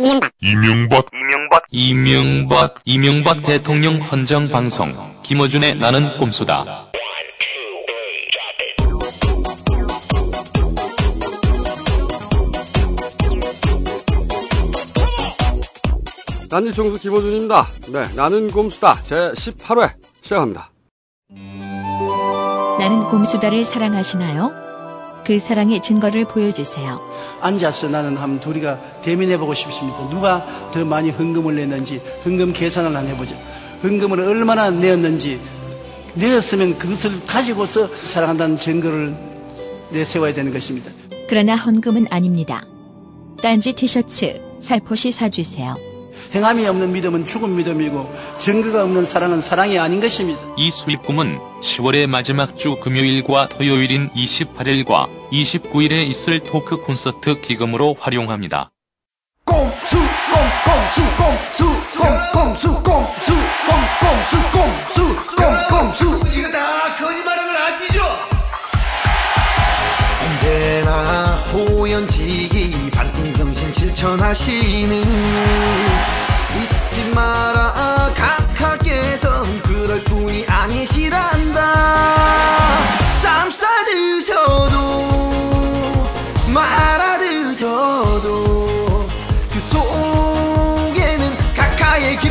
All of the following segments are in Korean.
이명박 이명박 이명박 이명박 이명박 대통령 헌정 방송 김어준의 나는 꼼수다. 난지 총수 김호준입니다. 네, 나는 꼼수다 제 18회 시작합니다. 나는 곰수다를 사랑하시나요? 그 사랑의 증거를 보여주세요. 앉아서 나는 한번 둘이가 대면해보고 싶습니다. 누가 더 많이 헌금을 냈는지 헌금 계산을 한번 해보죠. 헌금을 얼마나 내었는지 내었으면 그것을 가지고서 사랑한다는 증거를 내세워야 되는 것입니다. 그러나 헌금은 아닙니다. 딴지 티셔츠 살포시 사주세요. 행함이 없는 믿음은 죽은 믿음이고 증거가 없는 사랑은 사랑이 아닌 것입니다. 이 수입금은 10월의 마지막 주 금요일과 토요일인 28일과 29일에 있을 토크 콘서트 기금으로 활용합니다. 꼼수 꼼꼼수 꼼수 꼼꼼수 꼼수 꼼꼼수 꼼수 꼼꼼수 이거 다 거짓말인 걸 아시죠? 언제나 호연지기 반등정신 실천하시는 마라 각하께선 그럴 뿐이 아니시란다. 쌈 싸드셔도 말아 드셔도 그 속에는 각하의 기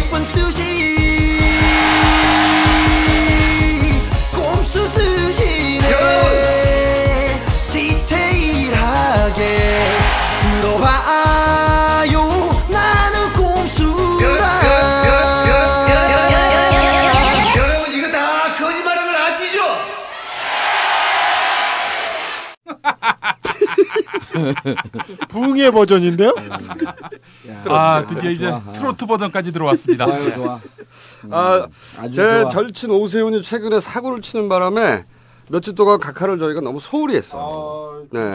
붕의 버전인데요? 아 드디어 이제 트로트 버전까지 들어왔습니다. 좋아요, 좋아. 아, 제 절친 오세훈이 최근에 사고를 치는 바람에 며칠 동안 각하를 저희가 너무 소홀히 했어요. 네.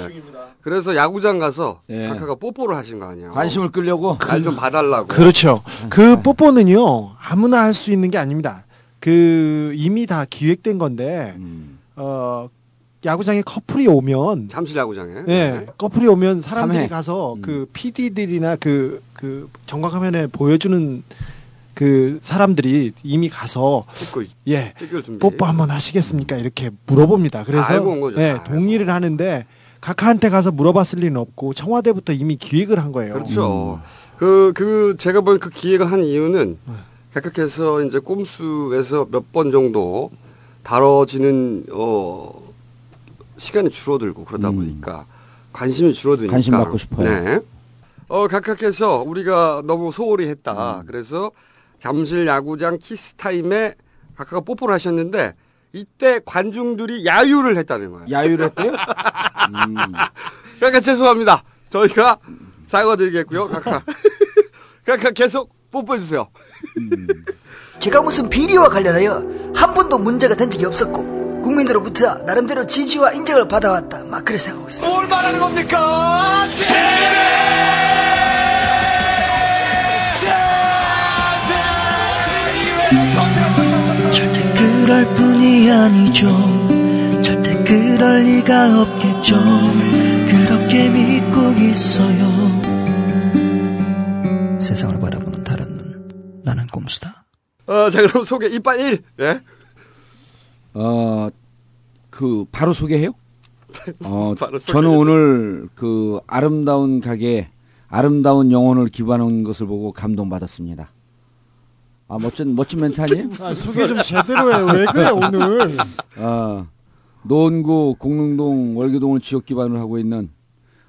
그래서 야구장 가서 예. 각하가 뽀뽀를 하신 거 아니에요. 관심을 끌려고 날 좀 봐달라고. 그렇죠. 그 뽀뽀는요 아무나 할 수 있는 게 아닙니다. 그 이미 다 기획된 건데 음. 어 야구장에 커플이 오면 잠실 야구장에. 예 커플이 오면 사람들이 삼회. 가서 음. 그 PD들이나 그그 정각화면에 보여주는 그 사람들이 이미 가서 찍고 예. 뽀뽀 한번 하시겠습니까 이렇게 물어봅니다. 그래서 알고 온 거죠, 예다 알고. 동의를 하는데 각하한테 가서 물어봤을 리는 없고 청와대부터 이미 기획을 한 거예요. 그렇죠. 그, 그, 제가 본 그 기획을 한 이유는 각각해서 이제 꼼수에서 몇 번 정도 다뤄지는, 어, 시간이 줄어들고 그러다 음. 보니까 관심이 줄어드니까. 관심 받고 싶어요. 네. 어, 각각해서 우리가 너무 소홀히 했다. 음. 그래서 잠실 야구장 키스 타임에 각하가 뽀뽀를 하셨는데 이때 관중들이 야유를 했다는 거예요. 야유를 했대요? 음. 그러니까 죄송합니다. 저희가 사과드리겠고요. 각하. 각하 계속 뽀뽀해 주세요. 제가 무슨 비리와 관련하여 한 번도 문제가 된 적이 없었고 국민들로부터 나름대로 지지와 인정을 받아왔다 막 그렇게 생각하고 있습니다 뭘 말하는 겁니까? 절대 그럴 뿐이 아니죠 절대 그럴 리가 없겠죠 그렇게 믿고 있어요 세상을 바라보는 다른 눈 나는 꼼수다 어, 자, 그럼 소개 이빨 1. 예? 어, 그 바로 소개해요? 어, 바로. 저는 오늘 그 아름다운 가게, 아름다운 영혼을 기부하는 것을 보고 감동받았습니다. 아 멋진 멋진 멘트 아니에요? 아, 소개 좀 제대로 해요. 왜 그래 오늘? 어, 노원구 공릉동 월교동을 지역 기반으로 하고 있는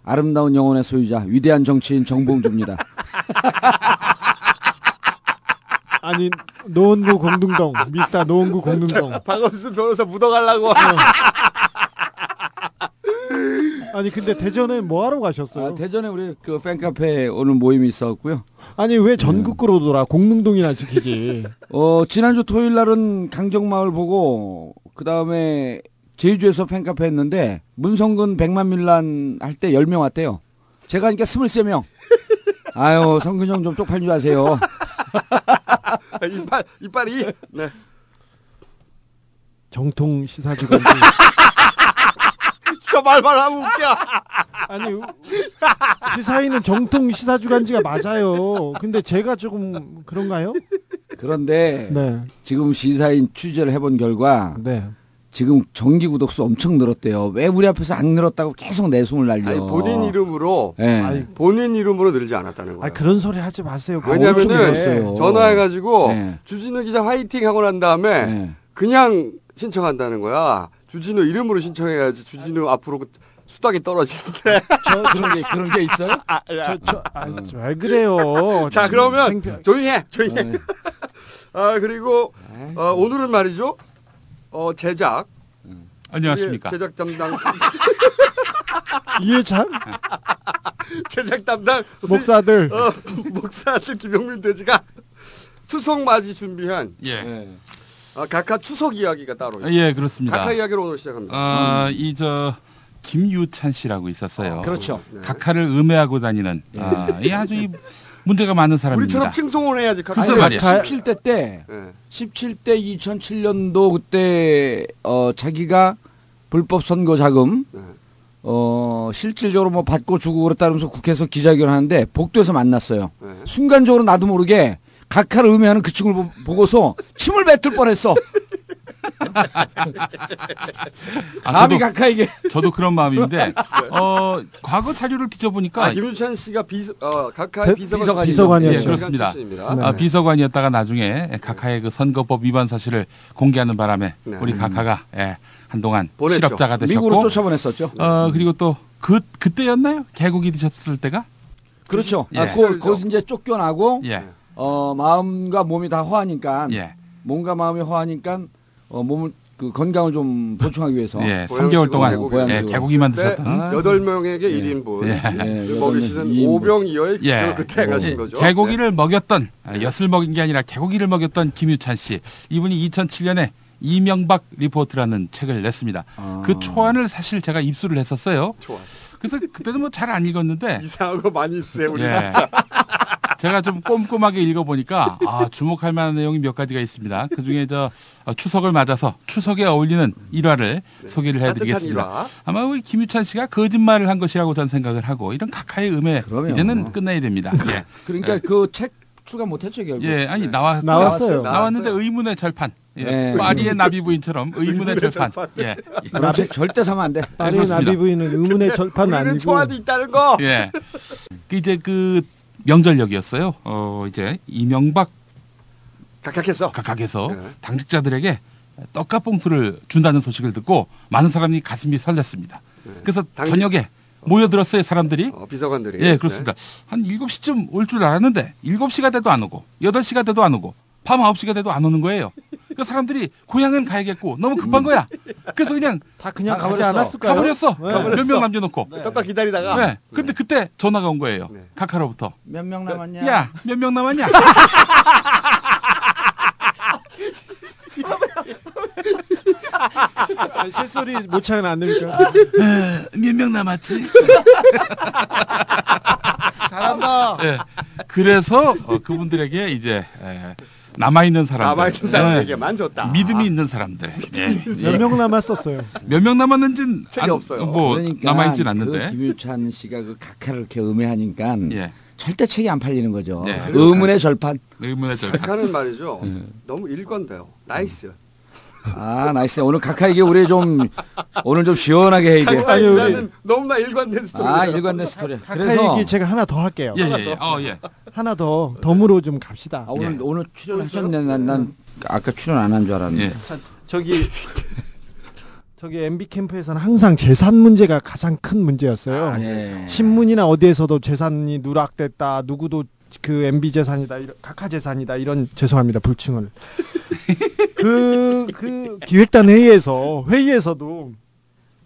아름다운 영혼의 소유자 위대한 정치인 정봉주입니다. 아니 노원구 공릉동 미스터 노원구 공릉동. 박원순 변호사 묻어가려고. 아니 근데 대전에 뭐 하러 가셨어요? 아, 대전에 우리 그 팬카페 오늘 모임이 있었고요. 아니 왜 전국구로 돌아 공릉동이나 지키지? 어, 지난주 토요일 날은 강정마을 보고 그 다음에 제주에서 팬카페 했는데 문성근 백만 밀란 할때 10명 왔대요. 제가 하니까 23명. 아유, 성근 형 좀 쪽팔리 하세요. 이빨 이빨 2. 네. 정통 시사주간 저 말만 하면 웃겨. 아니 시사인은 정통 시사 주간지가 맞아요. 근데 제가 조금 그런가요? 그런데 네. 지금 시사인 취재를 해본 결과 네. 지금 정기 구독수 엄청 늘었대요. 왜 우리 앞에서 안 늘었다고 계속 내숭을 날려. 아니 본인 이름으로 예. 아니, 본인 이름으로 늘지 않았다는 거예요. 아 그런 소리 하지 마세요. 엄청 늘었어요. 왜냐면은 전화해 가지고 네. 주진우 기자 화이팅 하고 난 다음에 예. 그냥 신청한다는 거야. 주진우 이름으로 신청해야지 주진우 앞으로 그 수당이 떨어지는데. 저 그런 게 그런 게 있어요? 저, 저, 아, 왜 그래요? 자 그러면 생편- 조용히 해. 조용히 해. 어, 아 그리고 어, 오늘은 말이죠. 어, 제작 안녕하십니까. 우리 제작 담당 이해찬 제작 담당 목사들 어, 목사들 김용민 돼지가 추석 맞이 준비한 예. 예. 어, 각하 추석 이야기가 따로 있어요. 예, 그렇습니다. 각하 이야기를 오늘 시작합니다. 어, 이저 김유찬 씨라고 있었어요. 그렇죠. 네. 각하를 음해하고 다니는 아, 이 아주 이 문제가 많은 사람입니다. 우리처럼 칭송을 해야지. 글쎄 말이야. 가- 17대 때 예. 17대 2007년도 그때 어 자기가 불법 선거 자금 네. 어 실질적으로 뭐 받고 주고 그랬다면서 국회에서 기자회견 하는데 복도에서 만났어요. 네. 순간적으로 나도 모르게 각하를 음해하는 그 친구를 보- 보고서 침을 뱉을 뻔했어. 아, 감히 저도, 각하에게 저도 그런 마음인데 어, 과거 자료를 뒤져보니까 아, 김유찬 씨가 비, 어, 각하의 대- 비서관. 비서관이었죠. 예, 그렇습니다. 출신입니다. 네. 아, 비서관이었다가 나중에 각하의 그 선거법 위반 사실을 공개하는 바람에 네. 우리 각하가 예, 한동안 보냈죠. 실업자가 되셨고 미국으로 쫓아보냈었죠. 어, 그리고 또 그 그때였나요? 개국이 되셨을 때가? 그렇죠. 예. 아, 그, 거기서 이제 쫓겨나고 예. 어 마음과 몸이 다 허하니까 예. 몸과 마음이 허하니까 어 몸을 그 건강을 좀 보충하기 위해서 예. 보양식으로 3개월 동안 예, 그때 드셨던 네. 여덟 명에게 예. 1인분 예. 예, 먹이시는 여덟 명 이인분. 오병이어의 예. 기적을 그때 가신 예, 거죠. 개고기를 먹였던 아, 엿을 먹인 게 아니라 개고기를 먹였던 김유찬 씨 이분이 2007년에 이명박 리포트라는 책을 냈습니다. 아. 그 초안을 사실 제가 입수를 했었어요. 좋아. 그래서 그때는 뭐잘 안 읽었는데 이상한 거 많이 입수해 우리. 예. 제가 좀 꼼꼼하게 읽어보니까 아 주목할 만한 내용이 몇 가지가 있습니다. 그 중에 저 어, 추석을 맞아서 추석에 어울리는 일화를 소개를 해드리겠습니다. 네. 따뜻한 일화. 아마 우리 김유찬 씨가 거짓말을 한 것이라고 저는 생각을 하고 이런 각하의 음해 그럼요. 이제는 끝내야 됩니다. 예. 그러니까 예. 그책 출간 못했죠 결국. 예, 아니 나와 나왔어요. 나왔는데 의문의 절판. 예. 네. 파리의 나비 부인처럼 의문의 절판. 예. 책 절대 사면 안 돼. 파리 그렇습니다. 나비 부인은 의문의 절판 우리는 아니고 초안이 있다는 거. 예. 그 이제 그 명절력이었어요. 어 이제 이명박 각각했어. 각각에서 네. 당직자들에게 떡값 봉투를 준다는 소식을 듣고 많은 사람이 가슴이 설렜습니다. 그래서 네. 당직- 저녁에 모여들었어요, 사람들이. 어, 비서관들이. 예, 그렇습니다. 한 7시쯤 올 줄 알았는데 7시가 돼도 안 오고 8시가 돼도 안 오고 밤 9시가 돼도 안 오는 거예요. 그 사람들이 고향은 가야겠고 너무 급한 거야. 그래서 그냥 다 그냥 다 가지 가버렸어. 않았을까요? 가버렸어. 네. 몇명 남겨놓고. 네. 떡밥 기다리다가. 네. 근데 그때 전화가 온 거예요. 네. 카카로부터. 몇 명 남았냐? 야, 몇 명 남았냐? 아니, 새소리 모창은 안 됩니까? 몇 명 남았지? 잘한다. 예. 그래서 어, 그분들에게 이제 에, 남아있는 사람들. 남아있는 사람에게만 줬다. 예. 믿음이 있는 사람들. 예. 몇명 남았었어요. 몇 명 남았는지는 책이 없어요. 뭐 그러니까 남아있진 그 않는데. 김유찬 씨가 그 각하를 이렇게 음해하니까 예. 절대 책이 안 팔리는 거죠. 네. 의문의 절판. 의문의 절판. 각하는 말이죠. 네. 너무 일관돼요. nice. 아 nice. 오늘 각하에게 우리 좀 오늘 좀 시원하게 해 이게. 아니, 우리- 나는 너무나 일관된 스토리. 아 일관된 스토리. 각하 그래서 얘기 제가 하나 더 할게요. 예, 예, 예. 어, 예. 하나 더 덤으로 좀 갑시다. 아, 오늘 예. 오늘 출연하셨네. 난, 난 아까 출연 안 한 줄 알았는데. 예. 저기 저기 MB 캠프에서는 항상 재산 문제가 가장 큰 문제였어요. 예. 신문이나 어디에서도 재산이 누락됐다. 누구도 그 MB 재산이다. 이런, 각하 재산이다. 이런 죄송합니다. 불칭을. 그, 그 기획단 회의에서 회의에서도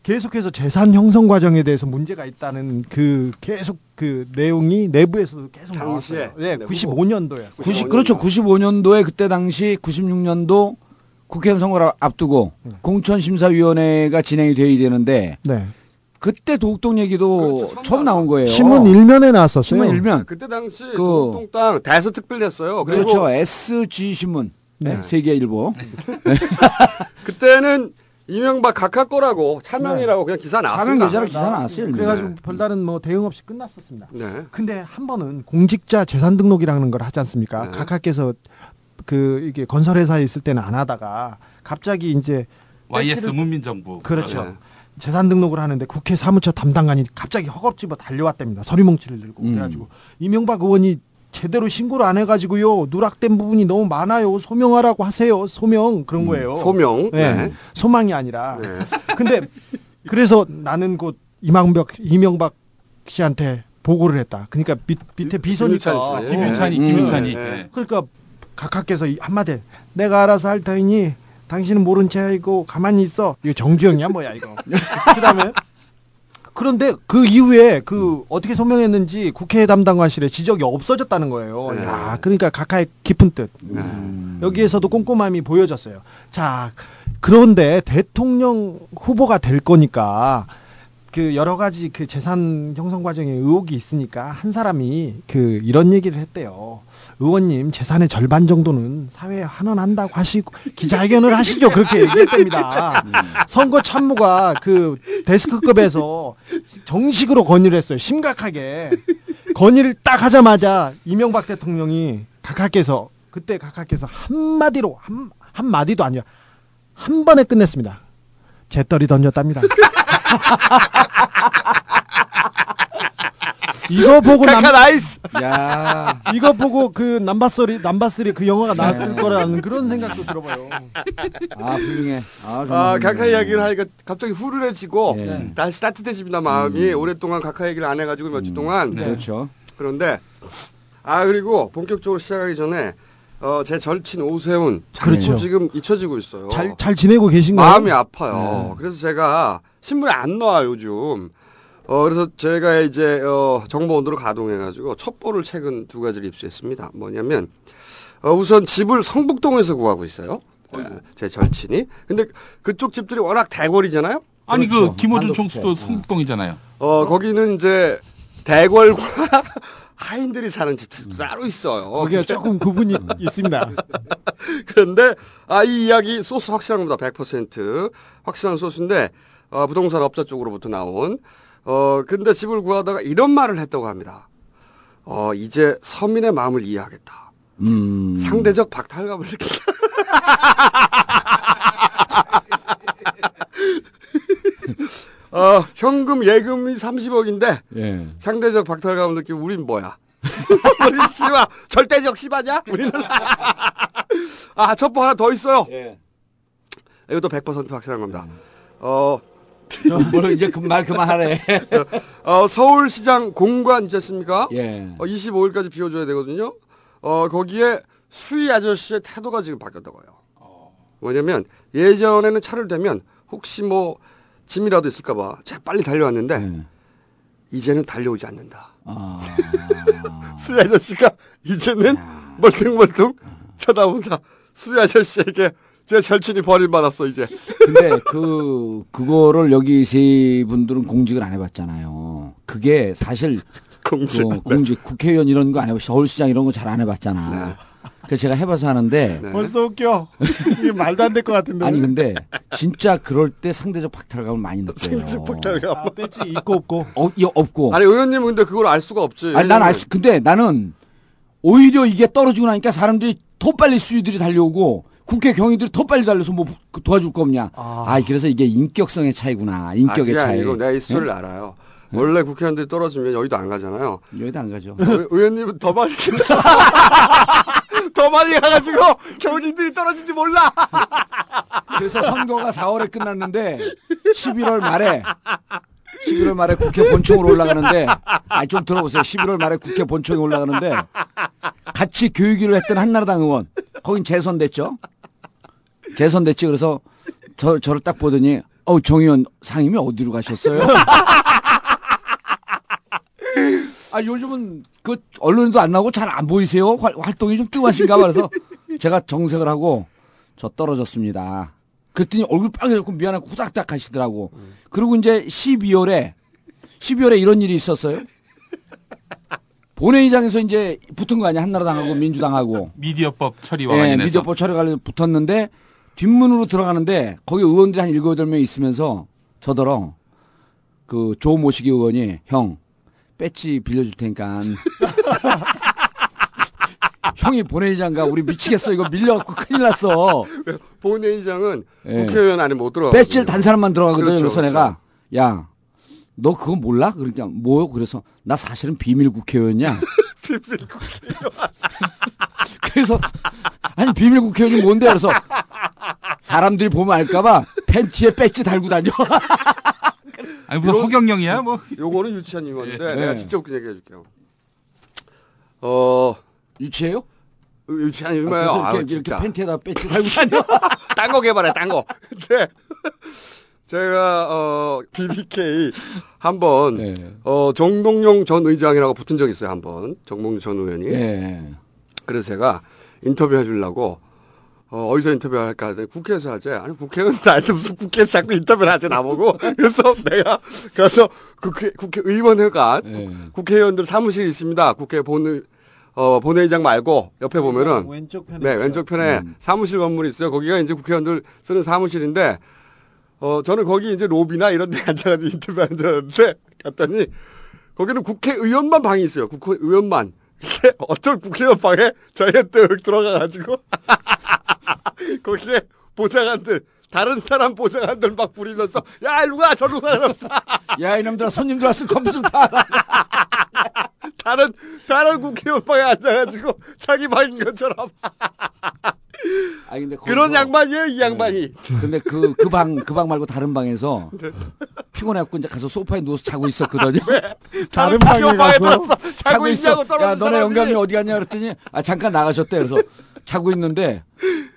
계속해서 재산 형성 과정에 대해서 문제가 있다는 그 계속 그 내용이 내부에서도 계속? 나왔어요. 네, 네, 95년도였어요. 90 그렇죠. 95년도에 그때 당시 96년도 국회의원 선거를 앞두고 공천심사위원회가 진행이 돼야 되는데 네. 그때 도곡동 얘기도 그렇죠, 처음 나온 거예요. 신문 일면에 나왔었어요. 신문 일면. 그때 당시 그- 동땅 어, 대서특필됐어요. 그리고 그렇죠. SG 신문. 네. 네. 세계 일보. 그때는 이명박 각하 거라고 차명이라고 그냥 기사 차명 나왔습니다. 계좌로 기사 나왔어요. 그래가지고 별다른 뭐 대응 없이 끝났었습니다. 네. 근데 한 번은 공직자 재산 등록이라는 걸 하지 않습니까? 네. 각하께서 그 이게 건설회사에 있을 때는 안 하다가 갑자기 이제 YS 문민정부. 그렇죠. 네. 재산 등록을 하는데 국회 사무처 담당관이 갑자기 허겁지겁 달려왔답니다. 서류뭉치를 들고 음. 그래가지고 이명박 의원이 제대로 신고를 안 해가지고요 누락된 부분이 너무 많아요 소명하라고 하세요 소명 그런 거예요. 소명. 네. 네. 소망이 아니라. 네. 근데 그래서 나는 곧 이명박 이명박 씨한테 보고를 했다. 그러니까 밑, 밑에 비서니까. 김유찬 씨. 김윤찬이, 음. 김윤찬이. 네. 예. 그러니까 각하께서 이 한마디 내가 알아서 할 터이니 당신은 모른 채이고 가만히 있어. 이거 정주영이야 뭐야 이거. 그다음에 그런데 그 이후에 그 어떻게 소명했는지 국회 담당관실에 지적이 없어졌다는 거예요. 네. 야, 그러니까 각하의 깊은 뜻. 네. 여기에서도 꼼꼼함이 보여졌어요. 자, 그런데 대통령 후보가 될 거니까 그 여러 가지 그 재산 형성 과정에 의혹이 있으니까 한 사람이 그 이런 얘기를 했대요. 의원님 재산의 절반 정도는 사회에 환원한다고 하시고 기자회견을 하시죠. 그렇게 얘기했답니다. 선거 참모가 그 데스크급에서 정식으로 건의를 했어요. 심각하게 건의를 딱 하자마자 이명박 대통령이 각하께서 그때 각하께서 한마디로 한, 한마디도 아니야 한 번에 끝냈습니다. 재떨이 던졌답니다. 이거 보고 남, nice. 야, 이거 보고 그 number three number three 그 영화가 나왔을 거라는 그런 생각도 들어봐요. 아 훌륭해. 아, 아. 각하 이야기를 하니까 갑자기 후련해지고 예. 다시 따뜻해집니다 마음이 오랫동안 각하 얘기를 안 해가지고 몇주 동안 그렇죠. 그런데 아 그리고 본격적으로 시작하기 전에 어, 제 절친 오세훈 그렇죠. 지금 잊혀지고 있어요. 잘 잘 지내고 계신가요? 마음이 아파요. 네. 그래서 제가 신문에 안 나와 요 요즘. 어 그래서 제가 이제 어 정보원으로 가동해가지고 첩보를 최근 두 가지를 입수했습니다. 뭐냐면 어 우선 집을 성북동에서 구하고 있어요. 네, 제 절친이. 근데 그쪽 집들이 워낙 대궐이잖아요. 아니 그렇죠. 그 김호준 총수도. 성북동이잖아요. 어 거기는 이제 대궐과 하인들이 사는 집도 따로 있어요. 거기가 조금 구분이 있습니다. 그런데 아 이 이야기 소스 확실한 겁니다. 100% 확실한 소스인데 어, 부동산 업자 쪽으로부터 나온 어 근데 집을 구하다가 이런 말을 했다고 합니다. 어 이제 서민의 마음을 이해하겠다. 음. 상대적 박탈감을 느낀다. 어 현금 예금이 30억인데 예. 상대적 박탈감을 느끼면 우린 뭐야? 우리 씨발 절대적 씨바냐? 우리는 아 첩보 하나 더 있어요. 예. 이것도 100% 확실한 겁니다. 어, 뭘 이제 그말 그만하래. 어, 서울시장 공관 있지 않습니까? 예. 어, 25일까지 비워줘야 되거든요. 어, 거기에 수희 아저씨의 태도가 지금 바뀌었다고 해요. 뭐냐면 예전에는 차를 대면 혹시 뭐 짐이라도 있을까봐 차 빨리 달려왔는데 예. 이제는 달려오지 않는다. 아. 수희 아저씨가 이제는 멀뚱멀뚱 쳐다본다. 수희 아저씨에게 제 절친이 버림받았어 이제. 근데 그 그거를 여기 세 분들은 공직을 안 해봤잖아요. 그게 사실 공직. 그 공직 국회의원 이런 거 안 해봤, 서울시장 이런 거 잘 안 해봤잖아. 그래서 제가 해봐서 하는데 네. 벌써 웃겨. 이게 말도 안 될 것 같은데. 아니 근데 진짜 그럴 때 상대적 박탈감을 많이 느껴요. 상대적 박탈감. 아, 배지 있고 없고. 어, 이 없고. 아니 의원님은 근데 그걸 알 수가 없지. 아니 난 알 수, 근데 나는 오히려 이게 떨어지고 나니까 사람들이 더 빨리 수위들이 달려오고 국회 경위들이 더 빨리 달려서 뭐 부- 도와줄 거 없냐. 아. 아, 그래서 이게 인격성의 차이구나. 인격의 아, 차이. 아니고 내가 이 스토리를 알아요. 원래 국회의원들이 떨어지면 여의도 안 가잖아요. 여기도 안 가죠. 의- 의원님은 더 많이 더 많이 가가지고 경인들이 떨어진지 몰라. 그래서 선거가 4월에 끝났는데 11월 말에 11월 말에 국회 본청으로 올라가는데 아좀 들어보세요. 11월 말에 국회 본청에 올라가는데 같이 교육위를 했던 한나라당 의원 거긴 재선됐죠. 재선됐지. 그래서 저 저를 딱 보더니 어우 정 의원 상임이 어디로 가셨어요? 아 요즘은 그 언론에도 안 나오고 잘 안 보이세요? 활, 활동이 좀 뜸하신가 봐. 그래서 제가 정색을 하고 저 떨어졌습니다. 그랬더니 얼굴 빨개졌고 미안하고 후닥닥 하시더라고. 그리고 이제 12월에 12월에 이런 일이 있었어요. 본회의장에서 이제 붙은 거 아니야 한나라당하고 민주당하고 미디어법 처리와 예, 관련해서 미디어법 처리 관련 붙었는데 뒷문으로 들어가는데 거기 의원들이 한 일곱 여덟 명 있으면서 저더러 그 조 모시기 의원이 형 배지 빌려줄 테니까 형이 본회의장가 우리 미치겠어 이거 밀려갖고 큰일 났어 본회의장은 예. 국회의원 안에 못 들어가. 배지를 단 사람만 들어가거든요 그렇죠, 그래서 내가 야 너 그거 몰라? 그러니까 뭐요? 그래서 나 사실은 비밀 국회의원이야. 비밀 국회의원. 그래서 아니 비밀 국회의원이 뭔데? 그래서 사람들이 보면 알까봐 팬티에 배지 달고 다녀. 아니 무슨 허경영이야 뭐. 요거는 유치한 유머인데 예. 내가 진짜 웃긴 얘기 해줄게요. 어 유치해요? 유치한 아. 그래서 아유, 이렇게, 이렇게 진짜. 팬티에다 배지 달고 다녀. 딴 거 개발해, 딴 거. 근데 제가 어 BBK 한번 예. 어 정동영 전 의장이라고 붙은 적 있어요 한번 정몽준 전 의원이. 예. 그래서 제가 인터뷰 해주려고 어, 어디서 인터뷰할까 하더니 국회에서 하재. 아니 국회의원 나한테 무슨 국회에서 자꾸 인터뷰를 하지 나보고. 그래서 내가 가서 국회 국회 의원회관 예. 국회의원들 사무실이 있습니다. 국회 본 어, 본회의장 말고 옆에 보면은 왼쪽 편에 네, 왼쪽 편에 음. 사무실 건물이 있어요. 거기가 이제 국회의원들 쓰는 사무실인데, 어, 저는 거기 이제 로비나 이런 데 앉아가지고 인터뷰하는 줄 알았는데, 갔더니, 거기는 국회의원만 방이 있어요. 국회의원만. 근데 어떤 국회의원 방에 저희한테 윽 들어가가지고, 거기에 보좌관들, 다른 사람 보좌관들 막 부리면서, 야, 일로 가, 저로 가, 그러면서, 야 이놈들아 손님들 왔으면 컴퓨터 좀 타. 다른, 다른 국회의원 방에 앉아가지고, 자기 방인 것처럼. 아 근데 그런 거기서- 양반이에요, 이 양반이. 근데 그 그 방 그 방 말고 다른 방에서 피곤해갖고 이제 가서 소파에 누워서 자고 있었거든요. 다른 방에 방에 가서 들어서 자고 있냐고 야 떨어진 너네. 영감이 어디 갔냐 그랬더니 아 잠깐 나가셨대 그래서 자고 있는데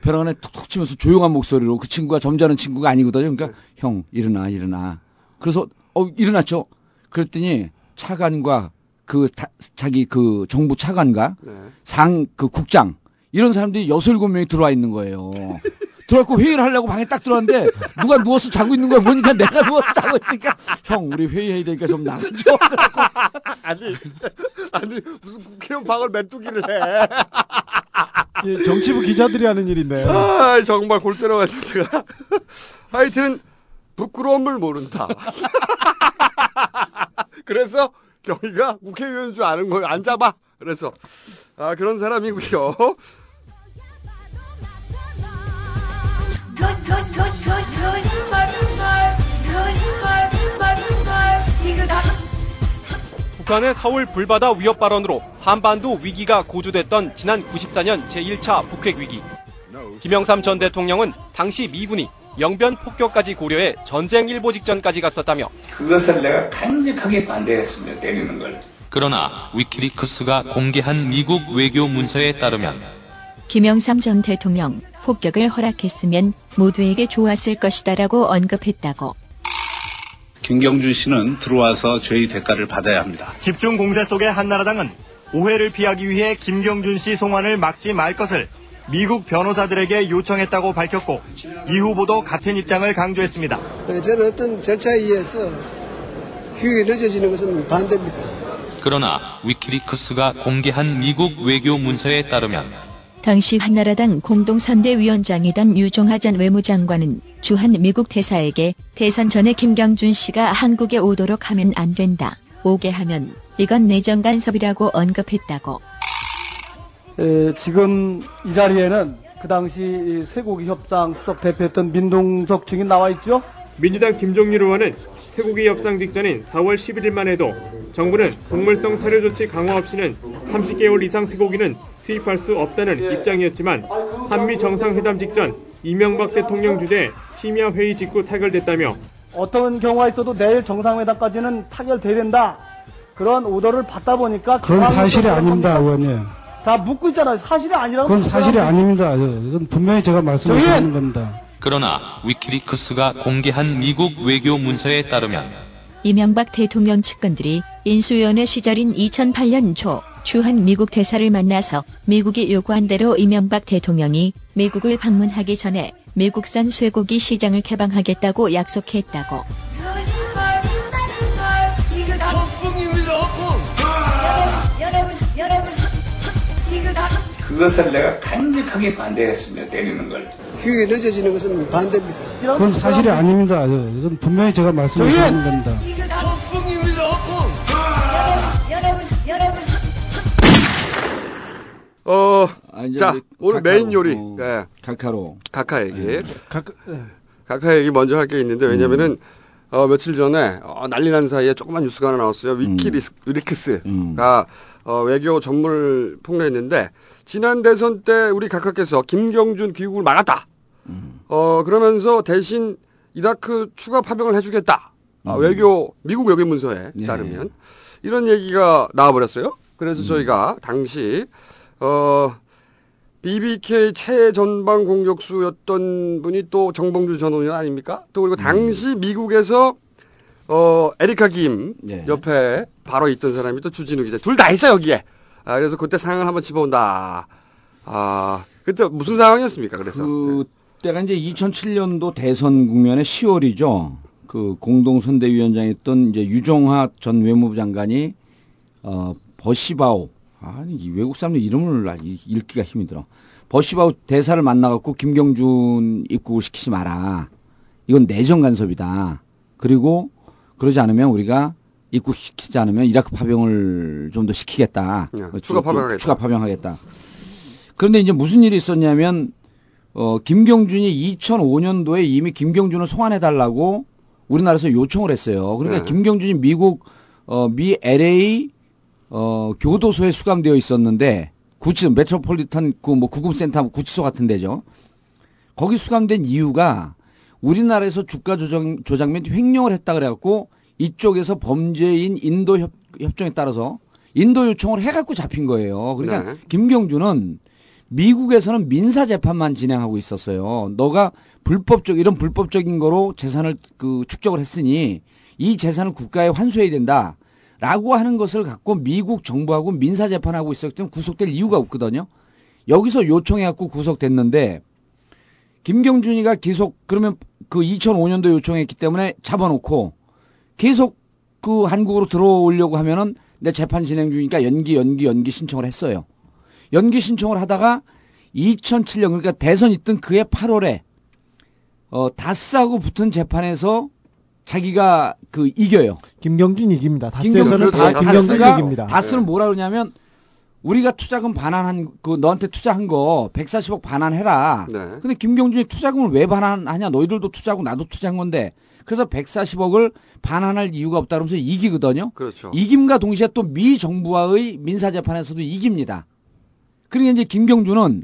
벼랑 안에 툭툭 치면서 조용한 목소리로 그 친구가 점잖은 친구가 아니거든요. 그러니까 형 일어나 일어나. 그래서 어 일어났죠. 그랬더니 차관과 그 다- 자기 그 정부 차관과 네. 상그 국장 이런 사람들이 여섯 일곱 명이 들어와 있는 거예요. 들어왔고 회의를 하려고 방에 딱 들어왔는데 누가 누워서 자고 있는 거야 보니까 내가 누워서 자고 있으니까 형 우리 회의해야 되니까 좀 나가줘. 아니, 아니, 무슨 국회의원 방을 메뚜기를 해. 예, 정치부 기자들이 하는 일인데. 아, 정말 골 때려가지고 제가. 하여튼, 부끄러움을 모른다. 그래서 경희가 국회의원인 줄 아는 거예요. 앉아봐. 그래서, 아, 그런 사람이고요. 북한의 서울 불바다 위협 발언으로 한반도 위기가 고조됐던 지난 94년 제1차 북핵 위기. 김영삼 전 대통령은 당시 미군이 영변 폭격까지 고려해 전쟁 일보 직전까지 갔었다며 그것을 내가 강력하게 반대했습니다. 때리는 걸. 그러나 위키리크스가 공개한 미국 외교 문서에 따르면 김영삼 전 대통령 폭격을 허락했으면 모두에게 좋았을 것이다라고 언급했다고. 김경준 씨는 들어와서 저희 대가를 받아야 합니다. 집중 공세 속의 한나라당은 오해를 피하기 위해 김경준 씨 송환을 막지 말 것을 미국 변호사들에게 요청했다고 밝혔고 이 후보도 같은 입장을 강조했습니다. 저는 어떤 절차에 의해서 휴일이 늦어지는 것은 반대입니다. 그러나 위키리크스가 공개한 미국 외교 문서에 따르면 당시 한나라당 공동선대위원장이던 유종하 전 외무장관은 주한 미국 대사에게 대선 전에 김경준 씨가 한국에 오도록 하면 안 된다. 오게 하면 이건 내정 간섭이라고 언급했다고. 에, 지금 이 자리에는 그 당시 이 쇠고기 협상 수석 대표였던 민동석 증인 나와 있죠? 민주당 김종률 의원은 쇠고기 협상 직전인 4월 11일만 해도 정부는 동물성 사료 조치 강화 없이는 30개월 이상 쇠고기는 수입할 수 없다는 입장이었지만 한미 정상회담 직전 이명박 대통령 주재 심야 회의 직후 타결됐다며 어떤 경우가 있어도 내일 정상회담까지는 타결돼야 된다. 그런 오더를 받다 보니까 그건 사실이 좀 아닙니다. 의원님. 다 묻고 있잖아요. 사실이 아니라고. 그건 사실이 아닙니다. 이건 분명히 제가 말씀을 저희- 드리는 겁니다. 그러나 위키리크스가 공개한 미국 외교 문서에 따르면 이명박 대통령 측근들이 인수위원회 시절인 2008년 초 주한 미국 대사를 만나서 미국이 요구한 대로 이명박 대통령이 미국을 방문하기 전에 미국산 쇠고기 시장을 개방하겠다고 약속했다고. 그것을 내가 간직하게 반대했습니다. 때리는 걸. 휴게 늦어지는 것은 반대입니다. 그건 사실이 아닙니다. 이건 분명히 제가 말씀을 드리는 겁니다. 여러분, 여러분. 어, 아, 자, 오늘 카카로, 메인 요리. 어, 예. 각하로. 각하 얘기. 네. 각하, 각하 얘기 먼저 할 게 있는데, 왜냐면은, 음. 어, 며칠 전에, 어, 난리 난 사이에 조그만 뉴스가 하나 나왔어요. 음. 위키리크스가, 어, 외교 전문을 폭로했는데, 지난 대선 때 우리 각하께서 김경준 귀국을 막았다. 음. 어, 그러면서 대신 이라크 추가 파병을 해주겠다. 아, 외교, 미국 외교 문서에 음. 네. 따르면. 이런 얘기가 나와버렸어요. 음. 그래서 저희가 당시, 어, BBK 최전방 공격수였던 분이 또 정봉주 전 의원 아닙니까? 또 그리고 당시 미국에서 어 에리카 김 네. 옆에 바로 있던 사람이 또 주진우 기자 둘 다 있어 여기에. 아 그래서 그때 상황을 한번 짚어본다. 아 그때 무슨 상황이었습니까? 그래서 그때가 이제 2007년도 대선 국면의 10월이죠. 그 공동 선대위원장이었던 이제 유종하 전 외무부 장관이 어 버시바오 아니 이 외국 사람들 이름을 읽기가 힘이 들어. 버시바오 대사를 만나갖고 김경준 입국을 시키지 마라. 이건 내정 간섭이다. 그리고 그러지 않으면 우리가 입국시키지 않으면 이라크 파병을 좀 더 시키겠다. 네, 어, 추가 좀- 파병하겠다. 추가 파병하겠다. 그런데 이제 무슨 일이 있었냐면 어, 김경준이 2005년도에 이미 김경준을 소환해 달라고 우리나라에서 요청을 했어요. 그러니까 네. 김경준이 미국 어, 미 LA 어, 교도소에 수감되어 있었는데 구치 메트로폴리탄 그 뭐 구급센터 구치소 같은 데죠. 거기 수감된 이유가 우리나라에서 주가 조정 조작 및 횡령을 했다 그래 갖고 이쪽에서 범죄인 인도 협, 협정에 따라서 인도 요청을 해갖고 잡힌 거예요. 그러니까 네. 김경준은 미국에서는 민사 재판만 진행하고 있었어요. 너가 불법적 이런 불법적인 거로 재산을 그 축적을 했으니 이 재산을 국가에 환수해야 된다. 라고 하는 것을 갖고 미국 정부하고 민사 재판하고 있었기 때문에 구속될 이유가 없거든요. 여기서 요청해 갖고 구속됐는데 김경준이가 계속 그러면 그 2005년도 요청했기 때문에 잡아놓고 계속 그 한국으로 들어오려고 하면은 내 재판 진행 중이니까 연기 연기 연기 신청을 했어요. 연기 신청을 하다가 2007년 그러니까 대선 있던 그해 8월에 어 다스하고 붙은 재판에서 자기가 그 이겨요. 김경준 이깁니다. 다스에서는 다 김경준 이깁니다. 다스는 뭐라 그러냐면 우리가 투자금 반환한 그 너한테 투자한 거 140억 반환해라. 네. 근데 김경준이 투자금을 왜 반환하냐? 너희들도 투자하고 나도 투자한 건데. 그래서 140억을 반환할 이유가 없다 그러면서 이기거든요. 그렇죠. 이김과 동시에 또 미 정부와의 민사 재판에서도 이깁니다. 그러니까 이제 김경준은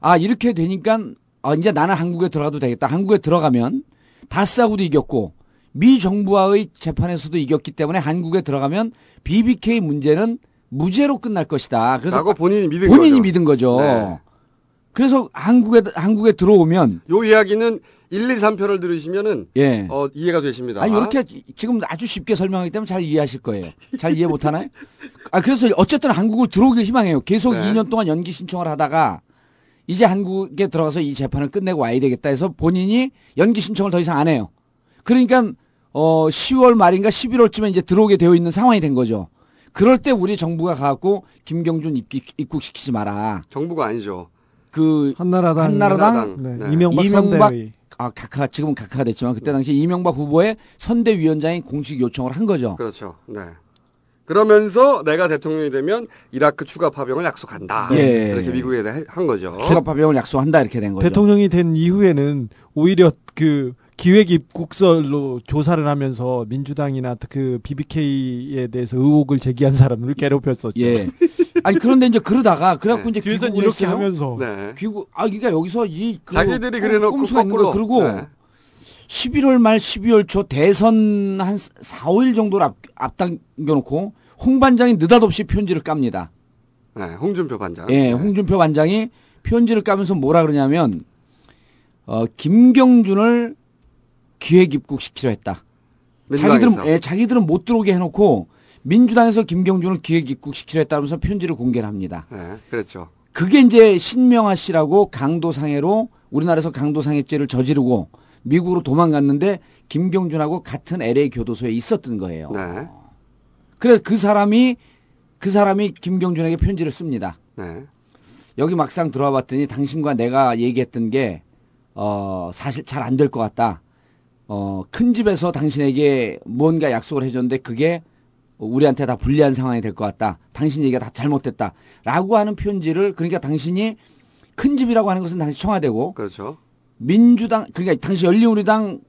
아 이렇게 되니까 아 이제 나는 한국에 들어가도 되겠다. 한국에 들어가면 다스하고도 이겼고 미 정부와의 재판에서도 이겼기 때문에 한국에 들어가면 BBK 문제는 무죄로 끝날 것이다. 그래서 본인이 믿은 본인이 거죠. 믿은 거죠. 네. 그래서 한국에 한국에 들어오면 요 이야기는 1, 2, 3편을 들으시면은 예. 어, 이해가 되십니다. 아니 이렇게 지금 아주 쉽게 설명하기 때문에 잘 이해하실 거예요. 잘 이해 못 하나요? 아 그래서 어쨌든 한국을 들어오길 희망해요. 계속 네. 2년 동안 연기 신청을 하다가 이제 한국에 들어가서 이 재판을 끝내고 와야 되겠다 해서 본인이 연기 신청을 더 이상 안 해요. 그러니까 어 10월 말인가 11월쯤에 이제 들어오게 되어 있는 상황이 된 거죠. 그럴 때 우리 정부가 가고 김경준 입기, 입국시키지 마라. 정부가 아니죠. 그 한나라당, 한나라당 네, 네. 이명박, 선대위. 아 각하 지금은 각하가 됐지만 그때 당시 이명박 후보의 선대위원장이 공식 요청을 한 거죠. 그렇죠. 네. 그러면서 내가 대통령이 되면 이라크 추가 파병을 약속한다. 예. 이렇게 미국에 한 거죠. 추가 파병을 약속한다 이렇게 된 거죠. 대통령이 된 이후에는 오히려 그 기획 입국설로 조사를 하면서 민주당이나 그 BBK에 대해서 의혹을 제기한 사람을 괴롭혔었죠. 예. 아니 그런데 이제 그러다가 그래갖고 이제 뒤에서 귀국을 이렇게 했어요. 하면서 네. 귀국 아 그러니까 여기서 이 그 자기들이 그래놓고 꼼수가 있는 거. 그리고 네. 11월 말 12월 초 대선 한 4, 5일 정도를 앞, 앞당겨 놓고 홍 반장이 느닷없이 편지를 깝니다. 네, 홍준표 반장. 예, 홍준표 반장이 편지를 까면서 뭐라 그러냐면 어, 김경준을 기획 입국시키려 했다. 민주당에서. 자기들은 예, 자기들은 못 들어오게 해놓고 민주당에서 김경준을 기획 입국시키려 했다면서 편지를 공개를 합니다. 네, 그렇죠. 그게 이제 신명아 씨라고 강도상해로 우리나라에서 강도상해죄를 저지르고 미국으로 도망갔는데 김경준하고 같은 LA 교도소에 있었던 거예요. 네. 그래서 그 사람이 그 사람이 김경준에게 편지를 씁니다. 네. 여기 막상 들어와 봤더니 당신과 내가 얘기했던 게 어, 사실 잘 안 될 것 같다. 어, 큰 집에서 당신에게 뭔가 약속을 해줬는데 그게 우리한테 다 불리한 상황이 될 것 같다. 당신 얘기가 다 잘못됐다. 라고 하는 편지를 그러니까 당신이 큰 집이라고 하는 것은 당시 청와대고 그렇죠. 민주당 그러니까 당시 열린우리당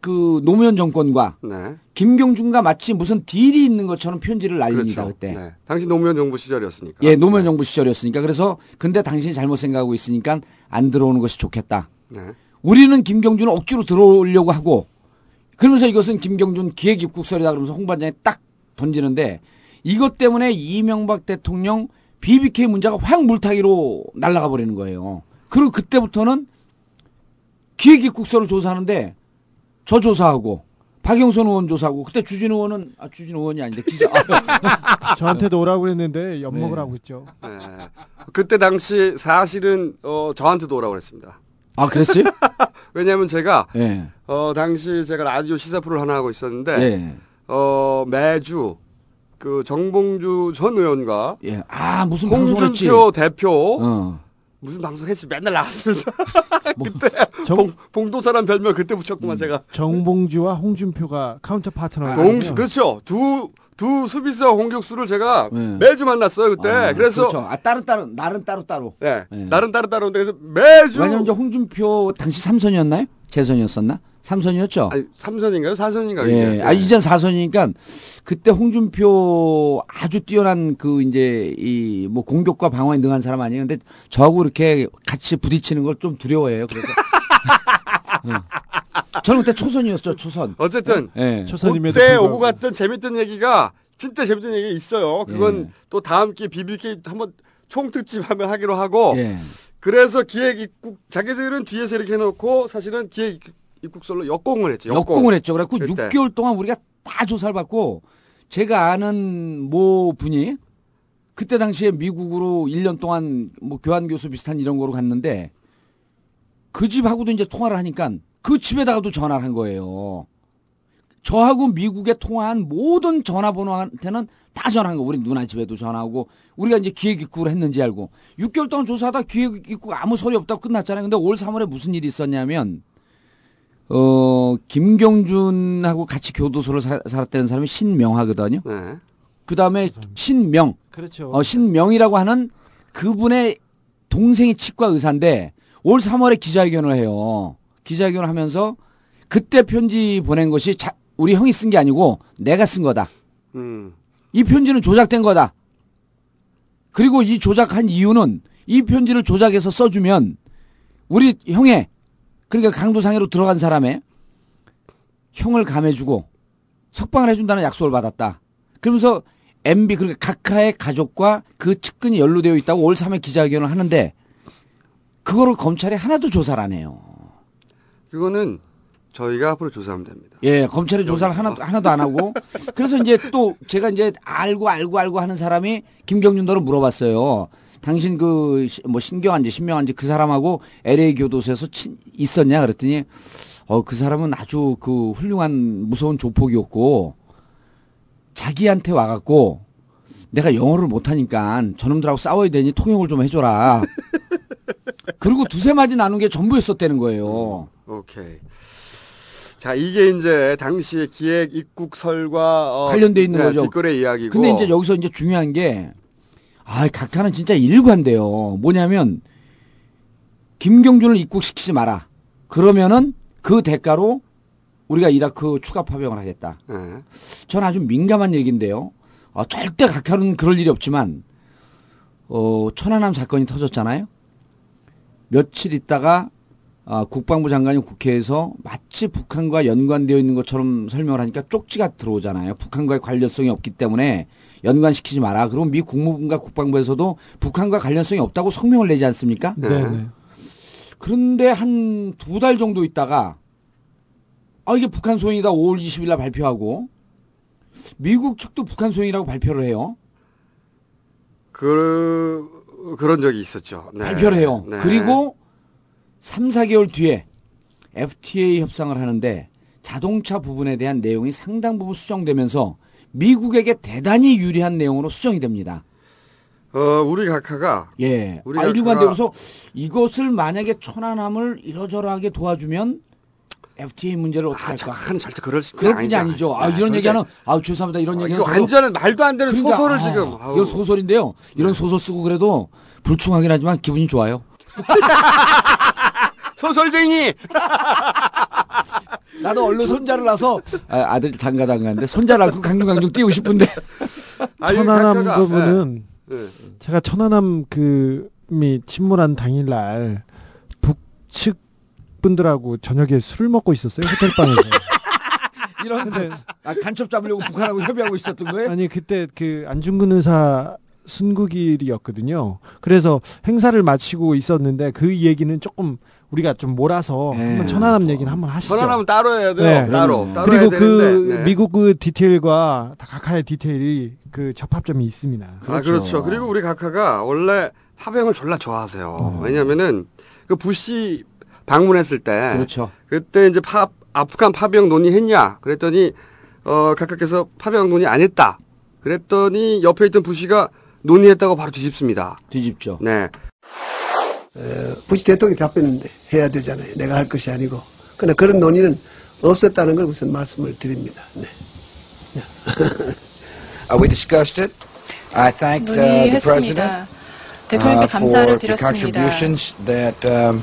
그 노무현 정권과 네. 김경준과 마치 무슨 딜이 있는 것처럼 편지를 날립니다 그렇죠. 그때. 네. 당시 노무현 정부 시절이었으니까. 예, 노무현 정부 시절이었으니까 그래서 근데 당신이 잘못 생각하고 있으니까 안 들어오는 것이 좋겠다. 네. 우리는 김경준을 억지로 들어오려고 하고 그러면서 이것은 김경준 기획 입국설이다 그러면서 홍 반장이 딱 던지는데 이것 때문에 이명박 대통령 BBK 문제가 확 물타기로 날아가 버리는 거예요. 그리고 그때부터는 기획 입국설을 조사하는데 저 조사하고 박영선 의원 조사하고 그때 주진 의원은 아 주진 의원이 아닌데 기자 아, 저한테도 오라고 했는데 엿먹을 네. 하고 있죠. 네. 그때 당시 사실은 어, 저한테도 오라고 했습니다. 아 그랬어요? 왜냐하면 제가 예. 어, 당시 제가 라디오 시사 프로를 하나 하고 있었는데 예. 어, 매주 그 정봉주 전 의원과 예. 아 무슨? 홍준표 대표 어. 무슨 방송 했지 맨날 나왔으면서 뭐, 그때 봉, 봉도사란 별명 그때 붙였구만 제가 정봉주와 홍준표가 counter partner. 동수 그렇죠 두 두 수비수와 공격수를 제가 네. 매주 만났어요 그때 아, 그래서 그렇죠. 아 따로 따로 날은 따로 따로. 네, 네. 나름 따로 따로인데 그래서 매주 왜냐면 홍준표 당시 삼선이었나요? 재선이었었나? 삼선이었죠. 아니, 3선인가요? 4선인가요? 예. 이제? 아 이젠 사선이니까 그때 홍준표 아주 뛰어난 그 이제 이 뭐 공격과 방어에 능한 사람 아니에요. 근데 저하고 이렇게 같이 부딪히는 걸 좀 두려워해요. 그래서 어. 저는 그때 초선이었죠. 초선. 어쨌든 예. 초선임에도 그때. 오고 갔던 재밌던 얘기가 진짜 재밌던 얘기 있어요. 그건 예. 또 다음 기회 BBK 한번 총특집 하면 하기로 하고 예. 그래서 기획 입국 자기들은 뒤에서 이렇게 해놓고 사실은 기획 입국설로 역공을 했죠. 역공을 했죠. 그래갖고 그때. 6개월 동안 우리가 다 조사를 받고 제가 아는 모 분이 그때 당시에 미국으로 1년 동안 뭐 교환 교수 비슷한 이런 거로 갔는데 그 집하고도 이제 통화를 하니까 그 집에다가도 전화를 한 거예요. 저하고 미국에 통화한 모든 전화번호한테는 다 전화한 거. 우리 누나 집에도 전화하고 우리가 이제 기획 입국을 했는지 알고 6개월 동안 조사하다 기획 입국 아무 소리 없다고 끝났잖아요. 근데 올 3월에 무슨 일이 있었냐면 어 김경준하고 같이 교도소를 사, 살았다는 사람이 신명하거든요. 네. 그 다음에 신명, 그렇죠. 어, 신명이라고 하는 그분의 동생이 치과 의사인데 올 3월에 기자회견을 해요. 기자회견을 하면서 그때 편지 보낸 것이 자, 우리 형이 쓴 게 아니고 내가 쓴 거다. 음. 이 편지는 조작된 거다. 그리고 이 조작한 이유는 이 편지를 조작해서 써주면 우리 형의 그러니까 강도상해로 들어간 사람의 형을 감해주고 석방을 해준다는 약속을 받았다. 그러면서 MB 그러니까 각하의 가족과 그 측근이 연루되어 있다고 올 3회 기자회견을 하는데 그거를 검찰이 하나도 조사를 안 해요. 그거는 저희가 앞으로 조사하면 됩니다. 예, 검찰이 조사를 하나도, 하나도 안 하고. 그래서 이제 또 제가 이제 알고 알고 알고 하는 사람이 김경준도로 물어봤어요. 당신 그 뭐 신경한지 신명한지 그 사람하고 LA 교도소에서 친, 있었냐 그랬더니 어 그 사람은 아주 그 훌륭한 무서운 조폭이었고 자기한테 와갖고 내가 영어를 못하니까 저놈들하고 싸워야 되니 통역을 좀 해줘라. 그리고 두세 마디 나눈 게 전부였었다는 거예요. 오케이. 자, 이게 이제 당시의 기획 입국설과 어, 관련돼 있는 네, 거죠. 뒷거래 이야기고. 근데 이제 여기서 이제 중요한 게, 아, 각하는 진짜 일관돼요. 뭐냐면, 김경준을 입국시키지 마라. 그러면은 그 대가로 우리가 이라크 추가 파병을 하겠다. 네. 전 아주 민감한 얘기인데요. 어, 절대 각하는 그럴 일이 없지만, 어, 천안함 사건이 터졌잖아요. 며칠 있다가 어, 국방부 장관이 국회에서 마치 북한과 연관되어 있는 것처럼 설명을 하니까 쪽지가 들어오잖아요. 북한과의 관련성이 없기 때문에 연관시키지 마라. 그럼 미 국무부가 국방부에서도 북한과 관련성이 없다고 성명을 내지 않습니까? 네. 네. 그런데 한 두 달 정도 있다가 아 이게 북한 소행이다 5월 20일 날 발표하고 미국 측도 북한 소행이라고 발표를 해요. 그 그런 적이 있었죠. 네. 발표를 해요. 네. 그리고 3, 4개월 뒤에 FTA 협상을 하는데 자동차 부분에 대한 내용이 상당 부분 수정되면서 미국에게 대단히 유리한 내용으로 수정이 됩니다. 어, 우리 각하가 예. 우리 아, 각하가- 일관되면서 이것을 만약에 천안함을 이러저러하게 도와주면 FTA 문제를 어떻게 할까? 각하는 절대 그럴 수 그럴 분이 아니죠. 아, 네, 이런. 얘기하는 아 죄송합니다. 이런 아, 얘기는 이거 저도- 완전한 말도 안 되는 그러니까, 소설을 아, 지금. 이건 소설인데요. 이런 소설 쓰고 그래도 불충하긴 하지만 기분이 좋아요. 소설쟁이. 나도 얼른 손자를 낳아서 아, 들 장가 장가인데 손자를 낳고 강중강중 뛰고 싶은데 천안함 각하가- 부분은 네. 네. 제가 천안함 그미 침몰한 당일날 북측 분들하고 저녁에 술을 먹고 있었어요 호텔 방에서. 이런 아, 간첩 잡으려고 북한하고 협의하고 있었던 거예요? 아니 그때 그 안중근 의사 순국일이었거든요. 그래서 행사를 마치고 있었는데 그 얘기는 조금 우리가 좀 몰아서 한번 천안함 얘기는 한번 하시죠. 천안함은 따로 해야 돼요. 네. 따로. 따로 그리고 해야 그 되는데, 네. 미국 그 디테일과 다 각하의 디테일이 그 접합점이 있습니다. 아 그렇죠. 그리고 우리 각하가 원래 파병을 졸라 좋아하세요. 왜냐면은 그 부시 방문했을 때 그렇죠. 그때 이제 파 아프간 파병 논의했냐 그랬더니 어 각하께서 파병 논의 안 했다. 그랬더니 옆에 있던 부시가 논의했다고 바로 뒤집습니다. 뒤집죠. 네. 어, 부시 대통령이 답변을 해야 되잖아요. 내가 할 것이 아니고. 그러나 그런 논의는 없었다는 걸 우선 말씀을 드립니다. 네. Uh, we discussed it. I thanked uh, the president 논의했습니다. 대통령께 uh, 감사를 for the 드렸습니다. contributions that um,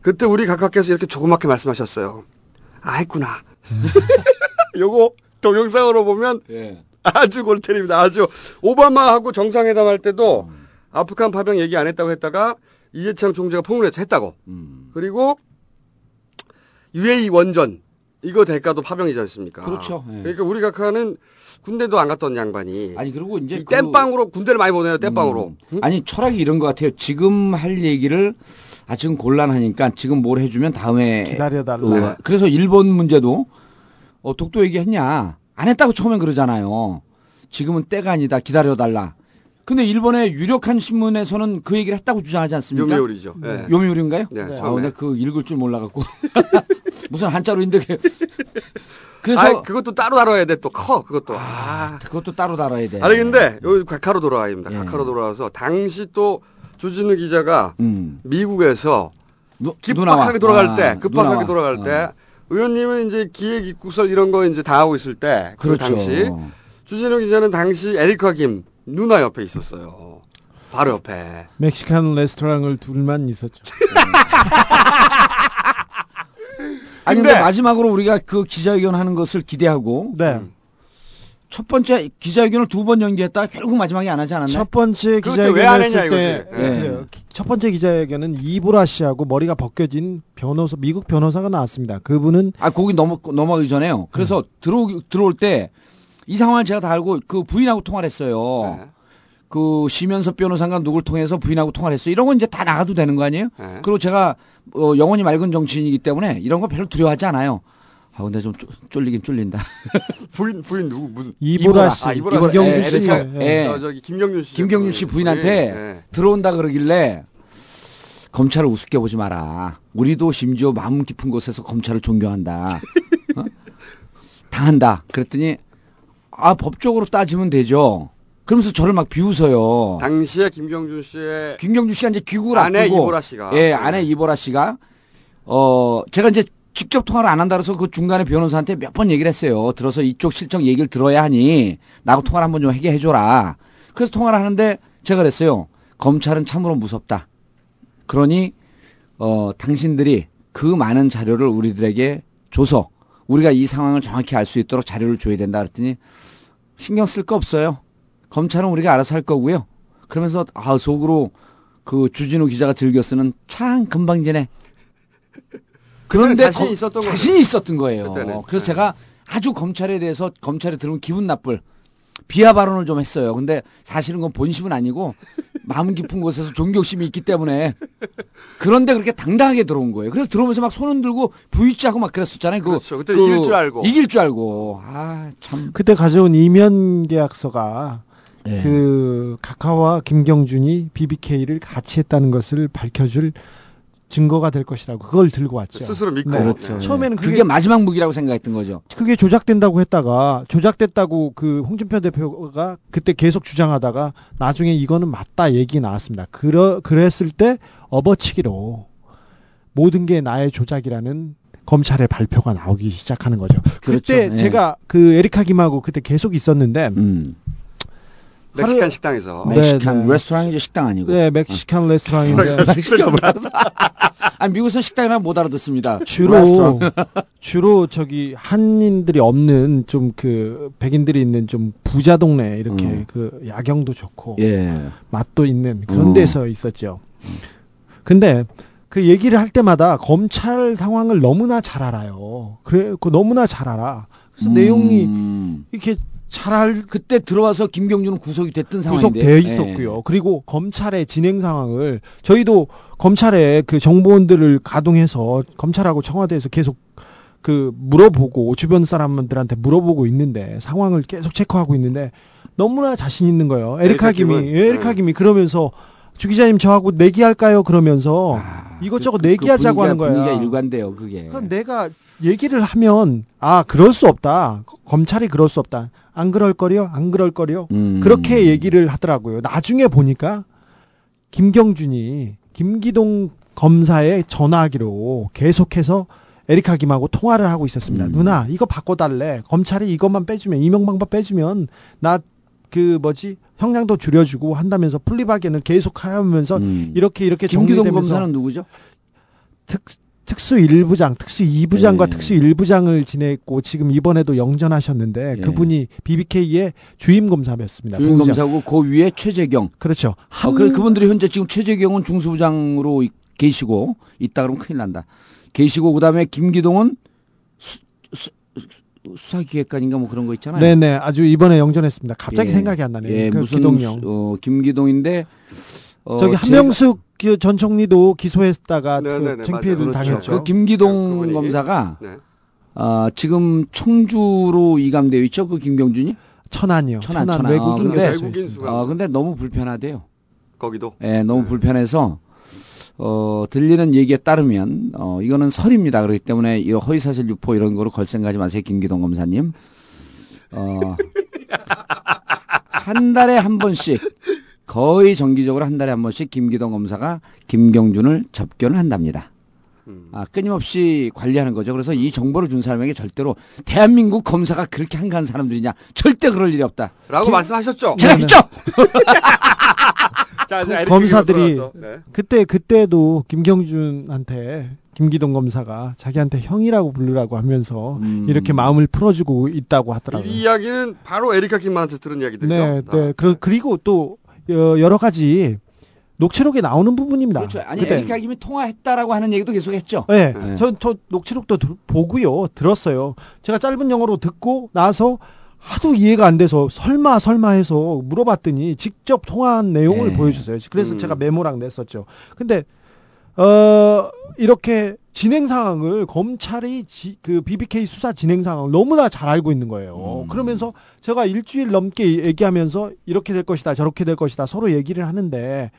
그때 우리 각하께서 이렇게 조그맣게 말씀하셨어요. 아 했구나. 요거 동영상으로 보면 예. 아주 골테입니다. 아주 오바마하고 정상회담 할 때도 아프간 파병 얘기 안 했다고 했다가 이해창 총재가 폭로해서 했다고. 그리고 UAE 원전 이거 대가도 파병이지 않습니까? 그렇죠. 예. 그러니까 우리 각하는 군대도 안 갔던 양반이 아니 그리고 이제 이 그- 땜빵으로 군대를 많이 보내요. 땜빵으로. 아니 철학이 이런 것 같아요. 지금 할 얘기를 아 지금 곤란하니까 지금 뭘 해주면 다음에 기다려 달라. 어, 그래서 일본 문제도 어, 독도 얘기했냐 안 했다고 처음엔 그러잖아요. 지금은 때가 아니다 기다려 달라. 근데 일본의 유력한 신문에서는 그 얘기를 했다고 주장하지 않습니까? 요미우리죠. 네. 요미우리인가요? 네, 아, 처음에. 근데 그 읽을 줄 몰라갖고 무슨 한자로인데. 그래서 아, 그것도 따로 다뤄야 돼. 또 커. 그것도. 아. 그것도 따로 다뤄야 돼. 아니 근데 여기 각하로 돌아와야 예. 됩니다. 각하로 돌아와서 당시 또 주진우 기자가 음. 미국에서 누나와. 급박하게 돌아갈 때, 아, 급박하게 누나와. 돌아갈 때 의원님은 이제 기획 입국설 이런 거 이제 다 하고 있을 때, 그 그렇죠. 당시 주진우 기자는 당시 에리카 김 누나 옆에 있었어요. 바로 옆에. 멕시칸 레스토랑을 둘만 있었죠. 아니 근데- 근데 마지막으로 우리가 그 기자회견 하는 것을 기대하고 네. 첫 번째 기자회견을 두 번 연기했다 결국 마지막에 안 하지 않았나요? 첫 번째 기자회견 왜안 했냐, 했을 때 이거지. 예. 그래요. 기- 첫 번째 기자회견은 이보라 씨하고 머리가 벗겨진 변호사 미국 변호사가 나왔습니다. 그분은 아 거기 넘어 넘어가기 전에요. 그래서 들어 들어올 때 이 상황을 제가 다 알고 그 부인하고 통화를 했어요. 네. 그 시면섭 변호사가 누굴 통해서 부인하고 통화를 했어요. 이런 건 이제 다 나가도 되는 거 아니에요? 네. 그리고 제가 어, 영원히 맑은 정치인이기 때문에 이런 거 별로 두려워하지 않아요. 아 근데 좀 쫄- 쫄리긴 쫄린다. 부인 부인 누구 무슨 이보라 씨, 아, 이보라 씨. 김경준 예, 씨. 에리카- 예. 저, 저기 김경준 씨. 김경준 씨 부인한테 예. 들어온다 그러길래 검찰을 우습게 보지 마라. 우리도 심지어 마음 깊은 곳에서 검찰을 존경한다. 어? 당한다. 그랬더니 아 법적으로 따지면 되죠. 그러면서 저를 막 비웃어요. 당시에 김경준 씨의 김경준 씨가 이제 귀국을 아내 앞두고 이보라 씨가. 예, 아내 이보라 씨가 어 제가 이제 직접 통화를 안 한다 그래서 그 중간에 변호사한테 몇 번 얘기를 했어요. 들어서 이쪽 실정 얘기를 들어야 하니 나하고 통화를 한번 좀 하게 해줘라. 그래서 통화를 하는데 제가 그랬어요. 검찰은 참으로 무섭다. 그러니 어 당신들이 그 많은 자료를 우리들에게 줘서 우리가 이 상황을 정확히 알 수 있도록 자료를 줘야 된다 그랬더니 신경 쓸 거 없어요. 검찰은 우리가 알아서 할 거고요. 그러면서 아 속으로 그 주진우 기자가 즐겨 쓰는 참 금방 지네. 그런데 자신이 거- 있었던. 자신이 있었던 거예요. 그때는. 그래서 네. 제가 아주 검찰에 대해서 검찰에 들으면 기분 나쁠 비하 발언을 좀 했어요. 근데 사실은 그건 본심은 아니고 마음 깊은 곳에서 존경심이 있기 때문에 그런데 그렇게 당당하게 들어온 거예요. 그래서 들어오면서 막 손 흔 들고 V자고 막 그랬었잖아요. 그, 그렇죠. 그때 이길 줄 알고. 이길 줄 알고. 아, 참. 그때 가져온 이면 계약서가 예. 그 카카오와 김경준이 BBK를 같이 했다는 것을 밝혀줄 증거가 될 것이라고 그걸 들고 왔죠. 스스로 믿고. 네. 그렇죠. 처음에는 그게, 그게, 마지막 무기라고 생각했던 거죠. 그게 조작된다고 했다가 조작됐다고 그 홍준표 대표가 그때 계속 주장하다가 나중에 이거는 맞다 얘기 나왔습니다. 그러 그랬을 때 업어치기로 모든 게 나의 조작이라는 검찰의 발표가 나오기 시작하는 거죠. 그렇죠. 그때 예. 제가 그 에리카 김하고 그때 계속 있었는데 음. 멕시칸 하루- 식당에서. 네, 멕시칸 네. 레스토랑이죠 식당 아니고. 네, 멕시칸 레스토랑인데 멕시칸 아 미국에서 식당이라 못 알아듣습니다. 주로. 주로 저기 한인들이 없는 좀 그 백인들이 있는 좀 부자 동네 이렇게 음. 그 야경도 좋고 예. 맛도 있는 그런 어. 데서 있었죠. 근데 그 얘기를 할 때마다 검찰 상황을 너무나 잘 알아요. 그래, 그 너무나 잘 알아. 그래서 내용이 음. 이렇게 잘 알, 그때 들어와서 김경준은 구속이 됐던 상황인데. 구속돼 예. 있었고요. 그리고 검찰의 진행 상황을 저희도 검찰의 그 정보원들을 가동해서 검찰하고 청와대에서 계속 그 물어보고 주변 사람들한테 물어보고 있는데 상황을 계속 체크하고 있는데 너무나 자신 있는 거예요. 에리카 에리카 김이 김은? 예, 에리카 네. 김이 그러면서 주 기자님 저하고 내기할까요? 그러면서 이것저것 그- 그 내기하자고 분위기가- 하는 거야. 분위기가 일관돼요, 그게. 그럼 내가 얘기를 하면 아 그럴 수 없다. 검찰이 그럴 수 없다. 안 그럴 거려, 안 그럴 거려. 음. 그렇게 얘기를 하더라고요. 나중에 보니까 김경준이 김기동 검사의 전화기로 계속해서 에리카 김하고 통화를 하고 있었습니다. 음. 누나 이거 바꿔달래. 검찰이 이것만 빼주면 이명박만 빼주면 나 그 뭐지 형량도 줄여주고 한다면서 플리바겐을 계속 하면서 음. 이렇게 이렇게 김기동 정리되면서 검사는 누구죠? 특, 특수 1부장, 특수 2부장과 예. 특수 1부장을 지냈고 지금 이번에도 영전하셨는데 예. 그분이 BBK의 주임 검사였습니다. 주임 부부장. 검사고 그 위에 최재경. 그렇죠. 어, 한- 그 그분들이 현재 지금 최재경은 중수부장으로 이- 계시고 있다 그러면 큰일 난다. 계시고 그다음에 김기동은 수, 수, 수사기획관인가 뭐 그런 거 있잖아요. 네네 아주 이번에 영전했습니다. 갑자기 예. 생각이 안 나네요. 예, 그 무슨 기동영. 수- 어, 김기동인데 어, 저기 제가- 한명숙 그전 총리도 기소했다가 네네네, 그 창피를 맞아요. 당했죠. 그 김기동 그분이. 검사가 네. 어, 지금 청주로 이감되어 있죠. 그 김경준이 천안이요. 천안, 천안, 천안. 외국인 어, 근데- 외국인. 수감. 어, 근데 너무 불편하대요. 거기도. 예, 너무 불편해서 어, 들리는 얘기에 따르면 어, 이거는 설입니다. 그렇기 때문에 이 허위 사실 유포 이런 거로 걸생가지 마세요, 김기동 검사님. 어, 한 달에 한 번씩 거의 정기적으로 한 달에 한 번씩 김기동 검사가 김경준을 접견을 한답니다. 아, 끊임없이 관리하는 거죠. 그래서 이 정보를 준 사람에게 절대로 대한민국 검사가 그렇게 한가한 사람들이냐 절대 그럴 일이 없다. 라고 김- 말씀하셨죠? 제가 했죠. 자, 그 에리카 검사들이. 네. 그때 그때도 김경준한테 김기동 검사가 자기한테 형이라고 부르라고 하면서 음. 이렇게 마음을 풀어주고 있다고 하더라고요. 이 이야기는 바로 에리카 김만한테 들은 이야기들이죠. 네, 아. 네. 그, 그리고 또 여- 여러 가지 녹취록에 나오는 부분입니다. 그렇죠. 아니 그때. 에리카 김이 통화했다라고 하는 얘기도 계속 했죠. 네, 네. 전저 녹취록도 들- 보고요, 들었어요. 제가 짧은 영어로 듣고 나서 하도 이해가 안 돼서 설마 설마 해서 물어봤더니 직접 통화한 내용을 네. 보여주세요. 그래서 음. 제가 메모랑 냈었죠. 근데 어 이렇게 진행 상황을 검찰이 지- 그 BBK 수사 진행 상황을 너무나 잘 알고 있는 거예요. 음. 그러면서 제가 일주일 넘게 얘기하면서 이렇게 될 것이다, 저렇게 될 것이다 서로 얘기를 하는데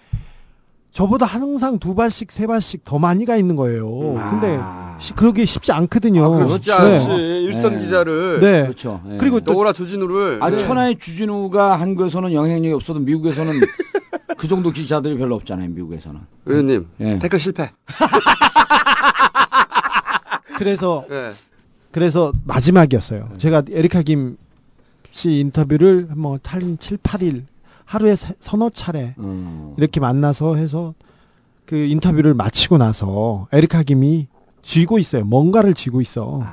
저보다 항상 두 발씩 세 발씩 더 많이 가 있는 거예요. 근데 시- 그러기 쉽지 않거든요. 아, 쉽지 네. 않지. 일선 네. 기자를. 네. 그렇죠. 예. 그리고 또 너구나 주진우를. 아 네. 천하의 주진우가 한국에서는 영향력이 없어도 미국에서는 그 정도 기자들이 별로 없잖아요. 미국에서는. 의원님, 예. 댓글 실패. 그래서 네. 그래서 마지막이었어요. 제가 에리카 김 씨 인터뷰를 뭐한 7, 8일 하루에 세- 서너 차례 음. 이렇게 만나서 해서 그 인터뷰를 마치고 나서 에리카 김이 쥐고 있어요. 뭔가를 쥐고 있어.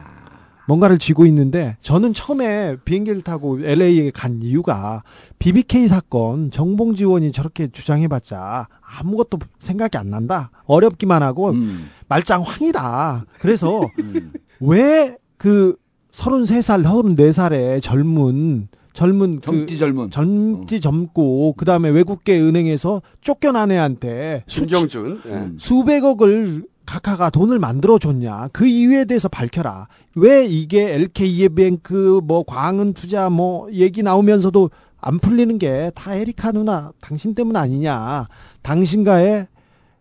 뭔가를 쥐고 있는데 저는 처음에 비행기를 타고 LA에 간 이유가 BBK 사건 정봉 지원이 저렇게 주장해봤자 아무것도 생각이 안 난다. 어렵기만 하고 음. 말짱황이다. 그래서 음. 왜그 33살, 34살의 젊은 젊은 그 젊디 젊은. 젊지 젊고 그다음에 외국계 은행에서 쫓겨난 애한테 수, 김경준. 예. 음. 수백억을 카카가 돈을 만들어 줬냐 그 이유에 대해서 밝혀라 왜 이게 LK이뱅크 뭐 광은 투자 뭐 얘기 나오면서도 안 풀리는 게 다 에리카 누나 당신 때문 아니냐 당신과의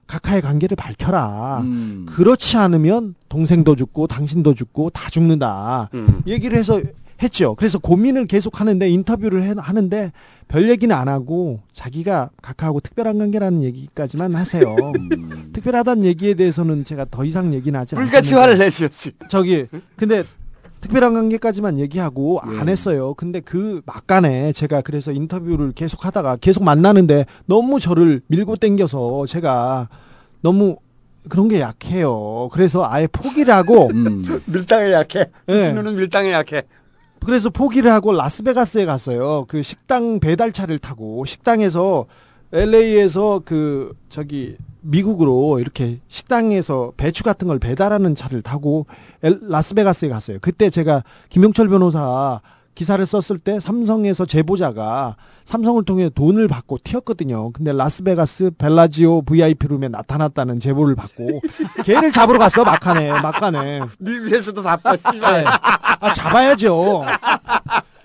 각하의 관계를 밝혀라. 음. 그렇지 않으면 동생도 죽고 당신도 죽고 다 죽는다. 음. 얘기를 해서 했죠. 그래서 고민을 계속 하는데 인터뷰를 해- 하는데 별 얘기는 안 하고 자기가 각하하고 특별한 관계라는 얘기까지만 하세요. 음. 특별하다는 얘기에 대해서는 제가 더 이상 얘기는 하지 않습니다. 불같이 화를 내셨지. 저기 근데 특별한 관계까지만 얘기하고 안 했어요. 근데 그 막간에 제가 그래서 인터뷰를 계속 하다가 계속 만나는데 너무 저를 밀고 땡겨서 제가 너무 그런 게 약해요. 그래서 아예 포기를 하고 음. 밀당에 약해. 네. 진우는 밀당에 약해. 그래서 포기를 하고 라스베가스에 갔어요. 그 식당 배달차를 타고 식당에서 LA에서 그 저기 미국으로 이렇게 식당에서 배추 같은 걸 배달하는 차를 타고 엘- 라스베가스에 갔어요. 그때 제가 김용철 변호사 기사를 썼을 때 삼성에서 제보자가 삼성을 통해 돈을 받고 튀었거든요. 근데 라스베가스 벨라지오 VIP 룸에 나타났다는 제보를 받고 걔를 잡으러 갔어 막간에 막간에. 미국에서도 바빠 씨발. 아, 잡아야죠.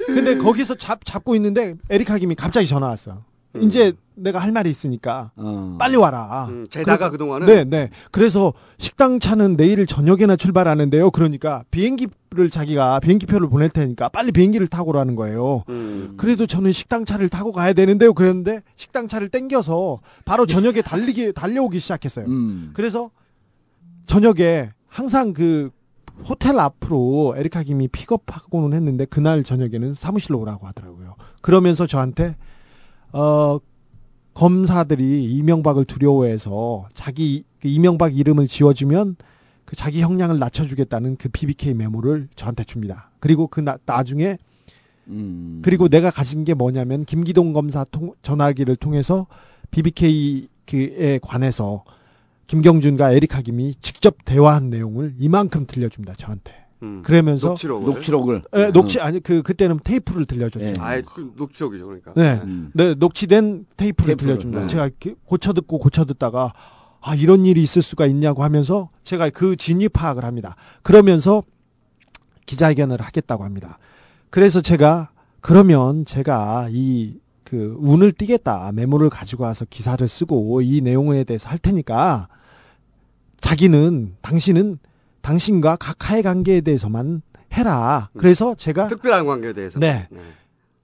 근데 거기서 잡, 잡고 있는데 에리카 김이 갑자기 전화 왔어. 이제 내가 할 말이 있으니까 어. 빨리 와라. 음, 제다가 그래서- 그동안은? 네, 네. 그래서 식당 차는 내일 저녁에나 출발하는데요. 그러니까 비행기를 자기가 비행기 표를 보낼 테니까 빨리 비행기를 타고 오라는 거예요. 음. 그래도 저는 식당 차를 타고 가야 되는데요. 그랬는데 식당 차를 땡겨서 바로 저녁에 달리기 달려오기 시작했어요. 음. 그래서 저녁에 항상 그 호텔 앞으로 에리카 김이 픽업하고는 했는데 그날 저녁에는 사무실로 오라고 하더라고요. 그러면서 저한테 어 검사들이 이명박을 두려워해서 자기 그 이명박 이름을 지워주면 그 자기 형량을 낮춰주겠다는 그 BBK 메모를 저한테 줍니다. 그리고 그 나, 나중에 음. 그리고 내가 가진 게 뭐냐면 김기동 검사 통, 전화기를 통해서 BBK 그에 관해서 김경준과 에리카 김이 직접 대화한 내용을 이만큼 들려줍니다 저한테. 음. 그러면서 녹취록을? 녹취록을? 예, 음. 녹취 아니 그 그때는 테이프를 들려줬죠. 예. 아예 그 녹취록이죠, 그러니까. 네, 음. 네 녹취된 테이프를, 테이프를, 들려줍니다. 네. 제가 이렇게 고쳐 듣고 고쳐 듣다가 아 이런 일이 있을 수가 있냐고 하면서 제가 그 진위 파악을 합니다. 그러면서 기자회견을 하겠다고 합니다. 그래서 제가 그러면 제가 이 그 운을 띄겠다 메모를 가지고 와서 기사를 쓰고 이 내용에 대해서 할 테니까 자기는 당신은 당신과 각하의 관계에 대해서만 해라. 그래서 제가 특별한 관계에 대해서. 네.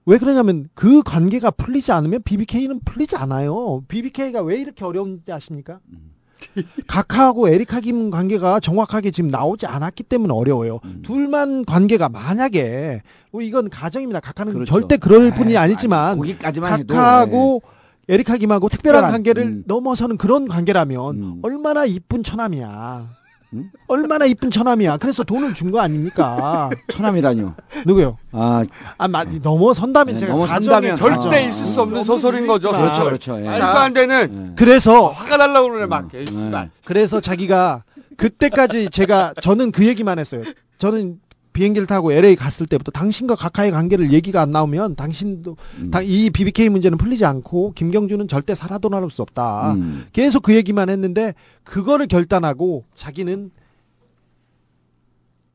왜 그러냐면 그 관계가 풀리지 않으면 BBK는 풀리지 않아요. BBK가 왜 이렇게 어려운지 아십니까? 각하하고 에리카 김 관계가 정확하게 지금 나오지 않았기 때문에 어려워요. 둘만 관계가 만약에 뭐 이건 가정입니다. 각하는 그렇죠. 절대 그럴 분이 에이, 아니지만 아니, 각하하고 에리카 김하고 특별한 특별한, 관계를 음. 넘어서는 그런 관계라면 얼마나 이쁜 처남이야. 음? 얼마나 이쁜 처남이야. 그래서 돈을 준 거 아닙니까? 처남이라뇨. 누구요? 아, 아, 마, 넘어선다면 네, 제가 넘어선다면 절대 아. 있을 수 없는 소설인 거죠. 그렇죠, 그렇죠. 예. 말도 안 되는. 그래서 화가 날라고 그러네, 막. 에이, 씨발. 그래서 자기가 그때까지 제가 저는 그 얘기만 했어요. 저는 비행기를 타고 LA 갔을 때부터 당신과 각하의 관계를 얘기가 안 나오면 당신도 음. 당- 이 BBK 문제는 풀리지 않고 김경준은 절대 살아도날 수 없다. 음. 계속 그 얘기만 했는데 그거를 결단하고 자기는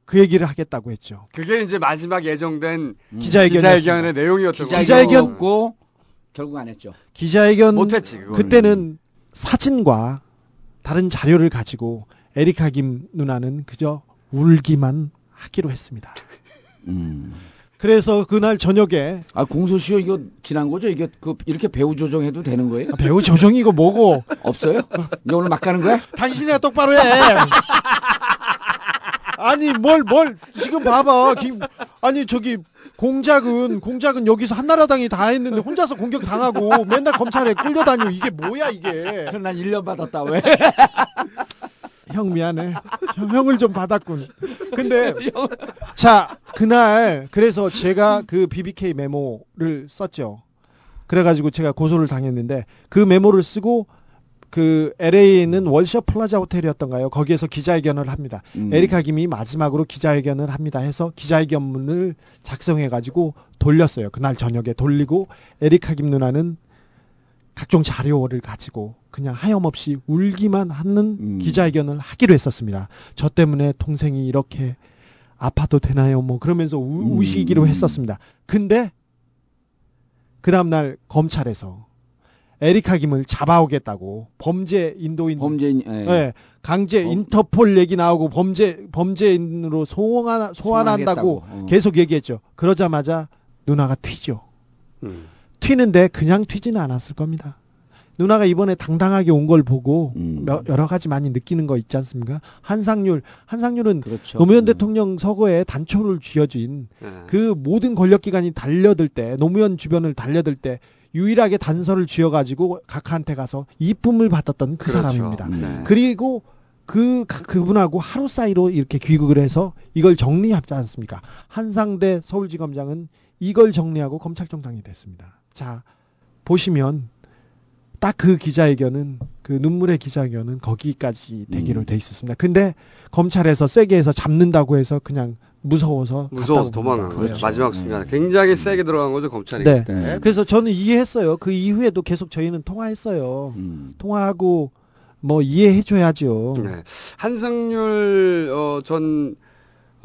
그 얘기를 하겠다고 했죠. 그게 이제 마지막 예정된 기자회견이었습니다. 기자회견의 내용이었던 거죠. 기자회견 고 결국 안 했죠. 기자회견 못했지, 그거는. 그때는 사진과 다른 자료를 가지고 에리카 김 누나는 그저 울기만 하기로 했습니다. 음. 그래서 그날 저녁에 아 공소시효 이거 지난 거죠? 이게 그 이렇게 배우 조정해도 되는 거예요? 아, 배우 조정이고 뭐고 없어요? 이거 오늘 막 가는 거야? 당신이나 똑바로 해. 아니 뭘뭘 지금 봐봐 김 아니 저기 공작은 공작은 여기서 한나라당이 다 했는데 혼자서 공격 당하고 맨날 검찰에 끌려다니고 이게 뭐야 이게 그럼 난 1년 받았다 왜? 형 미안해 형, 형을 좀 받았군 근데 자 그날 그래서 제가 그 BBK 메모를 썼죠 그래가지고 제가 고소를 당했는데 그 메모를 쓰고 그 LA에 있는 Wilshire Plaza 호텔이었던가요? 거기에서 기자회견을 합니다. 음. 에리카 김이 마지막으로 기자회견을 합니다. 해서 기자회견문을 작성해가지고 돌렸어요. 그날 저녁에 돌리고 에리카 김 누나는 각종 자료를 가지고 그냥 하염없이 울기만 하는 음. 기자회견을 하기로 했었습니다. 저 때문에 동생이 이렇게 아파도 되나요? 뭐 그러면서 우, 음. 우시기로 했었습니다. 근데 그 다음날 검찰에서 에리카 김을 잡아오겠다고 범죄 인도인 범죄인 예. 예, 강제 인터폴 얘기 나오고 범죄 범죄인으로 소환 소환한다고. 어. 계속 얘기했죠. 그러자마자 누나가 튀죠. 음. 튀는데 그냥 튀지는 않았을 겁니다. 누나가 이번에 당당하게 온 걸 보고 음. 여- 여러 가지 많이 느끼는 거 있지 않습니까? 한상률, 한상률은 그렇죠. 노무현 대통령 서거에 단초를 쥐어진 네. 그 모든 권력기관이 달려들 때 노무현 주변을 달려들 때 유일하게 단서를 쥐어가지고 각하한테 가서 이쁨을 받았던 그 그렇죠. 사람입니다. 네. 그리고 그 가- 그분하고 하루 사이로 이렇게 귀국을 해서 이걸 정리하지 않습니까? 한상대 서울지검장은 이걸 정리하고 검찰총장이 됐습니다. 자 보시면 딱 그 기자회견은 그 눈물의 기자회견은 거기까지 되기로 음. 돼 있었습니다. 근데 검찰에서 세게 해서 잡는다고 해서 그냥 무서워서 무서워서 도망간. 거죠. 마지막 순간 굉장히 세게 들어간 거죠 검찰이. 네. 그때. 그래서 저는 이해했어요. 그 이후에도 계속 저희는 통화했어요. 통화하고 뭐 이해해줘야죠. 네. 한상률 어, 전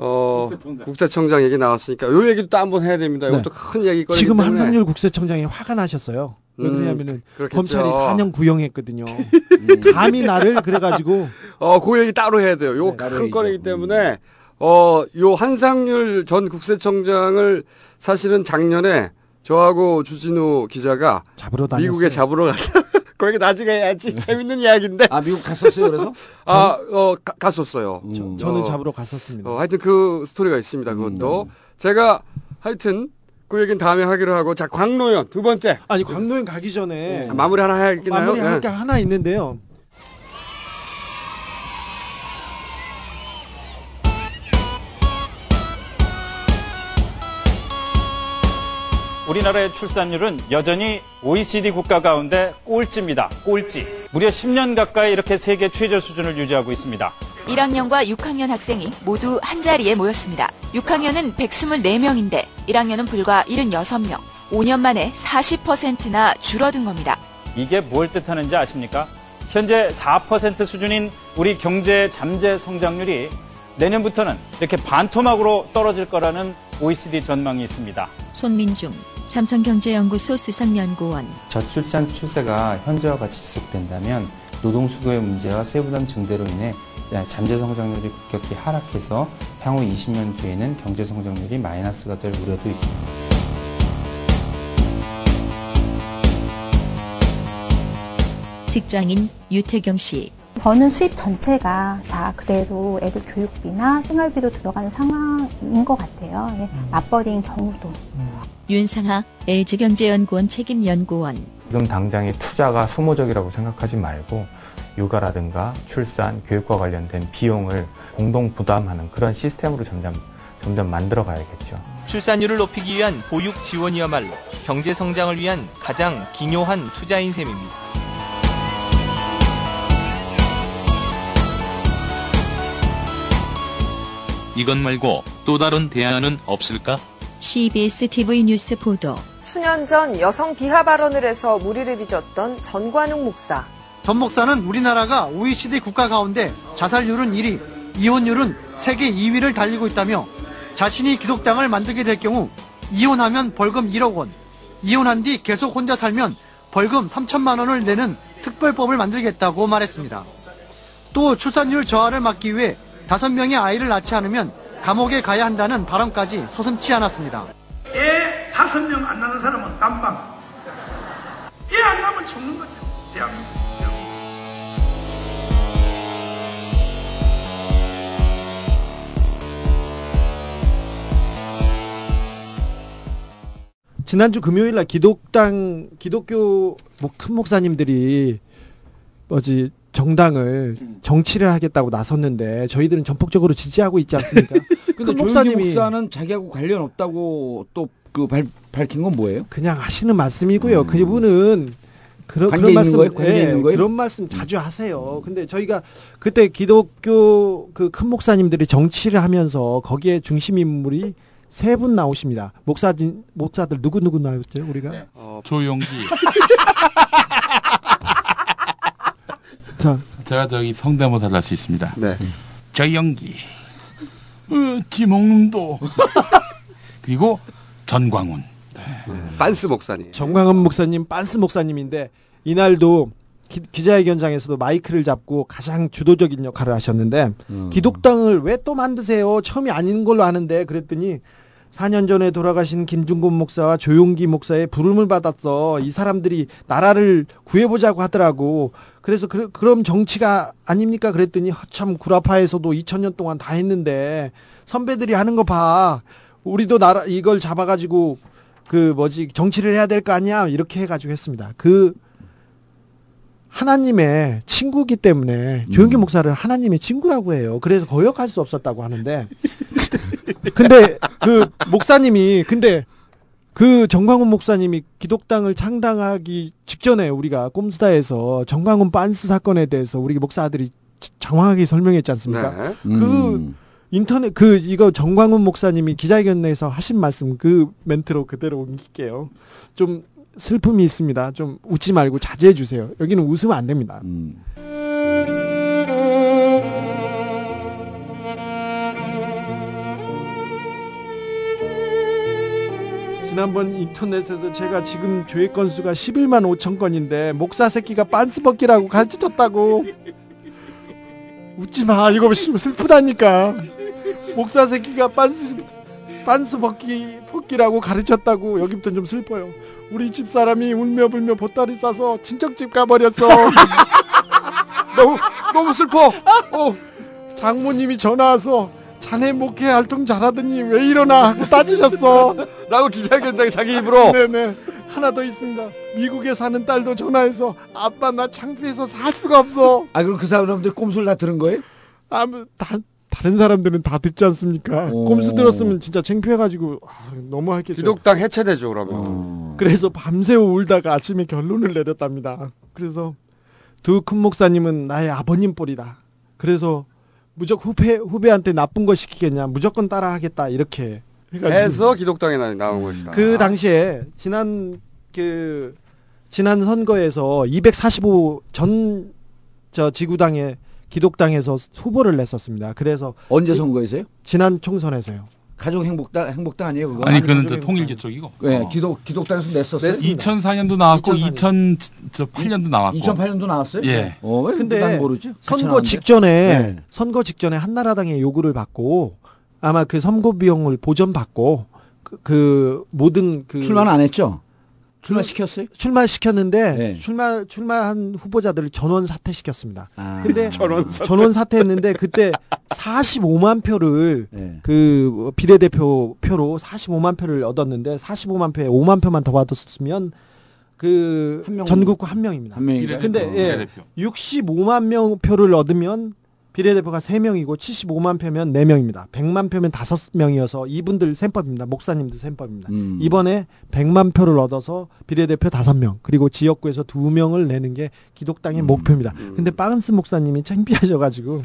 어, 국세청장. 얘기 나왔으니까 요 얘기도 또 한번 해야 됩니다. 네. 이것도 큰 얘기거든요. 지금 한상률 국세청장이 화가 나셨어요. 왜 음, 그러냐면은 그렇겠죠. 검찰이 4년 구형했거든요. 감히 나를 그래가지고 어, 그 얘기 따로 해야 돼요. 요큰 건이기 때문에 어, 요 한상률 전 국세청장을 사실은 작년에 저하고 주진우 기자가 잡으러 다녔어요. 미국에 잡으러 갔다. 거기 나중에 해야지. 재밌는 이야기인데. 아 미국 갔었어요 그래서? 아, 어, 가- 갔었어요. 저는 어, 잡으러 갔었습니다. 어, 하여튼 그 스토리가 있습니다. 그것도 제가 하여튼 그 얘기는 다음에 하기로 하고 자 광노현 두 번째. 아니 광노현 가기 전에 아, 마무리 하나 해야겠나요? 마무리 할 네. 게 하나 있는데요. 우리나라의 출산율은 여전히 OECD 국가 가운데 꼴찌입니다. 꼴찌. 무려 10년 가까이 이렇게 세계 최저 수준을 유지하고 있습니다. 1학년과 6학년 학생이 모두 한 자리에 모였습니다. 6학년은 124명인데 1학년은 불과 76명. 5년 만에 40%나 줄어든 겁니다. 이게 뭘 뜻하는지 아십니까? 현재 4% 수준인 우리 경제 잠재 성장률이 내년부터는 이렇게 반토막으로 떨어질 거라는 OECD 전망이 있습니다. 손민중 삼성경제연구소 수석연구원 저출산 추세가 현재와 같이 지속된다면 노동수고의 문제와 세부담 증대로 인해 잠재 성장률이 급격히 하락해서 향후 20년 뒤에는 경제 성장률이 마이너스가 될 우려도 있습니다. 직장인 유태경 씨 버는 수입 전체가 다 그대로 애들 교육비나 생활비도 들어가는 상황인 것 같아요. 예, 맞벌이인 경우도. 윤상하 LG경제연구원 책임연구원 지금 당장의 투자가 소모적이라고 생각하지 말고 육아라든가 출산, 교육과 관련된 비용을 공동 부담하는 그런 시스템으로 점점 점점 만들어 가야겠죠. 출산율을 높이기 위한 보육 지원이야말로 경제 성장을 위한 가장 기묘한 투자인 셈입니다. 이것 말고 또 다른 대안은 없을까? CBS TV 뉴스 보도 수년 전 여성 비하 발언을 해서 무리를 빚었던 전관웅 목사. 전 목사는 우리나라가 OECD 국가 가운데 자살률은 1위, 이혼율은 세계 2위를 달리고 있다며 자신이 기독당을 만들게 될 경우 이혼하면 벌금 1억 원, 이혼한 뒤 계속 혼자 살면 벌금 3천만 원을 내는 특별법을 만들겠다고 말했습니다. 또 출산율 저하를 막기 위해 5명의 아이를 낳지 않으면 감옥에 가야 한다는 발언까지 서슴치 않았습니다. 애 다섯 명안 나는 사람은 깜방. 애안 나면 죽는 거죠. 대한민국. 지난주 금요일 날 기독당 기독교 뭐 큰 목사님들이 뭐지 정당을 정치를 하겠다고 나섰는데 저희들은 전폭적으로 지지하고 있지 않습니까? 근데 큰 조영기 목사는 자기하고 관련 없다고 또 그 밝힌 건 뭐예요? 그냥 하시는 말씀이고요. 그분은 그런, 관계 그런 말씀 거예요? 예, 있는 거예요? 그런 말씀 자주 하세요. 근데 저희가 그때 기독교 그 큰 목사님들이 정치를 하면서 거기에 중심 인물이 세 분 나오십니다. 목사진 목사들 누구 누구 나왔죠? 우리가 조용기. 자, 제가 저기 성대모사를 할 수 있습니다. 네. 조용기. 어, 김홍도. 그리고 전광훈. 빤스 목사님. 정광훈 목사님, 빤스 목사님인데 이날도 기, 자회견장에서도 마이크를 잡고 가장 주도적인 역할을 하셨는데 음. 기독당을 왜 또 만드세요? 처음이 아닌 걸로 아는데 그랬더니 4년 전에 돌아가신 김중곤 목사와 조용기 목사의 부름을 받았어. 이 사람들이 나라를 구해보자고 하더라고. 그래서 그, 그럼 정치가 아닙니까? 그랬더니 참 구라파에서도 2000년 동안 다 했는데 선배들이 하는 거 봐. 우리도 나라 이걸 잡아가지고 그 뭐지 정치를 해야 될 거 아니야? 이렇게 해가지고 했습니다. 그 하나님의 친구기 때문에 조용기 목사를 하나님의 친구라고 해요. 그래서 거역할 수 없었다고 하는데 근데 그 목사님이 근데 그 정광훈 목사님이 기독당을 창당하기 직전에 우리가 꼼수다에서 정광훈 빤스 사건에 대해서 우리 목사들이 장황하게 설명했지 않습니까? 네. 그 음. 인터넷 그 이거 정광훈 목사님이 기자회견에서 하신 말씀 그 멘트로 그대로 옮길게요. 좀 슬픔이 있습니다. 좀 웃지 말고 자제해 주세요. 여기는 웃으면 안 됩니다. 음. 지난번 인터넷에서 제가 지금 조회 건수가 11만 5천 건인데 목사 새끼가 빤스 벗기라고 가르쳐줬다고. 웃지 마. 이거 씨, 슬프다니까. 목사 새끼가 빤스 빤스 벗기 벗기라고 가르쳤다고. 여기부터 좀 슬퍼요. 우리 집 사람이 울며 불며 보따리 싸서 친척집 가버렸어. 너무 너무 슬퍼. 어, 장모님이 전화 와서 자네 목회 활동 잘하더니 왜 이러나 하고 따지셨어. 라고 기자회견장에 자기 입으로. 네네. 하나 더 있습니다. 미국에 사는 딸도 전화해서 아빠 나 창피해서 살 수가 없어. 아 그럼 그 사람들 꼼수를 다 들은 거예요? 아무 다 다른 사람들은 다 듣지 않습니까? 오. 꼼수 들었으면 진짜 창피해가지고 아, 너무 하겠어요. 기독당 해체되죠 그러면. 어. 그래서 밤새워 울다가 아침에 결론을 내렸답니다. 그래서 두 큰 목사님은 나의 아버님 뻘이다. 그래서 무조건 후배 후배한테 나쁜 거 시키겠냐 무조건 따라하겠다 이렇게 해가지고 해서 기독당에 나- 나온 것이다. 그 당시에 지난 그 지난 선거에서 245 전 저 지구당에 기독당에서 후보를 냈었습니다. 그래서 언제 이- 선거에서요? 지난 총선에서요. 가족 행복당 행복당 아니에요 그거? 아니 그는 저 통일교 쪽이고. 네, 기독 기독당에서 냈었어요. 2004년도 나왔고 2008년도 나왔고. 2008년도 나왔어요? 예. 어, 왜 근데 난 모르지? 선거? 직전에 네. 선거 직전에 한나라당의 요구를 받고 아마 그 선거 비용을 보전 받고 그, 그 모든 그 출마는 안 했죠? 출마 시켰어요? 출마 시켰는데 네. 출마 출마한 후보자들을 전원 사퇴시켰습니다. 아. 근데 전원 사퇴. 전원 사퇴했는데 그때 45만 표를 네. 그 비례대표 표로 45만 표를 얻었는데 45만 표에 5만 표만 더 받았으면 그한 명. 전국구 한 명입니다. 한 명이다. 근데 비례대표, 예, 비례대표. 65만 명 표를 얻으면 비례대표가 3명이고 75만 표면 4명입니다. 100만 표면 5명이어서 이분들 셈법입니다. 목사님들 셈법입니다. 음. 이번에 100만 표를 얻어서 비례대표 5명 그리고 지역구에서 2명을 내는 게 기독당의 목표입니다. 근데 빠은스 목사님이 창피하셔가지고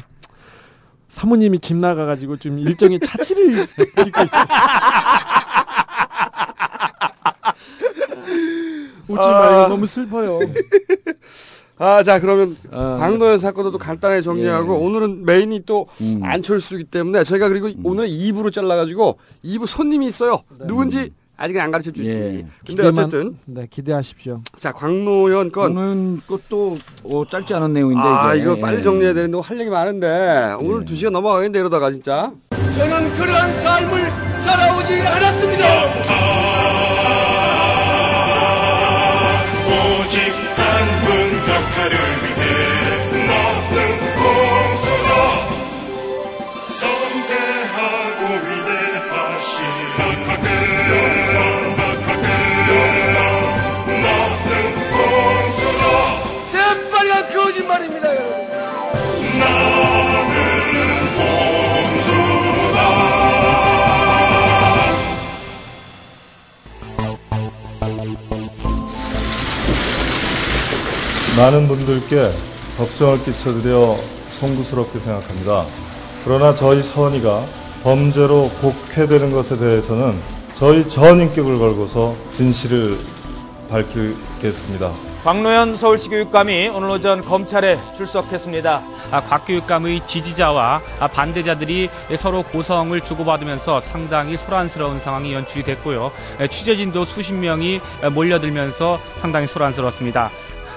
사모님이 집 나가가지고 좀 일정의 차질을 빚고 있었어요. 웃지 말고 아. 너무 슬퍼요. 아, 자, 그러면 어. 박노현 사건도 또 간단하게 정리하고 예. 오늘은 메인이 또 음. 안철수이기 때문에 저희가 그리고 오늘 2부로 잘라가지고 2부 손님이 있어요. 누군지 아직은 안 가르쳐 주지. 예. 근데 기대만- 어쨌든 네 기대하십시오. 자, 광노현 건 오늘 것도 어, 짧지 않은 내용인데 아, 이게. 이거 빨리 예. 정리해야 되는데 할 얘기 많은데 오늘 두 시간 넘어가겠는데 이러다가 진짜. 저는 그러한 삶을 살아오지 않았습니다. 격 많은 분들께 걱정을 끼쳐드려 송구스럽게 생각합니다. 그러나 저희 선의가 범죄로 곡해되는 것에 대해서는 저희 전 인격을 걸고서 진실을 밝히겠습니다. 광노현 서울시 교육감이 오늘 오전 검찰에 출석했습니다. 아, 곽 교육감의 지지자와 아, 반대자들이 서로 고성을 주고받으면서 상당히 소란스러운 상황이 연출이 됐고요. 에, 취재진도 수십 명이 에, 몰려들면서 상당히 소란스러웠습니다.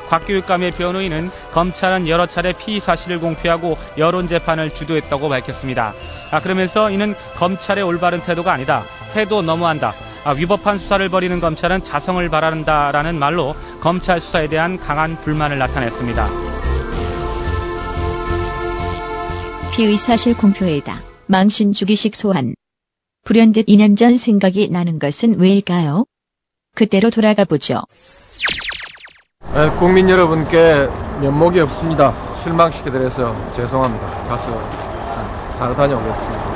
곽교육감의 변호인은 검찰은 여러 차례 피의 사실을 공표하고 여론 재판을 주도했다고 밝혔습니다. 아, 그러면서 이는 검찰의 올바른 태도가 아니다. 태도 너무한다. 아, 위법한 수사를 벌이는 검찰은 자성을 바란다라는 말로 검찰 수사에 대한 강한 불만을 나타냈습니다. 피의 사실 공표에다 망신 주기식 소환. 불현듯 2년 전 생각이 나는 것은 왜일까요? 그때로 돌아가 보죠. 네, 국민 여러분께 면목이 없습니다. 실망시켜드려서 죄송합니다. 가서 잘 다녀오겠습니다.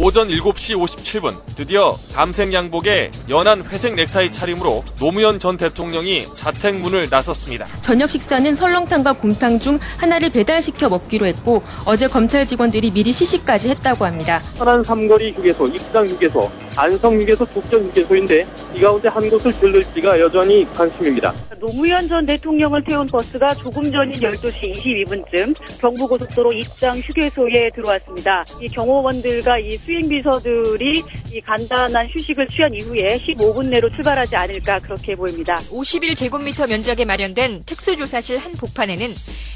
오전 7시 57분 드디어 감색 양복에 연한 회색 넥타이 차림으로 노무현 전 대통령이 자택 문을 나섰습니다. 저녁 식사는 설렁탕과 곰탕 중 하나를 배달시켜 먹기로 했고 어제 검찰 직원들이 미리 시식까지 했다고 합니다. 천안 삼거리 휴게소, 익당 휴게소, 안성 휴게소, 북전 휴게소인데 이 가운데 한 곳을 들를지가 여전히 관심입니다. 노무현 전 대통령을 태운 버스가 조금 전인 12시 22분쯤 경부고속도로 입장 휴게소에 들어왔습니다. 이 경호원들과 이 수행비서들이 이 간단한 휴식을 취한 이후에 15분 내로 출발하지 않을까 그렇게 보입니다. 51제곱미터 면적에 마련된 특수조사실 한 복판에는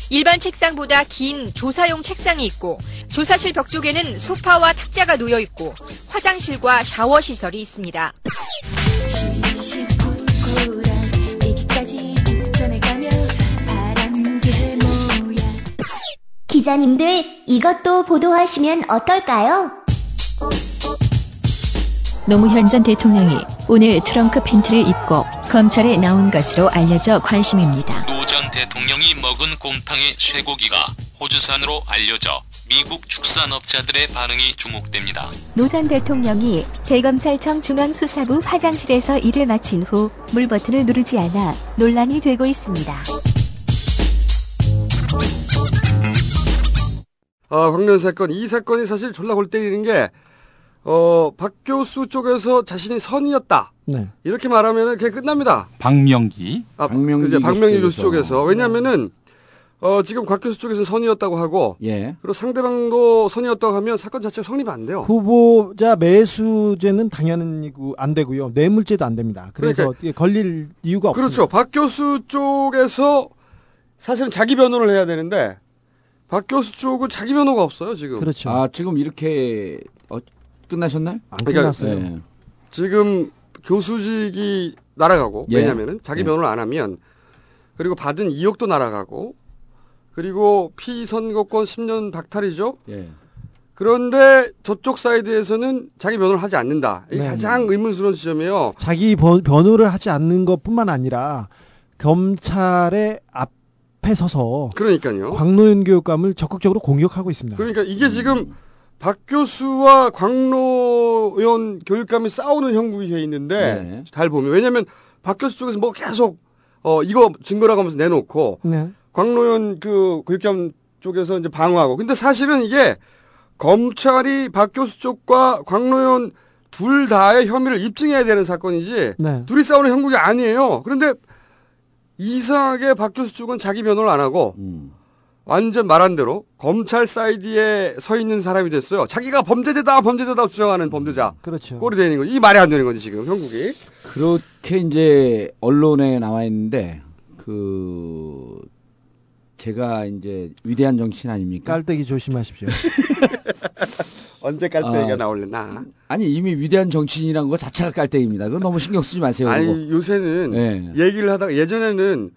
일반 책상보다 긴 조사용 책상이 있고 조사실 벽 쪽에는 소파와 탁자가 놓여 있고 화장실과 샤워 시설이 있습니다. 기자님들, 이것도 보도하시면 어떨까요? 노무현 전 대통령이 오늘 트렁크 팬티를 입고 검찰에 나온 것으로 알려져 관심입니다. 노 전 대통령이 먹은 곰탕의 쇠고기가 호주산으로 알려져 미국 축산업자들의 반응이 주목됩니다. 노 전 대통령이 대검찰청 중앙수사부 화장실에서 일을 마친 후 물버튼을 누르지 않아 논란이 되고 있습니다. 아, 광년 사건. 이 사건이 사실 졸라 골 때리는 게, 어, 박 교수 쪽에서 자신이 선이었다. 네. 이렇게 말하면 그냥 끝납니다. 박명기. 아, 박명기 그죠. 박명기 교수 교수 쪽에서. 왜냐면은, 어, 지금 곽 교수 쪽에서 선이었다고 하고, 예. 그리고 상대방도 선이었다고 하면 사건 자체가 성립이 안 돼요. 후보자 매수죄는 당연히고 안 되고요. 뇌물죄도 안 됩니다. 그래서 그러니까- 걸릴 이유가 없습니다. 그렇죠. 박 교수 쪽에서 사실은 자기 변호를 해야 되는데, 박 교수 쪽은 자기 변호가 없어요, 지금. 그렇죠. 아 지금 이렇게 어, 끝나셨나요? 안 그러니까 끝났어요. 네. 지금 교수직이 날아가고 예. 왜냐면은 자기 예. 변호를 안 하면 그리고 받은 2억도 날아가고 그리고 피선거권 10년 박탈이죠. 예. 그런데 저쪽 사이드에서는 자기 변호를 하지 않는다. 이게 네, 가장 의문스러운 지점이에요. 자기 번- 변호를 하지 않는 것뿐만 아니라 검찰의 앞에 서서 그러니까요. 광노현 교육감을 적극적으로 공격하고 있습니다. 그러니까 이게 지금 박 교수와 광노현 교육감이 싸우는 형국이 돼 있는데 네. 잘 보면 왜냐하면 박 교수 쪽에서 뭐 계속 어 이거 증거라고 하면서 내놓고 네. 광노현 그 교육감 쪽에서 이제 방어하고 근데 사실은 이게 검찰이 박 교수 쪽과 광노현 둘 다의 혐의를 입증해야 되는 사건이지 네. 둘이 싸우는 형국이 아니에요. 그런데 이상하게 박 교수 쪽은 자기 변호를 안 하고 음. 완전 말한 대로 검찰 사이드에 서 있는 사람이 됐어요. 자기가 범죄자다 범죄자다 주장하는 범죄자. 그렇죠. 꼴이 되는 거지. 이 말이 안 되는 거지 지금 형국이. 그렇게 이제 언론에 나와 있는데 그 제가 이제 위대한 정치인 아닙니까? 깔때기 조심하십시오. 언제 깔때기가 아, 나올려나. 아니 이미 위대한 정치인이란 거 자체가 깔때기입니다. 그건 너무 신경 쓰지 마세요. 그거. 아니 요새는 네. 얘기를 하다가 예전에는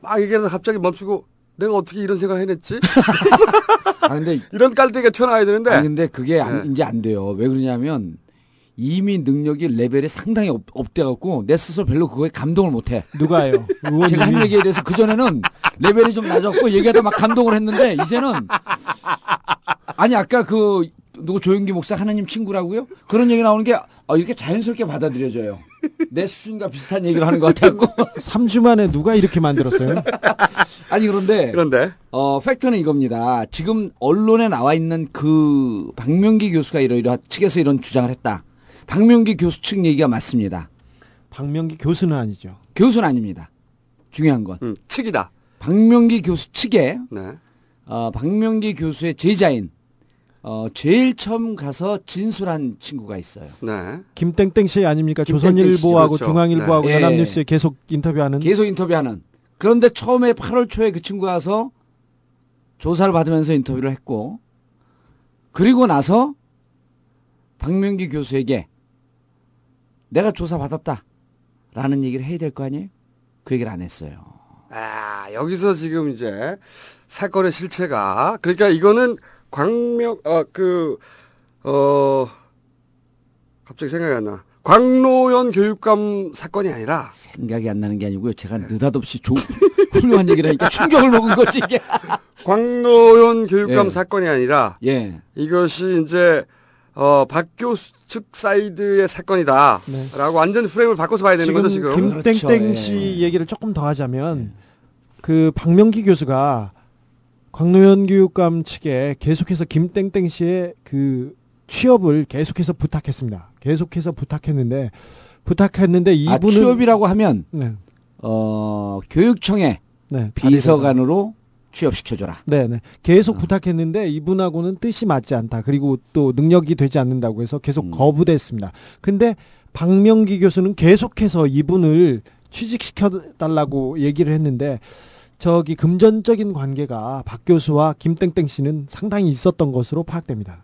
막 얘기하다가 갑자기 멈추고 내가 어떻게 이런 생각 해냈지? 아 근데 이런 깔때기가 튀어나와야 되는데. 아니 근데 그게 안, 네. 이제 안 돼요. 왜 그러냐면 이미 능력이 레벨이 상당히 up, up돼갖고 내 스스로 별로 그거에 감동을 못해. 누가요? 제가 한 얘기에 대해서 그 전에는 레벨이 좀 낮았고 얘기하다 막 감동을 했는데 이제는 아니 아까 그 누구 조용기 목사 하나님 친구라고요? 그런 얘기 나오는 게 어, 이렇게 자연스럽게 받아들여져요. 내 수준과 비슷한 얘기를 하는 것 같아갖고 3주 만에 누가 이렇게 만들었어요? 아니 그런데 그런데 어 팩트는 이겁니다. 지금 언론에 나와 있는 그 박명기 교수가 이러이러 측에서 이런 주장을 했다. 박명기 교수 측 얘기가 맞습니다. 박명기 교수는 아니죠. 교수는 아닙니다. 중요한 건 음, 측이다. 박명기 교수 측에 네. 어, 박명기 교수의 제자인 어, 제일 처음 가서 진술한 친구가 있어요. 네. 김땡땡 씨 아닙니까? 김땡땡 조선일보하고 씨, 그렇죠. 중앙일보하고 네. 연합뉴스에 계속 인터뷰하는 계속 인터뷰하는. 그런데 처음에 8월 초에 그 친구가 와서 조사를 받으면서 인터뷰를 했고, 그리고 나서 박명기 교수에게 내가 조사 받았다. 라는 얘기를 해야 될 거 아니에요? 그 얘기를 안 했어요. 아, 여기서 지금 이제 사건의 실체가 그러니까 이거는 광명 어그 어 갑자기 생각이 안 나. 곽노현 교육감 사건이 아니라 생각이 안 나는 게 아니고요. 제가 느닷없이 조, 훌륭한 얘기를 하니까 충격을 먹은 거지 이게. 곽노현 교육감 예. 사건이 아니라 예. 이것이 이제 어, 박 교수 측 사이드의 사건이다라고 완전 프레임을 바꿔서 봐야 되는 거죠 지금. 김땡땡 그렇죠. 씨 예. 얘기를 조금 더 하자면 그 박명기 교수가 광노현 교육감 측에 계속해서 김땡땡 씨의 그 취업을 계속해서 부탁했습니다. 계속해서 부탁했는데 부탁했는데 아, 이분은 취업이라고 하면 네. 어, 교육청에 네, 비서관으로 취업시켜줘라. 네, 네. 계속 부탁했는데 이분하고는 뜻이 맞지 않다. 그리고 또 능력이 되지 않는다고 해서 계속 거부됐습니다. 근데 박명기 교수는 계속해서 이분을 취직시켜 달라고 얘기를 했는데 저기 금전적인 관계가 박 교수와 김땡땡 씨는 상당히 있었던 것으로 파악됩니다.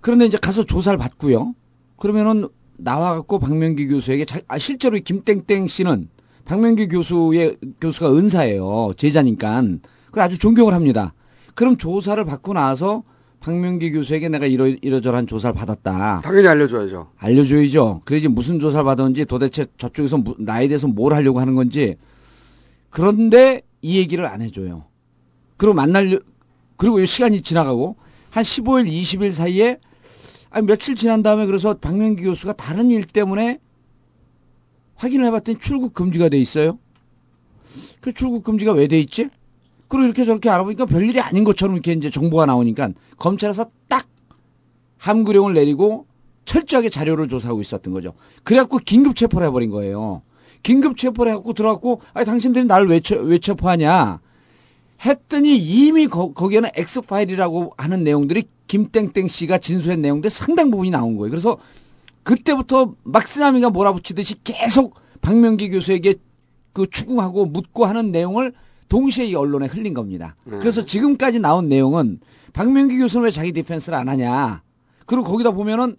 그런데 이제 가서 조사를 받고요. 그러면은 나와갖고 박명기 교수에게 자, 아, 실제로 이 김땡땡 씨는 박명기 교수의 교수가 은사예요. 제자니까. 그 아주 존경을 합니다. 그럼 조사를 받고 나서 박명기 교수에게 내가 이러, 이러저러한 조사를 받았다. 당연히 알려줘야죠. 알려줘야죠. 그래야지 무슨 조사를 받았는지 도대체 저쪽에서 무- 나에 대해서 뭘 하려고 하는 건지. 그런데 이 얘기를 안 해줘요. 그리고 만날, 그리고 이 시간이 지나가고 한 15일, 20일 사이에 아니, 며칠 지난 다음에 그래서 박명기 교수가 다른 일 때문에 확인을 해봤더니 출국 금지가 돼 있어요. 그 출국 금지가 왜 돼 있지? 그리고 이렇게 저렇게 알아보니까 별일이 아닌 것처럼 이렇게 이제 정보가 나오니까 검찰에서 딱 함구령을 내리고 철저하게 자료를 조사하고 있었던 거죠. 그래갖고 긴급 체포를 해버린 거예요. 긴급 체포를 해갖고 들어갖고, 아니, 당신들이 나를 왜, 체, 왜 체포하냐? 했더니 이미 거, 거기에는 X파일이라고 하는 내용들이 김땡땡 씨가 진술한 내용들 상당 부분이 나온 거예요. 그래서 그때부터 막 쓰나미가 몰아붙이듯이 계속 박명기 교수에게 그 추궁하고 묻고 하는 내용을 동시에 이 언론에 흘린 겁니다. 네. 그래서 지금까지 나온 내용은 박명기 교수는 왜 자기 디펜스를 안 하냐. 그리고 거기다 보면은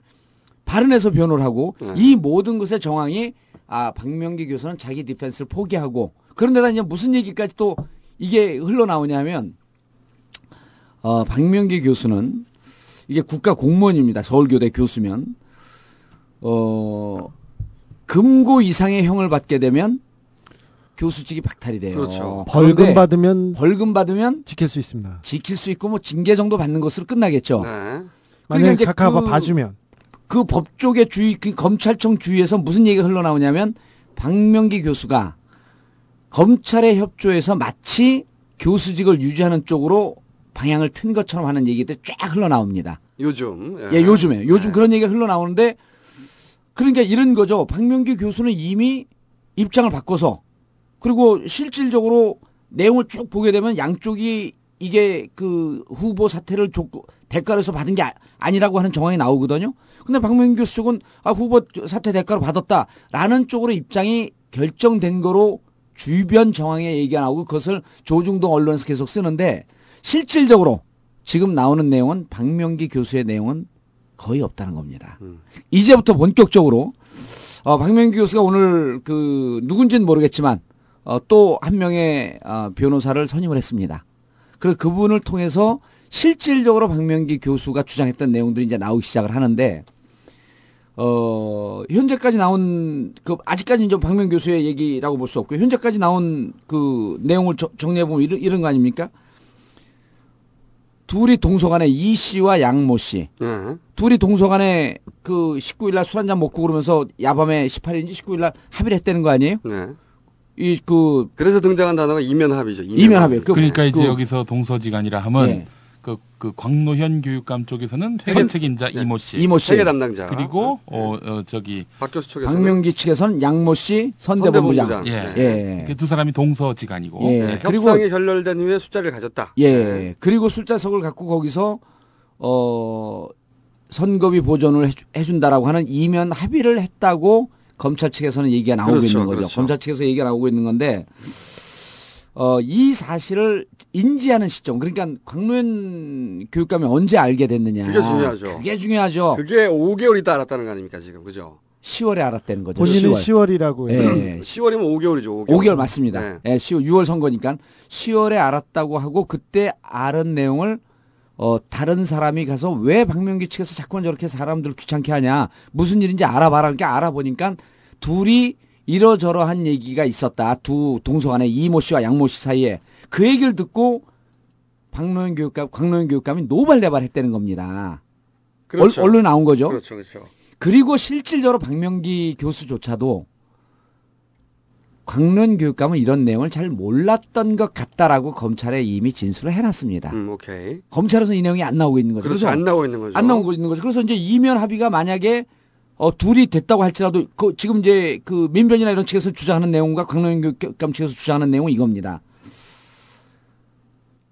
발언해서 변호를 하고 네. 이 모든 것의 정황이 아 박명기 교수는 자기 디펜스를 포기하고 그런데다 이제 무슨 얘기까지 또 이게 흘러나오냐면 어 박명기 교수는 이게 국가 공무원입니다. 서울교대 교수면 어 금고 이상의 형을 받게 되면 교수직이 박탈이 돼요. 그렇죠. 벌금 받으면 벌금 받으면 지킬 수 있습니다. 지킬 수 있고 뭐 징계 정도 받는 것으로 끝나겠죠. 네. 만약에 카카가 봐주면 그 법조계 주의 그 검찰청 주위에서 무슨 얘기가 흘러나오냐면 박명기 교수가 검찰에 협조해서 마치 교수직을 유지하는 쪽으로 방향을 튼 것처럼 하는 얘기들 쫙 흘러나옵니다. 요즘 예, 요즘에 요즘 네. 그런 얘기가 흘러나오는데 그러니까 이런 거죠. 박명기 교수는 이미 입장을 바꿔서 그리고 실질적으로 내용을 쭉 보게 되면 양쪽이 이게 그 후보 사퇴를 줬고 대가로 해서 받은 게 아, 니라고 하는 정황이 나오거든요. 근데 박명기 교수 쪽은 아, 후보 사퇴 대가로 받았다라는 쪽으로 입장이 결정된 거로 주변 정황의 얘기가 나오고 그것을 조중동 언론에서 계속 쓰는데 실질적으로 지금 나오는 내용은 박명기 교수의 내용은 거의 없다는 겁니다. 이제부터 본격적으로 어, 박명기 교수가 오늘 그 누군지는 모르겠지만 어, 또 한 명의 어, 변호사를 선임을 했습니다. 그리고 그분을 통해서 실질적으로 박명기 교수가 주장했던 내용들이 이제 나오기 시작을 하는데 어, 현재까지 나온 그 아직까지 이제 박명 교수의 얘기라고 볼 수 없고 현재까지 나온 그 내용을 저- 정리해 보면 이런, 이런 거 아닙니까? 둘이 동서간에 이 씨와 양모 씨. 네. 둘이 동서간에 그 19일 날 술 한잔 먹고 그러면서 야밤에 18일인지 19일 날 합의를 했다는 거 아니에요? 네. 이 그 그래서 등장한 단어가 이면합의죠. 이면합의. 그- 그러니까 이제 그- 여기서 동서지간이라 하면 예. 그, 그 광노현 교육감 쪽에서는 회계 책임자 이모 씨, 이모 씨. 회계 담당자. 그리고 어, 어 저기 박 교수 쪽에서 박명기 측에서는 양모 씨 선대본부장. 선대본부장. 예, 예. 두 사람이 동서지간이고 예. 예. 그리고- 협상이 결렬된 후에 숫자를 가졌다. 예. 그리고 술자석을 갖고 거기서 어 선거비 해주- 해준다라고 하는 이면 합의를 했다고 검찰 측에서는 얘기가 나오고 그렇죠, 있는 거죠. 그렇죠. 검찰 측에서 얘기가 나오고 있는 건데 어, 이 사실을 인지하는 시점, 그러니까 광노현 교육감이 언제 알게 됐느냐. 그게 중요하죠. 그게 중요하죠. 그게 5개월 있다 알았다는 거 아닙니까 지금 그죠? 10월에 알았다는 거죠. 본인은 10월. 10월이라고 예. 해요. 10월이면 5개월이죠. 5개월. 5개월 맞습니다. 네. 예, 10월, 6월 선거니까 10월에 알았다고 하고 그때 알은 내용을 어, 다른 사람이 가서 왜 박명기 측에서 자꾸만 저렇게 사람들을 귀찮게 하냐. 무슨 일인지 알아봐라. 그러니까 알아보니까 둘이 이러저러한 얘기가 있었다. 두 동서간에 이모 씨와 양모 씨 사이에 그 얘기를 듣고 박노현 교육감, 광노현 교육감이 노발대발 했다는 겁니다. 그렇죠. 얼, 언론에 나온 거죠. 그렇죠, 그렇죠. 그리고 실질적으로 박명기 교수조차도 광론 교육감은 이런 내용을 잘 몰랐던 것 같다라고 검찰에 이미 진술을 해놨습니다. 음, 오케이. 검찰에서 이 내용이 안 나오고 있는 거죠. 그렇죠. 안 나오고 있는 거죠. 안 나오고 있는 거죠. 그래서 이제 이면 합의가 만약에 어, 둘이 됐다고 할지라도 그 지금 이제 그 민변이나 이런 측에서 주장하는 내용과 광론 교육감 측에서 주장하는 내용은 이겁니다.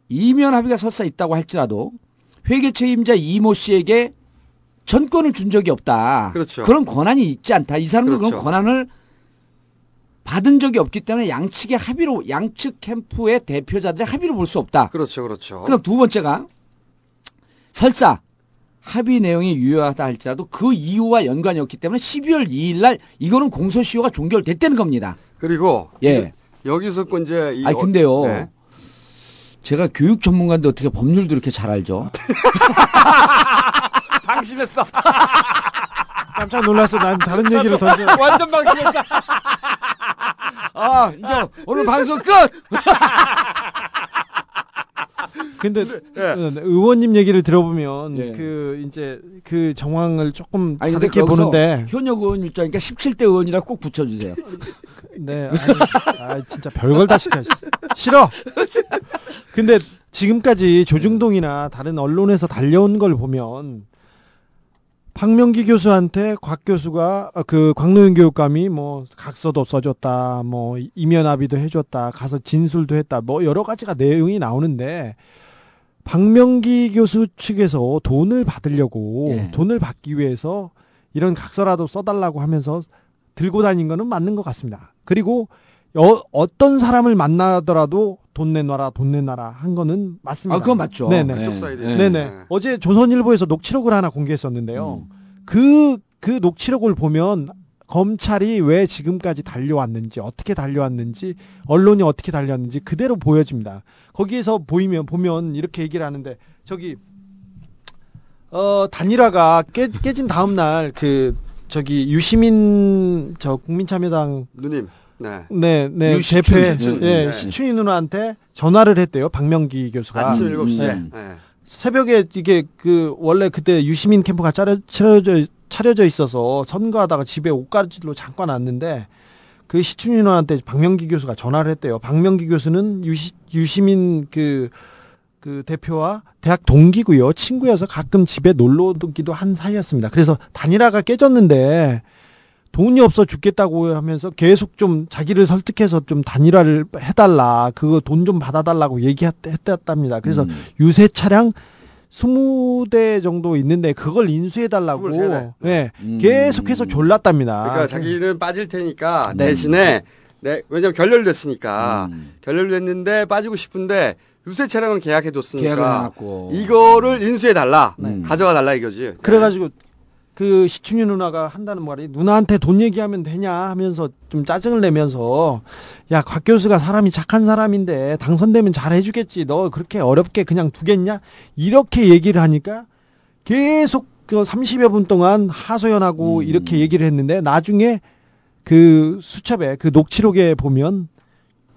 이면 합의가 설사 있다고 할지라도 회계 책임자 이모 씨에게 전권을 준 적이 없다. 그렇죠. 런 권한이 있지 않다. 이 그런 그렇죠. 권한을 받은 적이 없기 때문에 양측의 합의로 양측 캠프의 대표자들의 합의로 볼 수 없다. 그렇죠, 그렇죠. 그럼 두 번째가 설사 합의 내용이 유효하다 할지라도 그 이유와 연관이 없기 때문에 12월 2일 날 이거는 공소시효가 종결됐다는 겁니다. 그리고 예. 여기서 그 이제 이 어- 근데요. 네. 제가 교육 전문가인데 어떻게 법률도 이렇게 잘 알죠? 방심했어. 깜짝 놀랐어. 난 다른 얘기를 던져. 완전 방심했어. 아, 이제 오늘 방송 끝! 근데 예. 어, 의원님 얘기를 들어보면 그 이제 그 정황을 조금 아니 다르게 보는데 현역 의원 입장이니까 17대 의원이라 꼭 붙여주세요. 네, 아니, 아, 진짜 별걸 다 시켜. 씨. 싫어. 근데 지금까지 조중동이나 다른 언론에서 달려온 걸 보면 박명기 교수한테 곽 교수가 어, 그 광노현 교육감이 뭐 각서도 써줬다, 뭐 이면 합의도 해줬다, 가서 진술도 했다, 뭐 여러 가지가 내용이 나오는데 박명기 교수 측에서 돈을 받으려고 예. 돈을 받기 위해서 이런 각서라도 써달라고 하면서 들고 다닌 거는 맞는 것 같습니다. 그리고 어, 어떤 사람을 만나더라도 돈 내놔라, 돈 내놔라 한 거는 맞습니다. 아, 그건 맞죠. 네네. 그쪽 사이드에서. 네네. 네. 어제 조선일보에서 녹취록을 하나 공개했었는데요. 그, 그 녹취록을 보면 검찰이 왜 지금까지 달려왔는지, 어떻게 달려왔는지, 언론이 어떻게 달려왔는지 그대로 보여집니다. 거기에서 보이면, 보면 이렇게 얘기를 하는데, 저기, 어, 단일화가 깨, 깨진 다음 날 그, 저기, 유시민, 저, 국민참여당 누님. 네. 네, 네, 유시춘, 대표. 예, 네. 시춘이 누나한테 전화를 했대요. 박명기 교수가. 아침 7시에. 네. 네. 새벽에 이게 그 원래 그때 유시민 캠프가 차려, 차려져 차려져 있어서 선거하다가 집에 옷가지로 잠깐 왔는데 그 시춘이 누나한테 박명기 교수가 전화를 했대요. 박명기 교수는 유시, 유시민 그, 그 대표와 대학 동기고요. 친구여서 가끔 집에 놀러 오기도 한 사이였습니다. 그래서 단일화가 깨졌는데 돈이 없어 죽겠다고 하면서 계속 좀 자기를 설득해서 좀 단일화를 해달라. 그거 돈 좀 받아달라고 얘기했답니다. 그래서 유세 차량 20대 정도 있는데 그걸 인수해달라고 23대. 네. 음. 계속해서 졸랐답니다. 그러니까 자기는 빠질 테니까 아, 네. 대신에 네, 왜냐면 결렬됐으니까 음. 결렬됐는데 빠지고 싶은데 유세 차량은 계약해뒀으니까. 이거를 인수해 달라 네. 가져가 달라 이거지. 그래가지고 그 시춘이 누나가 한다는 말이 누나한테 돈 얘기하면 되냐 하면서 좀 짜증을 내면서 야 곽 교수가 사람이 착한 사람인데 당선되면 잘 해주겠지. 너 그렇게 어렵게 그냥 두겠냐? 이렇게 얘기를 하니까 계속 그 30여 분 동안 하소연하고 이렇게 얘기를 했는데 나중에 그 수첩에 그 녹취록에 보면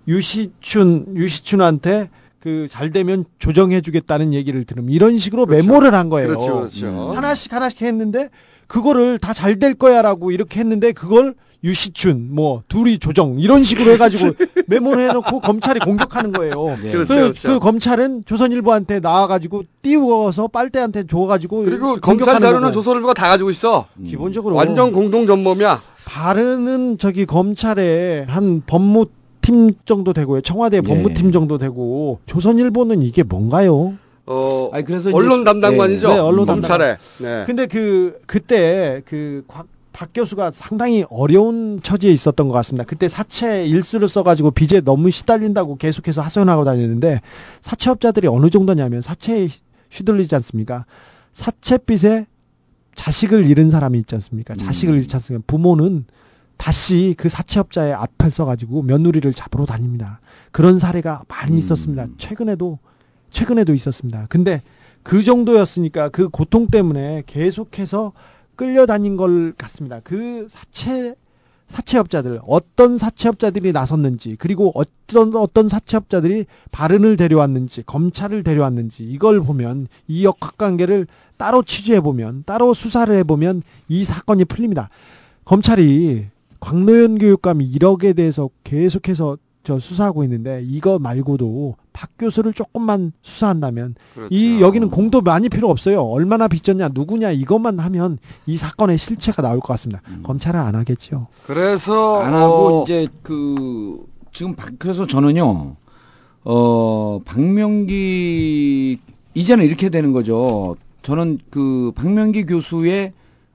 유시춘 유시춘한테 그 잘 되면 조정해 주겠다는 얘기를 들으면 이런 식으로 메모를 한 거예요. 그렇죠, 그렇죠. 하나씩 하나씩 했는데 그거를 다 잘 될 거야라고 이렇게 했는데 그걸 유시춘 뭐 둘이 조정 이런 식으로 해가지고 메모를 해놓고 검찰이 공격하는 거예요. 네. 그, 그렇죠, 그렇죠. 그 검찰은 조선일보한테 나와가지고 띄워서 빨대한테 줘가지고 그리고 검찰 자료는 거고. 조선일보가 다 가지고 있어. 기본적으로 완전 공동 전범이야. 바르는 저기 검찰에 한 법무 팀 정도 되고요. 청와대 예. 법무팀 정도 되고 조선일보는 이게 뭔가요? 어 아니, 그래서 이제- 언론 담당관이죠. 네, 언론 검찰에. 담당. 네. 근데 그 그때 그 곽- 박 교수가 상당히 어려운 처지에 있었던 것 같습니다. 그때 사채 일수를 써가지고 빚에 너무 시달린다고 계속해서 하소연하고 다녔는데 사채업자들이 어느 정도냐면 사채에 휘둘리지 않습니까? 사채빚에 자식을 잃은 사람이 있지 않습니까? 자식을 잃지 않습니까? 부모는 다시 그 사채업자의 앞에 서가지고 며느리를 잡으러 다닙니다. 그런 사례가 많이 있었습니다. 최근에도 최근에도 있었습니다. 근데 그 정도였으니까 그 고통 때문에 계속해서 끌려다닌 걸 같습니다. 그 사채 사채업자들 어떤 사채업자들이 나섰는지 그리고 어떤 어떤 사채업자들이 발언을 데려왔는지 검찰을 데려왔는지 이걸 보면 이 역학관계를 따로 취재해 보면 따로 수사를 해 보면 이 사건이 풀립니다. 검찰이 광노현 교육감이 1억에 대해서 계속해서 저 수사하고 있는데 이거 말고도 박 교수를 조금만 수사한다면 이 여기는 공도 많이 필요 없어요. 얼마나 빚졌냐, 누구냐 이것만 하면 이 사건의 실체가 나올 것 같습니다. 검찰은 안 하겠죠. 그래서 안 하고 어, 이제 그 지금 박- 그래서 저는요 어 박명기 이제는 이렇게 되는 거죠. 저는 그 박명기 교수의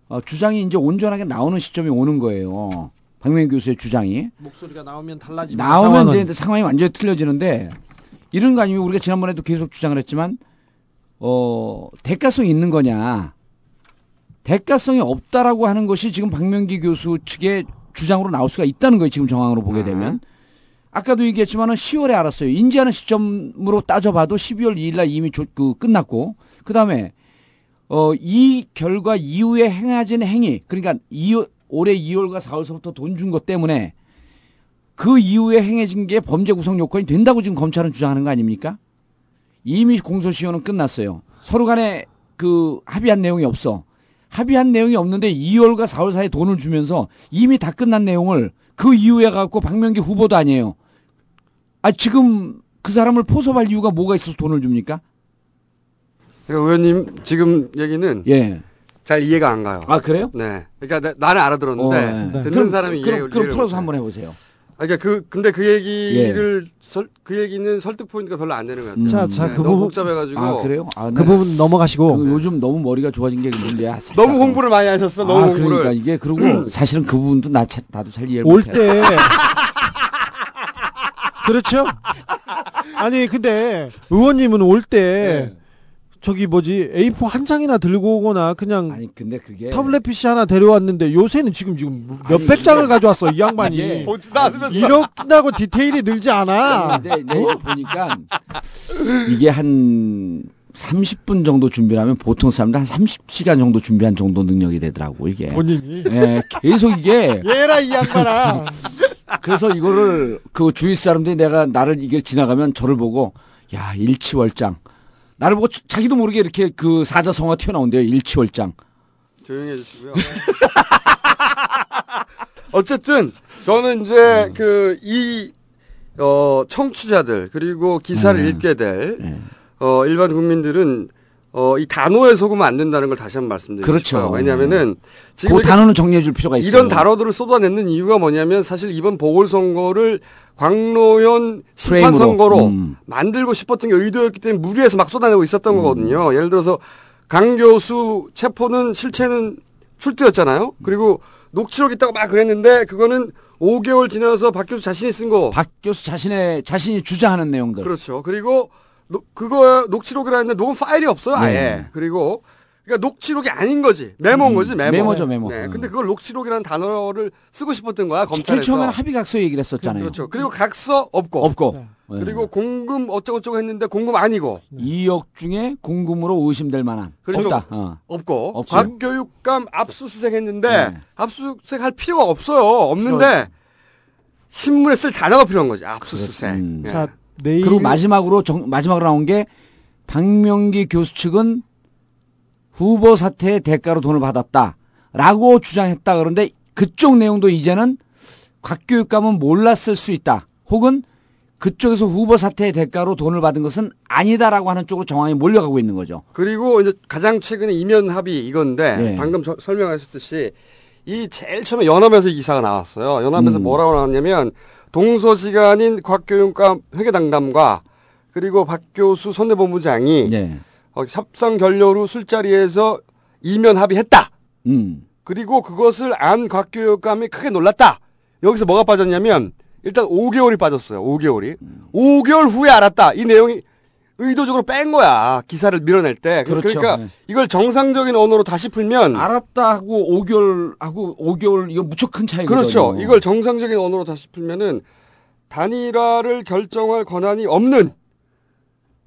어, 주장이 이제 온전하게 나오는 시점이 오는 거예요. 박명기 교수의 주장이 목소리가 나오면 달라지면 나오면. 이제 상황이 완전히 틀려지는데 이런 거 아니면 우리가 지난번에도 계속 주장을 했지만 어 대가성이 있는 거냐? 대가성이 없다라고 하는 것이 지금 박명기 교수 측의 주장으로 나올 수가 있다는 거예요 지금 정황으로 보게 되면. 아까도 얘기했지만은 10월에 알았어요. 인지하는 시점으로 따져봐도 12월 2일날 이미 조, 그 끝났고 그 다음에 어 이 결과 이후에 행해진 행위 그러니까 이, 올해 2월과 4월서부터 돈 준 것 때문에 그 이후에 행해진 게 범죄 구성 요건이 된다고 지금 검찰은 주장하는 거 아닙니까? 이미 공소시효는 끝났어요. 서로 간에 그 합의한 내용이 없어. 합의한 내용이 없는데 2월과 4월 사이에 돈을 주면서 이미 다 끝난 내용을 그 이후에 갖고 박명기 후보도 아니에요. 아 지금 그 사람을 포섭할 이유가 뭐가 있어서 돈을 줍니까? 그러니까 의원님 지금 얘기는 예. 잘 이해가 안 가요. 아 그래요? 네. 그러니까 나, 나는 알아들었는데 어, 네. 듣는 그럼- 사람이 그럼- 이해를 그럼 풀어서. 한번 해보세요. 아, 그러니까 그 근데 그 얘기를 설, 그 얘기는 설득 포인트가 별로 안 되는 것 같아요. 자, 자, 네, 그 너무 부분- 복잡해가지고 아 그래요? 아, 그 부분 넘어가시고 그 요즘 너무 머리가 좋아진 게 문제야. 너무 공부를 많이 하셨어. 너무 아, 공부를. 그러니까 이게 그리고 사실은 그 부분도 나 차- 나도 잘 이해를 올 못해. 때 그렇죠? 아니 근데 의원님은 올때 저기 뭐지 A4 한 장이나 들고 오거나 그냥 아니 근데 그게 타블렛 PC 하나 데려왔는데 요새는 지금 지금 몇백 장을 가져왔어 이 양반이. 보지도 않으면서. 이렇다고 디테일이 늘지 않아. 근데 내가 보니까 이게 한 30분 정도 준비를 하면 보통 사람들 한 30시간 정도 준비한 정도 능력이 되더라고 이게. 본인이? 예, 계속 이게 얘라 이 양반아. 그래서 이거를 그 주위 사람들이 내가 나를 이게 지나가면 저를 보고 야 일치월장 나를 보고 자- 자기도 모르게 이렇게 그 사자성어 튀어나온대요 일치월장. 조용히 해주시고요. 어쨌든 저는 이제 음. 그이 어, 청취자들 그리고 기사를 네. 읽게 될 어, 일반 국민들은 어, 이 단어에 속으면 안 된다는 걸 다시 한번 말씀드리고 그렇죠. 싶어요. 왜냐하면은 그 단어는 정리해 줄 필요가 있어요. 이런 단어들을 쏟아내는 이유가 뭐냐면 사실 이번 보궐선거를 광노현 심판. 선거로 음. 만들고 싶었던 게 의도였기 때문에 무리해서 막 쏟아내고 있었던 거거든요. 예를 들어서 강 교수 체포는 실체는 출두였잖아요. 그리고 녹취록 있다고 막 그랬는데 그거는 5개월 지나서 박 교수 자신이 쓴 거. 박 교수 자신의 자신이 주장하는 내용들. 그렇죠. 그리고 노- 그거 녹취록이라는데 녹음 파일이 없어요. 아예. 네. 그리고 그러니까 녹취록이 아닌 거지. 메모인 거지. 메모. 메모죠, 메모. 네. 음. 근데 그걸 녹취록이라는 단어를 쓰고 싶었던 거야. 검찰에서. 처음에는 합의각서 얘기를 했었잖아요. 그렇죠. 그리고 각서 없고. 없고. 네. 그리고 공금 어쩌고저쩌고 했는데 공금 아니고. 2억 중에 공금으로 의심될 만한. 그렇죠. 없다. 어. 없고. 없죠. 곽교육감 압수수색 했는데 네. 압수수색 할 필요가 없어요. 없는데 신문에 쓸 단어가 필요한 거지. 압수수색. 음. 네. 자 내일 그리고 마지막으로 정, 마지막으로 나온 게 박명기 교수 측은 후보 사퇴의 대가로 돈을 받았다라고 주장했다 그런데 그쪽 내용도 이제는 곽 교육감은 몰랐을 수 있다. 혹은 그쪽에서 후보 사퇴의 대가로 돈을 받은 것은 아니다라고 하는 쪽으로 정황이 몰려가고 있는 거죠. 그리고 이제 가장 최근에 이면 합의 이건데 네. 방금 저- 설명하셨듯이 이 제일 처음에 연합에서 이 기사가 나왔어요. 연합에서 음. 뭐라고 나왔냐면 동서시간인 곽교육감 회계당담과 그 그리고 박 교수 선대본부장이 네. 어, 협상 결렬 후 술자리에서 이면 합의했다. 음. 그리고 그것을 안 곽교육감이 크게 놀랐다. 여기서 뭐가 빠졌냐면 일단 5개월이 빠졌어요. 5개월이. 5개월 후에 알았다. 이 내용이 의도적으로 뺀 거야. 기사를 밀어낼 때. 그- 그렇죠. 그러니까 네. 이걸 정상적인 언어로 다시 풀면 알았다 하고 5개월 하고 5개월 이거 무척 큰 차이거든요. 그렇죠. 이걸 정상적인 언어로 다시 풀면은 단일화를 결정할 권한이 없는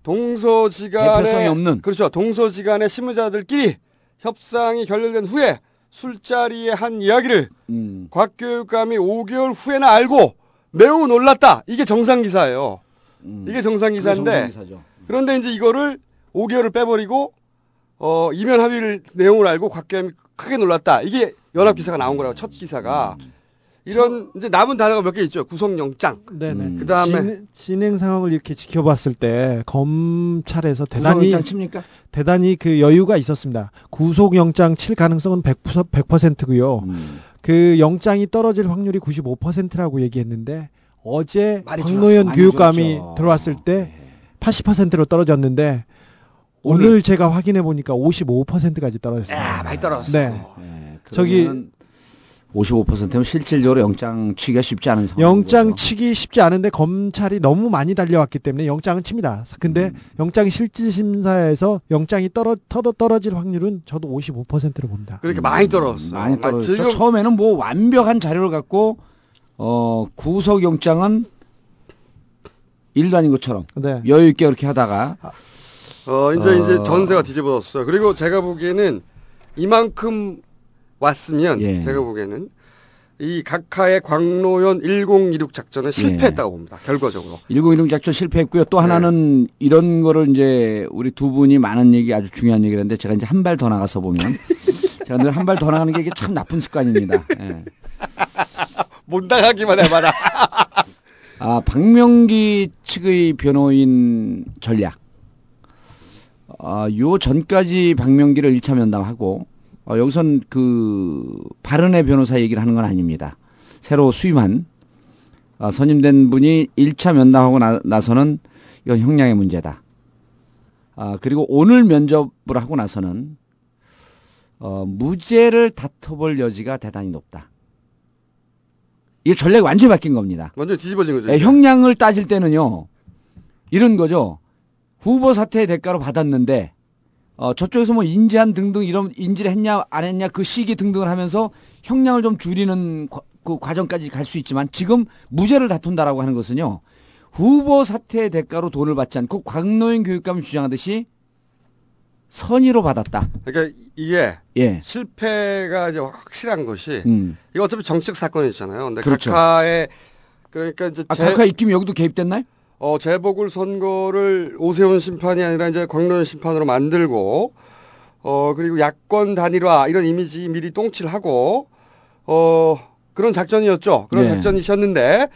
동서지간의 대표성이 없는. 그렇죠. 동서지간의 실무자들끼리 협상이 결렬된 후에 술자리에 한 이야기를 음. 곽교육감이 5개월 후에나 알고 매우 놀랐다. 이게 정상 기사예요. 이게 정상 기사인데 음. 정상. 그런데 이제 이거를 5개월을 빼버리고 어 이면 합의를 내용을 알고 곽교육감이 크게 놀랐다. 이게 연합 기사가 나온 거라고 첫 기사가 이런 이제 남은 단어가 몇 개 있죠. 구속영장. 네네. 그 다음에 진, 진행 상황을 이렇게 지켜봤을 때 검찰에서 대단히 구속영장 칩니까? 대단히 그 여유가 있었습니다. 구속영장 칠 가능성은 100%, 100%고요. 음. 그 영장이 떨어질 확률이 95%라고 얘기했는데 어제 박노현 교육감이. 들어왔을 때 80%로 떨어졌는데 오늘, 제가 확인해 보니까 55%까지 떨어졌어요. 야, 많이 떨어졌어. 네. 저기 55%면 실질적으로 영장 치기가 쉽지 않은 상황. 영장 치기 쉽지 않은데 검찰이 너무 많이 달려왔기 때문에 영장은 칩니다. 근데 음. 영장 실질 심사에서 영장이 떨어, 떨어 떨어질 확률은 저도 55%로 봅니다. 그렇게 많이 떨어졌어. 많이 아, 떨어졌죠. 지금 처음에는 뭐 완벽한 자료를 갖고 어 구속 영장은 일도 아닌 것처럼 네. 여유 있게 그렇게 하다가 어 이제 어. 이제 전세가 뒤집어졌어요. 그리고 제가 보기에는 이만큼 왔으면 예. 제가 보기에는 이 각하의 광노현 1026 작전은 실패했다고 봅니다. 결과적으로. 1016 작전 실패했고요. 또 하나는 이런 거를 이제 우리 두 분이 많은 얘기 아주 중요한 얘기를 했는데 제가 이제 한 발 더 나가서 보면 제가 늘 한 발 더 나가는 게 이게 참 나쁜 습관입니다. 예. 못 나가기만 해봐라. 아, 박명기 측의 변호인 전략. 아, 요 전까지 박명기를 1차 면담하고 어, 여기선 그 바른의 변호사 얘기를 하는 건 아닙니다. 새로 수임한 어, 선임된 분이 1차 면담하고 나, 나서는 이건 형량의 문제다. 아, 그리고 오늘 면접을 하고 나서는 어, 무죄를 다퉈볼 여지가 대단히 높다. 이게 전략이 완전히 바뀐 겁니다. 완전 뒤집어진 거죠. 예. 형량을 따질 때는요 이런 거죠 후보 사퇴의 대가로 받았는데 어, 저쪽에서 뭐 인지한 등등 이런 인지를 했냐 안 했냐 그 시기 등등을 하면서 형량을 좀 줄이는 과, 그 과정까지 갈 수 있지만 지금 무죄를 다툰다라고 하는 것은요 후보 사퇴의 대가로 돈을 받지 않고 광노현 교육감이 주장하듯이 선의로 받았다. 그러니까 이게 예. 실패가 이제 확실한 것이 음. 이거 어차피 정치적 사건이잖아요. 근데 그렇죠. 각하의 그러니까 이제 아, 재- 각하 입김이 여기도 개입됐나요? 어, 재보궐 선거를 오세훈 심판이 아니라 이제 광노현 심판으로 만들고, 어, 그리고 야권 단일화 이런 이미지 미리 똥칠하고, 어, 그런 작전이었죠. 그런 네. 작전이셨는데,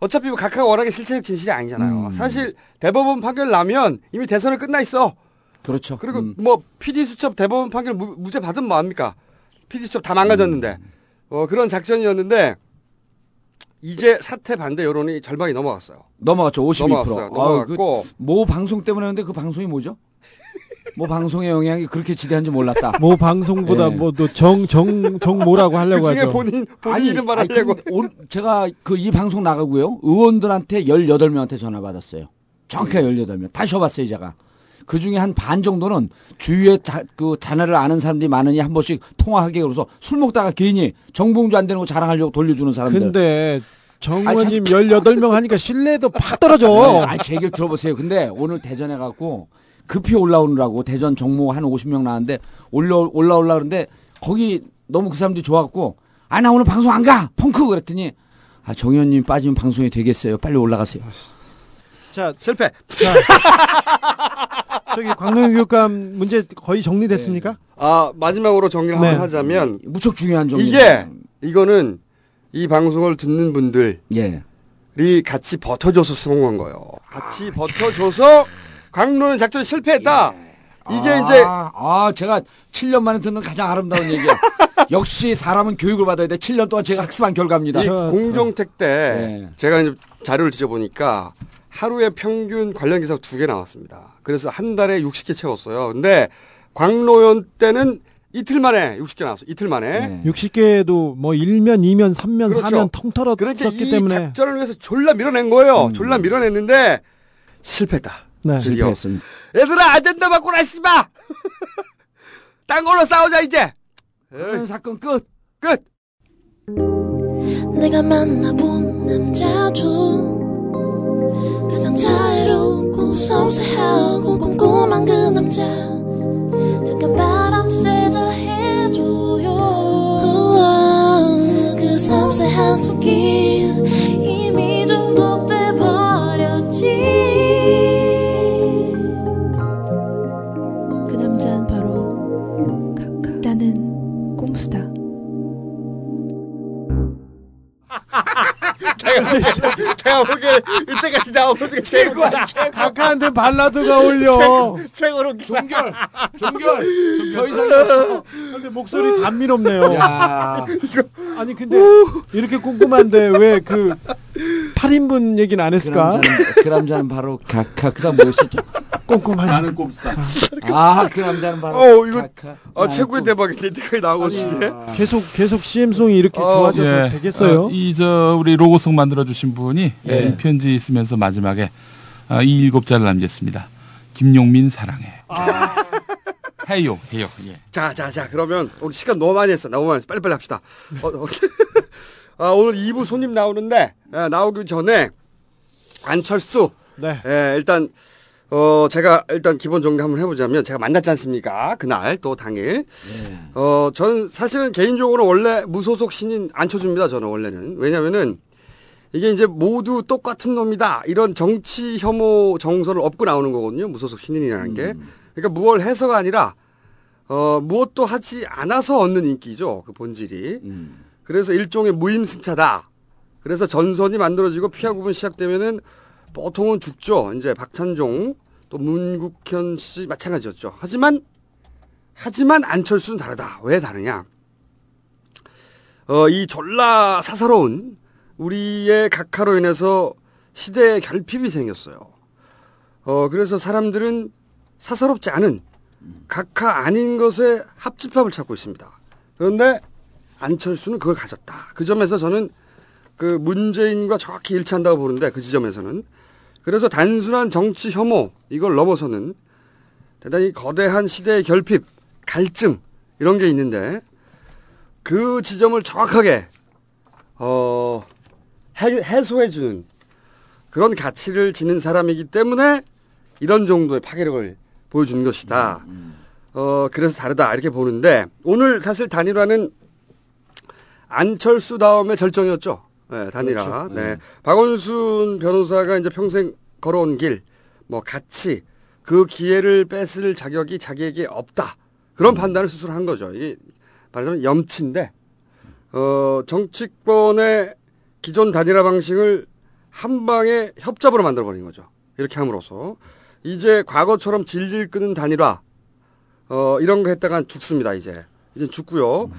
어차피 뭐 각하가 워낙에 실체적 진실이 아니잖아요. 음. 사실 대법원 판결 나면 이미 대선은 끝나 있어. 그렇죠. 그리고 음. 뭐 PD 수첩 대법원 판결 무, 무죄 받으면 뭐합니까? PD 수첩 다 망가졌는데 음. 어, 그런 작전이었는데 이제 사퇴 반대 여론이 절반이 넘어갔어요. 넘어갔죠. 52%. 넘어갔어요. 넘어갔고 뭐 방송 때문에 했는데 그 방송이 뭐죠? 뭐 방송의 영향이 그렇게 지대한지 몰랐다. 뭐 방송보다 예. 뭐또정 정정 뭐라고 하려고 그 중에 하죠. 본인 본인 아니, 이름 말하려고 제가 그 이 방송 나가고요. 의원들한테 18명한테 전화 받았어요. 정확하게 18명. 다 쉬어 봤어요, 제가. 그 중에 한 반 정도는 주위에 다, 그 단어를 아는 사람들이 많으니 한 번씩 통화하게 그래서 술 먹다가 괜히 정봉주 안 되는 거 자랑하려고 돌려주는 사람들. 근데 정 아니, 의원님 18명 하니까 신뢰도 팍 떨어져. 아, 제 얘기를 들어보세요. 근데 오늘 대전에 갖고 급히 올라오느라고 대전 정모 한 50명 나왔는데 올라 올라올라 그러는데 거기 너무 그 사람들이 좋아갖고 아 나 오늘 방송 안 가. 펑크 그랬더니 아 정의원님 빠지면 방송이 되겠어요. 빨리 올라가세요. 자, 실패. 자, 저기 광노현 교육감 문제 거의 정리됐습니까? 아 마지막으로 정리를 네. 한번 하자면 무척 중요한 정리. 이게 이거는 이 방송을 듣는 분들이 예. 같이 버텨줘서 성공한 거예요. 같이 버텨줘서 광로는 작전 실패했다. 이게 아, 이제 아 제가 7년 만에 듣는 가장 아름다운 얘기야. 역시 사람은 교육을 받아야 돼. 7년 동안 제가 학습한 결과입니다. 이 공정택 때 네. 제가 이제 자료를 뒤져보니까 하루에 평균 관련 기사가 두개 나왔습니다. 그래서 한 달에 60개 채웠어요. 근데 광로연 때는 이틀 만에 60개 나왔어요. 이틀 만에. 60개도 뭐 1면, 2면, 3면, 그렇죠. 4면 통틀었기 그러니까 이 때문에 작전을 위해서 졸라 밀어낸 거예요. 졸라 밀어냈는데 실패했다. 네. 실패했습니다. 얘들아 아젠다 바꾸라 씨발. 딴 걸로 싸우자 이제. 그런 사건 끝. 끝. 가장 자애롭고 섬세하고 꼼꼼한 그 남자. 잠깐 바람 쐬자 해줘요. 우와, 그 섬세한 손길 제가 제가 보기에 이때까지 나온 것 중에 최고야. 최고. 각하한테 발라드가 어울려. 최고로 종결. 종결. 더 이상. 근데 목소리 감미롭네요. 야. 아니 근데 이렇게 꼼꼼한데 왜 그 8인분 얘기는 안그 했을까? 남자는, 그 남자는 바로 카카. 그 다음 뭐였었죠? 꼼꼼한. 나는 꼼수다. 아, 그 남자는 바로 어 이거 카카. 아 최고의 대박인데 이때까지 나온 것이. 계속 계속 CM송이 이렇게 좋아져서 되겠어요? 예. 이저 우리 로고송 만들어 주신 분이 네. 예, 이 편지 쓰면서 마지막에 아, 이 일곱 자를 남겼습니다. 김용민 사랑해. 해요, 해요. 예. 자, 자, 자, 그러면 우리 시간 너무 많이 했어. 너무 많이 했어. 빨리빨리 합시다. 어, 어. 아, 오늘 2부 손님 나오는데, 예, 나오기 전에, 안철수. 네. 예, 일단, 어, 제가 일단 기본 정리 한번 해보자면, 제가 만났지 않습니까? 그날, 또 당일. 어, 전 사실은 개인적으로 원래 무소속 신인 안 쳐줍니다. 저는 원래는. 왜냐면은, 이게 이제 모두 똑같은 놈이다. 이런 정치 혐오 정서를 업고 나오는 거거든요. 무소속 신인이라는 게. 그러니까 무얼 해서가 아니라, 어, 무엇도 하지 않아서 얻는 인기죠. 그 본질이. 그래서 일종의 무임승차다. 그래서 전선이 만들어지고 피하 구분 시작되면은 보통은 죽죠. 이제 박찬종 또 문국현 씨 마찬가지였죠. 하지만 하지만 안철수는 다르다. 왜 다르냐? 어, 이 졸라 사사로운 우리의 각하로 인해서 시대의 결핍이 생겼어요. 어, 그래서 사람들은 사사롭지 않은 각하 아닌 것에 합집합을 찾고 있습니다. 그런데 안철수는 그걸 가졌다. 그 점에서 저는 그 문재인과 정확히 일치한다고 보는데 그 지점에서는 그래서 단순한 정치 혐오 이걸 넘어서는 대단히 거대한 시대의 결핍, 갈증 이런 게 있는데 그 지점을 정확하게 어 해, 해소해 주는 그런 가치를 지닌 사람이기 때문에 이런 정도의 파괴력을 보여주는 것이다. 어 그래서 다르다 이렇게 보는데 오늘 사실 단일화는 안철수 다음에 절정이었죠. 네, 단일화. 그렇죠. 네. 네. 박원순 변호사가 이제 평생 걸어온 길, 뭐 가치, 그 기회를 뺏을 자격이 자기에게 없다. 그런 판단을 스스로 한 거죠. 이게 말하자면 염치인데, 어, 정치권의 기존 단일화 방식을 한 방에 협잡으로 만들어버린 거죠. 이렇게 함으로써. 이제 과거처럼 질질 끄는 단일화, 어, 이런 거 했다간 죽습니다, 이제. 이제 죽고요.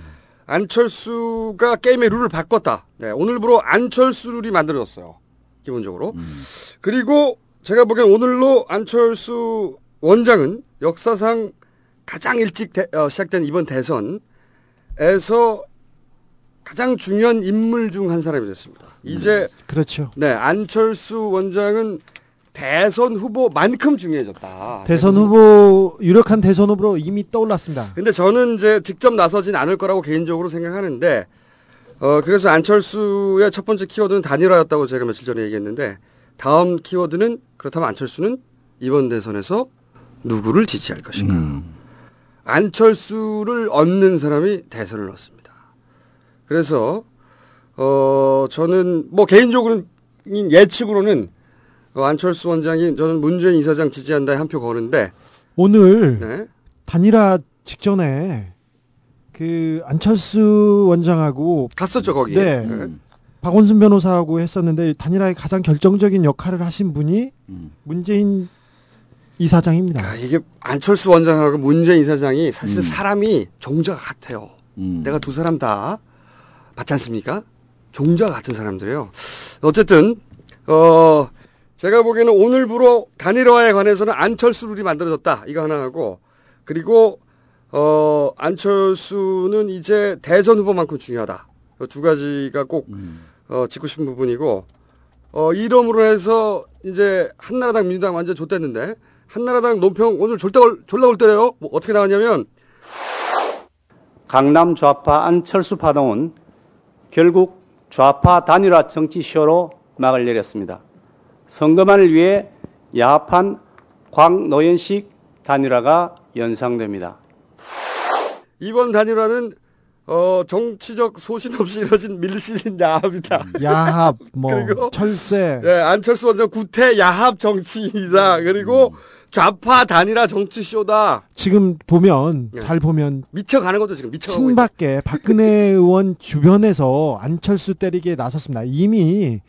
안철수가 게임의 룰을 바꿨다. 네, 오늘부로 안철수 룰이 만들어졌어요. 기본적으로. 그리고 제가 보기엔 오늘로 안철수 원장은 역사상 가장 일찍 대- 어, 시작된 이번 대선에서 가장 중요한 인물 중 한 사람이 됐습니다. 이제 그렇죠. 네 안철수 원장은 대선 후보만큼 중요해졌다. 대선 후보 유력한 대선 후보로 이미 떠올랐습니다. 근데 저는 이제 직접 나서진 않을 거라고 개인적으로 생각하는데, 어, 그래서 안철수의 첫 번째 키워드는 단일화였다고 제가 며칠 전에 얘기했는데, 다음 키워드는 그렇다면 안철수는 이번 대선에서 누구를 지지할 것인가. 안철수를 얻는 사람이 대선을 얻습니다. 그래서, 어, 저는 뭐 개인적으로는 예측으로는 어, 안철수 원장이 저는 문재인 이사장 지지한다에 한 표 거는데, 오늘 네. 단일화 직전에 그 안철수 원장하고 갔었죠 거기. 네. 네. 박원순 변호사하고 했었는데 단일화에 가장 결정적인 역할을 하신 분이 문재인 이사장입니다. 아, 이게 안철수 원장하고 문재인 이사장이 사실 음. 사람이 종자가 같아요. 내가 두 사람 다 맞지 않습니까? 종자가 같은 사람들이에요. 어쨌든 어 제가 보기에는 오늘부로 단일화에 관해서는 안철수 룰이 만들어졌다. 이거 하나 하고 그리고 어 안철수는 이제 대선 후보만큼 중요하다. 그두 가지가 꼭 어, 짚고 싶은 부분이고 어 이름으로 해서 이제 한나라당 민주당 완전 좆됐는데 한나라당 논평 오늘 졸다 올, 졸라 올 때래요. 뭐 어떻게 나왔냐면 강남 좌파 안철수 파동은 결국 좌파 단일화 정치 쇼로 막을 내렸습니다. 선거만을 위해 야합한 광노현식 단일화가 연상됩니다. 이번 단일화는 어 정치적 소신 없이 이뤄진 밀실인 야합이다. 야합, 뭐 그리고 철새. 예, 안철수 원장 구태 야합 정치이다. 그리고 좌파 단일화 정치쇼다. 지금 보면 예. 잘 보면 미쳐가는 거죠 지금 미쳐가고. 친박계 박근혜 의원 주변에서 안철수 때리기에 나섰습니다. 이미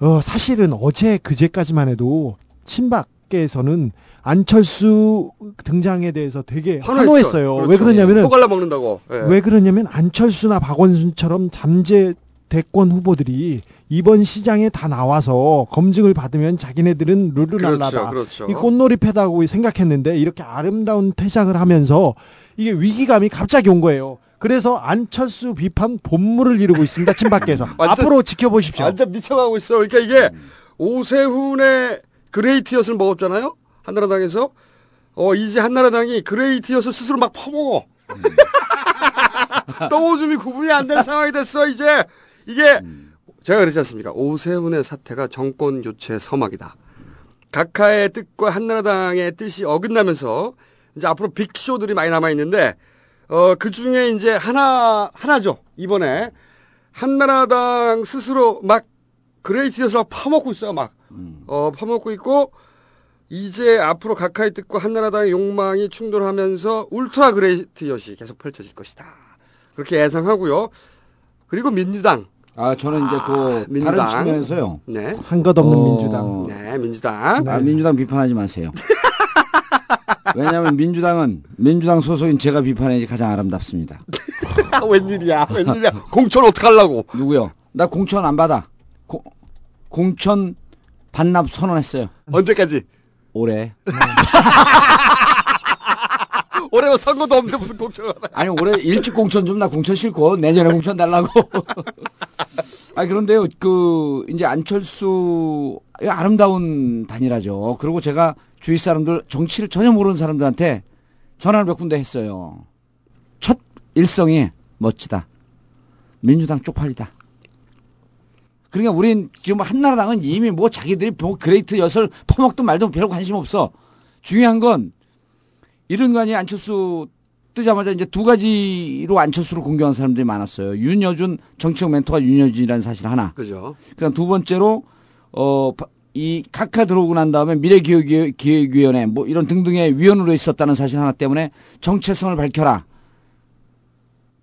어, 사실은 어제 그제까지만 해도 친박계에서는 안철수 등장에 대해서 되게. 환호했어요. 그렇죠. 왜 그러냐면은 또 갈라 먹는다고. 예. 왜 그러냐면 안철수나 박원순처럼 잠재 대권 후보들이 이번 시장에 다 나와서 검증을 받으면 자기네들은 룰루랄라다. 그렇죠, 그렇죠. 이 꽃놀이 패다고 생각했는데 이렇게 아름다운 퇴장을 하면서 이게 위기감이 갑자기 온 거예요. 그래서 안철수 비판 봇물을 이루고 있습니다. 친박계에서 완전- 앞으로 지켜보십시오. 완전 미쳐가고 있어. 그러니까 이게 오세훈의 great엿을 먹었잖아요. 한나라당에서. 어 이제 한나라당이 great엿을 스스로 막 퍼먹어. 똥오줌이 구분이 안 되는 상황이 됐어. 이제 이게 제가 그러지 않습니까? 오세훈의 사태가 정권 교체 서막이다. 각하의 뜻과 한나라당의 뜻이 어긋나면서 이제 앞으로 빅쇼들이 많이 남아 있는데 어 그 중에 이제 하나 하나죠. 이번에 한나라당 스스로 막 그레이티엇을 막 파먹고 있어요. 막 어, 파먹고 있고 이제 앞으로 각하의 뜻과 한나라당의 욕망이 충돌하면서 울트라 그레이티엇이 계속 펼쳐질 것이다. 그렇게 예상하고요. 그리고 민주당. 아 저는 이제 그 민주당. 다른 측면에서요. 네. 한것 없는 어, 민주당. 네, 민주당. 아, 민주당 비판하지 마세요. 왜냐하면 민주당은 민주당 소속인 제가 비판해야지 가장 아름답습니다. 웬일이야, 웬일이야. 공천 어떡하려고. 누구요? 나 공천 안 받아. 고- 공천 반납 선언했어요. 언제까지? 올해. 올해 선거도 없는데 무슨 공천을 하나. 아니 올해 일찍 공천 좀 나 공천 싫고 내년에 공천 달라고. 아 그런데요 그 이제 안철수 아름다운 단일화죠. 그리고 제가 주위 사람들 정치를 전혀 모르는 사람들한테 전화를 몇 군데 했어요. 첫 일성이 멋지다. 민주당 쪽팔리다. 그러니까 우린 지금 한나라당은 이미 뭐 자기들이 뭐 great 엿을 퍼먹든 말든 별 관심 없어. 중요한 건 이런 거 아니에요. 안철수 뜨자마자 이제 두 가지로 안철수를 공격한 사람들이 많았어요. 윤여준 정치적 멘토가 윤여준이라는 사실 하나. 그죠. 그다음 두 번째로 어 이 각하 들어오고 난 다음에 미래기획위원회 뭐 이런 등등의 위원으로 있었다는 사실 하나 때문에 정체성을 밝혀라.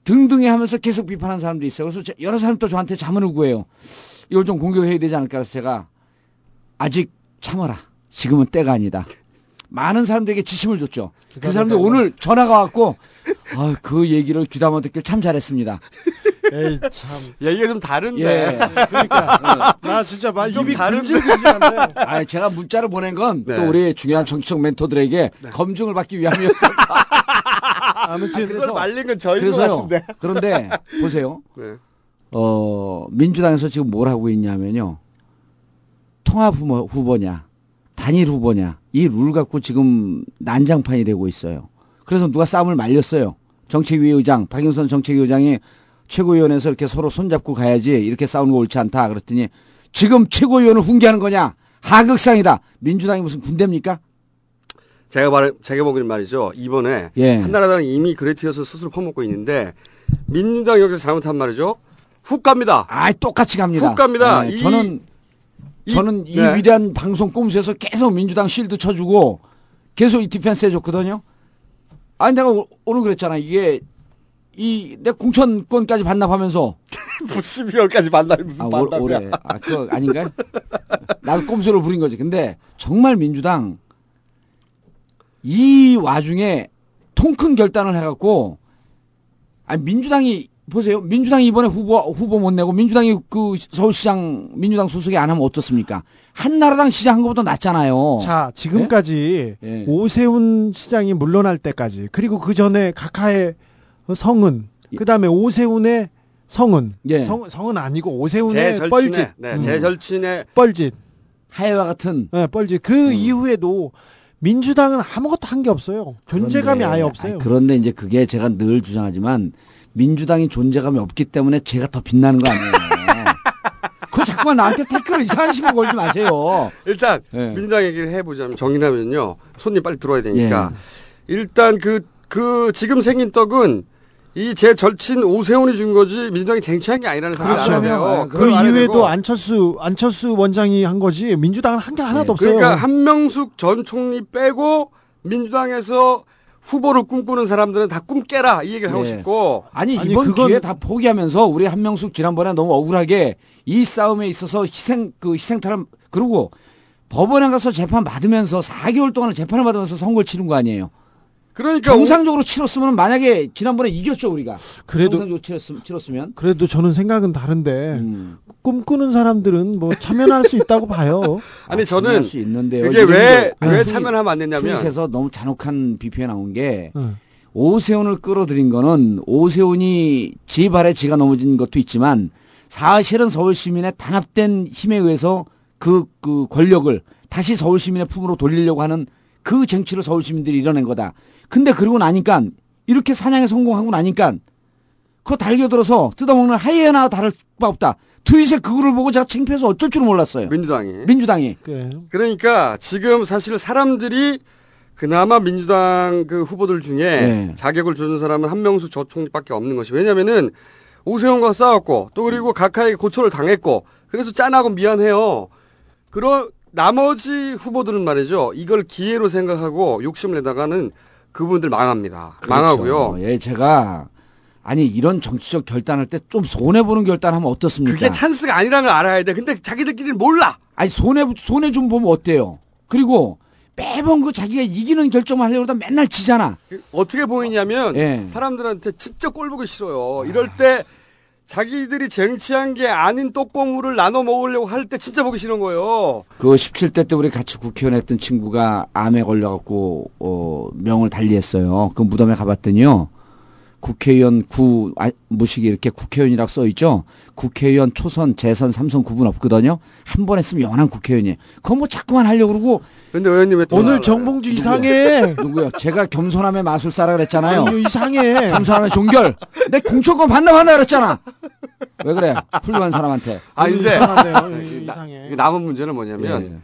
등등해 하면서 계속 비판한 사람도 있어요. 그래서 제- 여러 사람 또 저한테 자문을 구해요. 이걸 좀 공격해야 되지 않을까 해서 제가 아직 참아라. 지금은 때가 아니다. 많은 사람들에게 지침을 줬죠. 그 사람들 오늘 전화가 왔고 아, 그 얘기를 귀담아 듣길 참 잘했습니다. 에이 참. 얘기가 좀 다른데. 예. 그러니까 나 진짜 막좀 입이 다른데. 아, 제가 문자를 보낸 건또 네. 우리 중요한 정치적 멘토들에게 검증을 받기 위함이었어. 아무튼 그걸 말린 건 저인 것 그래서요. 같은데. 그런데 보세요. 네. 어, 민주당에서 지금 뭘 하고 있냐면요. 통합 후보, 후보냐, 단일 후보냐, 이 룰 갖고 지금 난장판이 되고 있어요. 그래서 누가 싸움을 말렸어요. 정책위 의장, 박영선 정책위 의장이 최고위원회에서 이렇게 서로 손잡고 가야지 이렇게 싸우는 거 옳지 않다. 그랬더니 지금 최고위원을 훈계하는 거냐? 하극상이다. 민주당이 무슨 군대입니까? 제가 말, 제가 보기엔 말이죠. 이번에 예. 한나라당이 이미 그레이트여서 스스로 퍼먹고 있는데 민주당 여기서 잘못한 말이죠. 훅 갑니다. 아, 똑같이 갑니다. 훅 갑니다. 네, 이- 저는 이- 저는 이 네. 위대한 방송 꼼수에서 계속 민주당 실드 쳐주고 계속 이 디펜스 해줬거든요. 아니 내가 오- 오늘 그랬잖아. 이게 이 내 공천권까지 반납하면서 무슨 12월까지 만나면 무슨 아, 올, 만남이야. 올해 아 그거 아닌가요? 나도 꼼수를 부린 거지. 근데 정말 민주당 이 와중에 통큰 결단을 해갖고 아니 민주당이 보세요. 민주당이 이번에 후보 후보 못 내고 민주당이 그 서울시장 민주당 소속이 안 하면 어떻습니까? 한나라당 시장 한 것보다 낫잖아요. 자, 지금까지 예. 오세훈 시장이 물러날 때까지 그리고 그 전에 각하의 성은 그다음에 오세훈의 성은 예. 성, 성은 아니고 제 오세훈의 절친의 뻘짓 네, 음. 제 절친의 뻘짓 하해와 같은 네, 뻘짓 그 이후에도 민주당은 아무것도 한 게 없어요. 존재감이 그런데, 아예 없어요. 아니, 그런데 이제 그게 제가 늘 주장하지만 민주당이 존재감이 없기 때문에 제가 더 빛나는 거 아니에요. 그거 자꾸만 나한테 태클을 이상한 식으로 걸지 마세요. 일단 예. 민주당 얘기를 해보자면 정리하면요 손님 빨리 들어와야 되니까 예. 일단 그 그 지금 생긴 떡은 이 제 절친 오세훈이 준 거지 민주당이 쟁취한 게 아니라는 사실을 알아야 돼요. 그 되고. 안철수 안철수 원장이 한 거지 민주당은 한 게 하나도 없어요. 그러니까 한명숙 전 총리 빼고 민주당에서 후보를 꿈꾸는 사람들은 다 꿈 깨라 이 얘기를 하고 예. 싶고 아니, 아니, 이번 그건- 기회에 다 포기하면서 우리 한명숙 지난번에 너무 억울하게 이 싸움에 있어서 희생 그 희생탈을 그리고 법원에 가서 재판 받으면서 4개월 동안 재판을 받으면서 선거를 치른 거 아니에요. 그러니까 정상적으로 치렀으면 만약에 지난번에 이겼죠 우리가. 그래도- 정상적으로 치렀으면, 치렀으면. 그래도 저는 생각은 다른데 음. 꿈꾸는 사람들은 뭐 참여할 수 있다고 봐요. 아니 저는 참여할 수 있는데요. 이게 왜왜 이름도- 참여하면 안 되냐면 트윗에서 너무 잔혹한 비표에 나온 게 응. 오세훈을 끌어들인 거는 오세훈이 지 발에 지가 넘어진 것도 있지만 사실은 서울 시민의 단합된 힘에 의해서 그, 그 권력을 다시 서울 시민의 품으로 돌리려고 하는 그 쟁취를 서울 시민들이 이뤄낸 거다. 근데 그러고 나니까 이렇게 사냥에 성공하고 나니까 그거 달겨들어서 뜯어먹는 하이에나 다를 바 없다. 트윗에 그거를 보고 제가 창피해서 어쩔 줄 몰랐어요. 민주당이 민주당이. 그러니까 지금 사실 사람들이 그나마 민주당 그 후보들 중에 네. 자격을 주는 사람은 한명숙 저 총리밖에 없는 것이 왜냐면은 오세훈과 싸웠고 또 그리고 각하에게 고초를 당했고 그래서 짠하고 미안해요. 그런 나머지 후보들은 말이죠. 이걸 기회로 생각하고 욕심을 내다가는 그분들 망합니다. 망하고요. 그렇죠. 예, 제가 아니 이런 정치적 결단할 때 좀 손해 보는 결단하면 어떻습니까? 그게 찬스가 아니라는 걸 알아야 돼. 근데 자기들끼리는 몰라. 아니 손해 손해 좀 보면 어때요? 그리고 매번 그 자기가 이기는 결정만 하려고 하다 맨날 지잖아. 어떻게 보이냐면 예. 사람들한테 진짜 꼴 보기 싫어요. 이럴 때 자기들이 쟁취한 게 아닌 떡고물을 나눠 먹으려고 할 때 진짜 보기 싫은 거예요. 그 17대 때 우리 같이 국회의원 했던 친구가 암에 걸려갖고 어, 명을 달리했어요. 그 무덤에 가봤더니요. 국회의원 구 아, 무식이 이렇게 국회의원이라고 써 있죠. 국회의원 초선, 재선, 삼선 구분 없거든요. 한 번 했으면 영원한 국회의원이에요. 그거 뭐 자꾸만 하려고 그러고. 근데 의원님 왜 오늘 정봉주 이상해. 누구요? 제가 겸손함의 마술사라 그랬잖아요. 아니, 이상해. 겸손함의 종결. 내 공천권 반납한다 그랬잖아. 왜 그래? 훌륭한 사람한테. 아 이제 나- 남은 문제는 뭐냐면 예.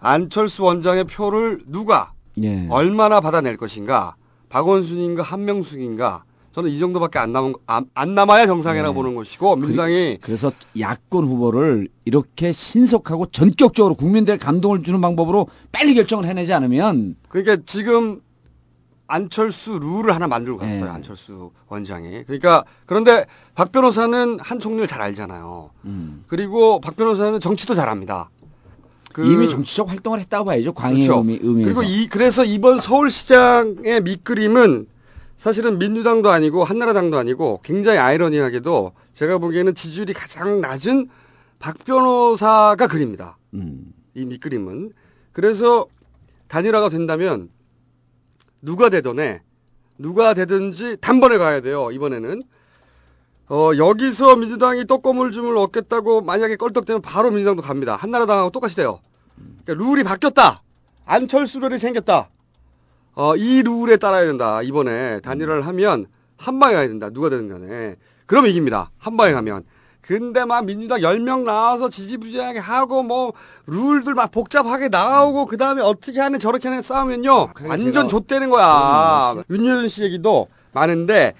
안철수 원장의 표를 누가 예. 얼마나 받아낼 것인가. 박원순인가 한명숙인가. 저는 이 정도밖에 안 남은 거- 안, 안 남아야 정상이라고 보는 것이고 민주당이 그래서 야권 후보를 이렇게 신속하고 전격적으로 국민들의 감동을 주는 방법으로 빨리 결정을 해내지 않으면 그러니까 지금 안철수 룰을 하나 만들고 갔어요. 네. 안철수 원장이. 그러니까 그런데 박 변호사는 한 총리를 잘 알잖아요. 그리고 박 변호사는 정치도 잘합니다. 그- 이미 정치적 활동을 했다고 봐야죠. 광의 그렇죠. 의미, 의미에서. 그리고 이 그래서 이번 서울시장의 밑그림은 사실은 민주당도 아니고 한나라당도 아니고 굉장히 아이러니하게도 제가 보기에는 지지율이 가장 낮은 박 변호사가 그립니다. 음. 이 밑그림은. 그래서 단일화가 된다면 누가 되던에 누가 되든지 단번에 가야 돼요 이번에는. 어 여기서 민주당이 떡고물줌을 얻겠다고 만약에 껄떡대면 바로 민주당도 갑니다. 한나라당하고 똑같이 돼요. 그러니까 룰이 바뀌었다. 안철수 룰이 생겼다 어 이 룰에 따라야 된다. 이번에 단일화를 하면 한 방에 가야 된다. 누가 되든 간에. 그럼 이깁니다. 한 방에 가면. 근데 막 민주당 10명 나와서 지지부진하게 하고 뭐 룰들 막 복잡하게 나오고 그 다음에 어떻게 하는 저렇게 하는 싸우면요. 완전 제가- 좆되는 거야. 윤여준 씨 얘기도 많은데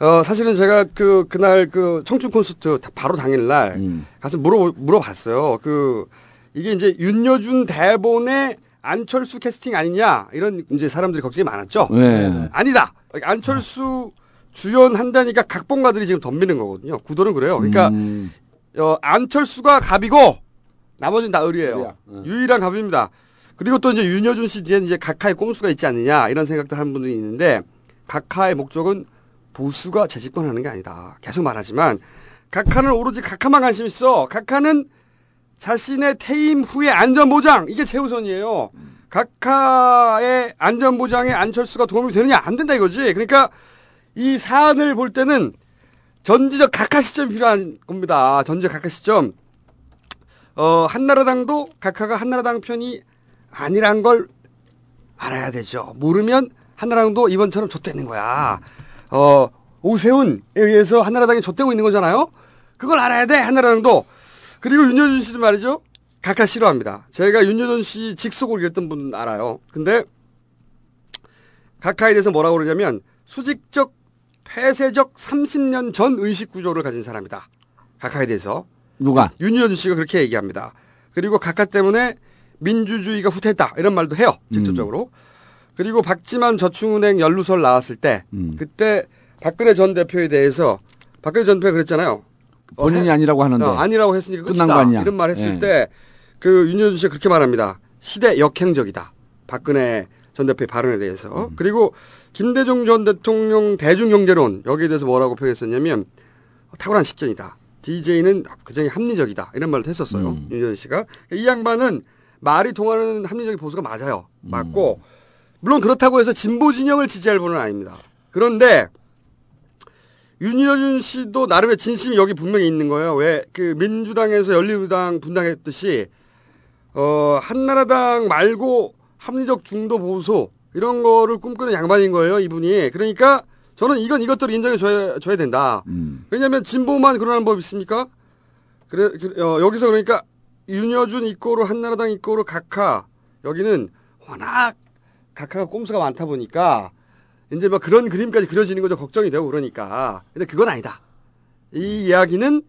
어 사실은 제가 그 그날 그 청춘 콘서트 바로 당일날 음. 가서 물어 물어봤어요. 그 이게 이제 윤여준 대본에 안철수 캐스팅 아니냐 이런 이제 사람들이 걱정이 많았죠 네. 아니다 안철수 주연한다니까 각본가들이 지금 덤비는 거거든요. 구도는 그래요. 그러니까 음. 어, 안철수가 갑이고 나머지는 다 을이에요. 응. 유일한 갑입니다. 그리고 또 이제 윤여준 씨 뒤에 이제 각하의 꼼수가 있지 않느냐 이런 생각들 하는 분들이 있는데 각하의 목적은 보수가 재집권하는 게 아니다. 계속 말하지만 각하는 오로지 각하만 관심 있어. 각하는 자신의 퇴임 후의 안전보장 이게 최우선이에요. 각하의 안전보장에 안철수가 도움이 되느냐 안 된다 이거지. 그러니까 이 사안을 볼 때는 전지적 각하 시점이 필요한 겁니다. 전지적 각하 시점. 어, 한나라당도 각하가 한나라당 편이 아니란 걸 알아야 되죠. 모르면 한나라당도 이번처럼 좆되는 거야. 어, 오세훈에 의해서 한나라당이 좆되고 있는 거잖아요. 그걸 알아야 돼, 한나라당도. 그리고 윤여준 씨도 말이죠. 각하 싫어합니다. 제가 윤여준 씨 직속으로 일했던 분 알아요. 근데 각하에 대해서 뭐라고 그러냐면 수직적 폐쇄적 30년 전 의식 구조를 가진 사람이다. 각하에 대해서. 누가? 윤여준 씨가 그렇게 얘기합니다. 그리고 각하 때문에 민주주의가 후퇴했다. 이런 말도 해요. 직접적으로. 그리고 박지만 저축은행 연루설 나왔을 때 그때 박근혜 전 대표에 대해서 박근혜 전 대표가 그랬잖아요. 어, 본인이 해- 아니라고 하는데. 어, 아니라고 했으니까 끝난. 거 아니야. 이런 말 했을 예. 때그 윤여준 씨가 그렇게 말합니다. 시대 역행적이다. 박근혜 전 대표의 발언에 대해서. 음. 그리고 김대중 전 대통령 대중경제론 여기에 대해서 뭐라고 표현했었냐면 탁월한 식견이다. DJ는 굉장히 합리적이다. 이런 말도 했었어요. 음. 윤여준 씨가. 이 양반은 말이 통하는 합리적인 보수가 맞아요. 맞고 물론 그렇다고 해서 진보 진영을 지지할 분은 아닙니다. 그런데 윤여준 씨도 나름의 진심이 여기 분명히 있는 거예요. 왜 그 민주당에서 열린우리당 분당했듯이 어 한나라당 말고 합리적 중도 보수 이런 거를 꿈꾸는 양반인 거예요. 이분이. 그러니까 저는 이건 이것들을 인정해 줘야, 줘야 된다. 왜냐하면 진보만 그러는 법 있습니까? 그래 그, 어, 여기서 그러니까 윤여준 이꼬로 한나라당 이꼬로 각하 여기는 워낙 각하가 꼼수가 많다 보니까 이제 막 그런 그림까지 그려지는 거죠. 걱정이 되고 그러니까. 근데 그건 아니다. 이 이야기는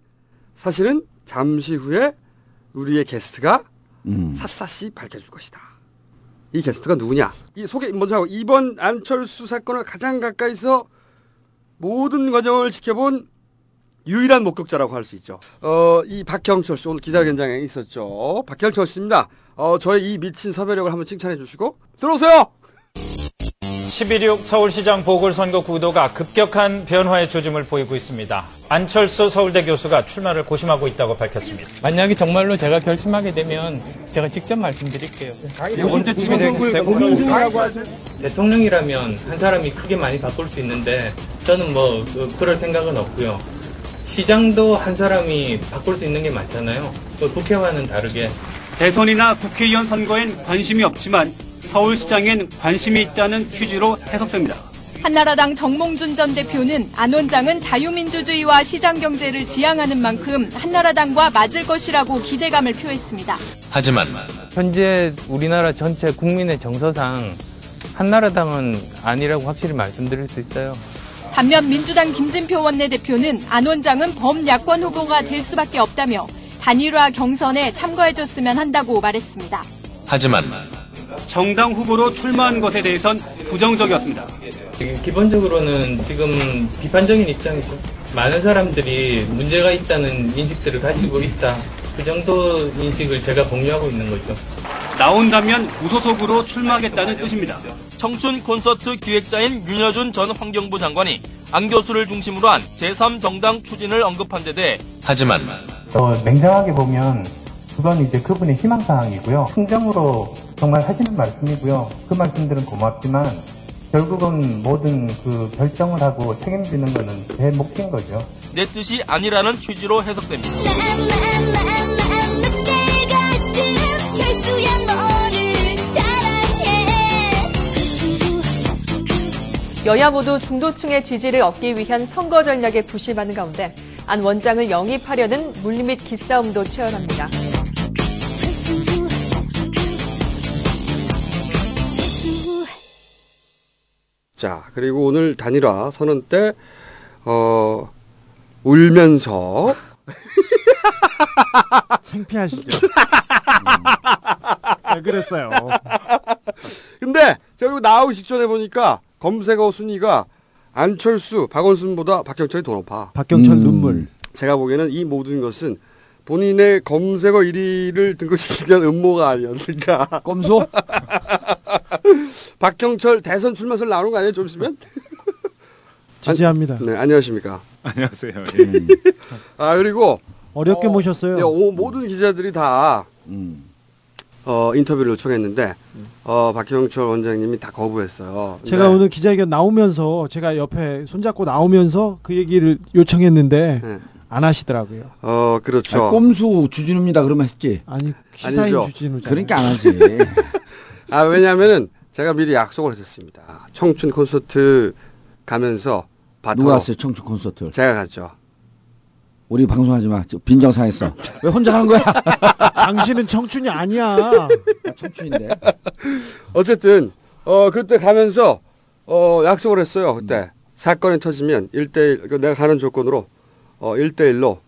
사실은 잠시 후에 우리의 게스트가 샅샅이 밝혀줄 것이다. 이 게스트가 누구냐? 이 소개 먼저 하고 이번 안철수 사건을 가장 가까이서 모든 과정을 지켜본 유일한 목격자라고 할 수 있죠. 어, 이 박형철 씨 오늘 기자회견장에 있었죠. 박형철 씨입니다. 어, 저의 이 미친 섭외력을 한번 칭찬해 주시고 들어오세요. 11.6 서울시장 보궐선거 구도가 급격한 변화의 조짐을 보이고 있습니다. 안철수 서울대 교수가 출마를 고심하고 있다고 밝혔습니다. 만약에 정말로 제가 결심하게 되면 제가 직접 말씀드릴게요. 언제쯤이 대통령이라면 한 사람이 크게 많이 바꿀 수 있는데 저는 뭐 그- 그럴 생각은 없고요. 시장도 한 사람이 바꿀 수 있는 게 많잖아요. 그 국회와는 다르게 대선이나 국회의원 선거엔 관심이 없지만 서울시장엔 관심이 있다는 취지로 해석됩니다. 한나라당 정몽준 전 대표는 안 원장은 자유민주주의와 시장 경제를 지향하는 만큼 한나라당과 맞을 것이라고 기대감을 표했습니다. 하지만 현재 우리나라 전체 국민의 정서상 한나라당은 아니라고 확실히 말씀드릴 수 있어요. 반면 민주당 김진표 원내대표는 안 원장은 범야권 후보가 될 수밖에 없다며 단일화 경선에 참가해줬으면 한다고 말했습니다. 하지만 정당 후보로 출마한 것에 대해선 부정적이었습니다. 기본적으로는 지금 비판적인 입장이죠. 많은 사람들이 문제가 있다는 인식들을 가지고 있다. 그 정도 인식을 제가 공유하고 있는 거죠. 나온다면 무소속으로 출마하겠다는 뜻입니다. 청춘 콘서트 기획자인 윤여준 전 환경부 장관이 안 교수를 중심으로 한 제3정당 추진을 언급한 데 대해 하지만 어, 냉정하게 보면 그건 이제 그분의 희망사항이고요. 충정으로 정말 하시는 말씀이고요. 그 말씀들은 고맙지만 결국은 모든 그 결정을 하고 책임지는 거는 제 몫인 거죠. 내 뜻이 아니라는 취지로 해석됩니다. 여야 모두 중도층의 지지를 얻기 위한 선거 전략에 부심하는 가운데 안 원장을 영입하려는 물리 및 기싸움도 치열합니다. 자, 그리고 오늘 단일화 선언 때, 어, 울면서. 창피하시죠? 왜 그랬어요? 근데, 제가 이거 나오기 직전에 보니까 검색어 순위가 안철수, 박원순보다 박경철이 더 높아. 박경철 눈물. 제가 보기에는 이 모든 것은 본인의 검색어 1위를 등극시키기 위한 음모가 아니었는가. 꼼수? 박경철 대선 출마설 나오는 거 아니에요, 좀 있으면? 지지합니다. 네, 안녕하십니까. 안녕하세요. 아 그리고 어렵게 모셨어요. 네, 오, 모든 기자들이 다 어, 인터뷰를 요청했는데 어, 박형철 원장님이 다 거부했어요. 제가 네. 오늘 기자회견 나오면서 제가 옆에 손잡고 나오면서 그 얘기를 요청했는데 네. 안 하시더라고요. 어 그렇죠. 아, 꼼수 주진우입니다. 그러면 했지. 아니 시사인 아니죠. 주진우잖아요. 그러니까 안 하지. 아 왜냐하면은 제가 미리 약속을 했었습니다. 청춘 콘서트 가면서 바로 누가 왔어요? 청춘 콘서트를. 제가 갔죠. 우리 방송하지 마. 저 빈정상했어. 왜 혼자 가는 거야? 당신은 청춘이 아니야. 나 청춘인데. 어쨌든 어 그때 가면서 어 약속을 했어요. 그때 사건이 터지면 1대1 내가 가는 조건으로 어 1대1로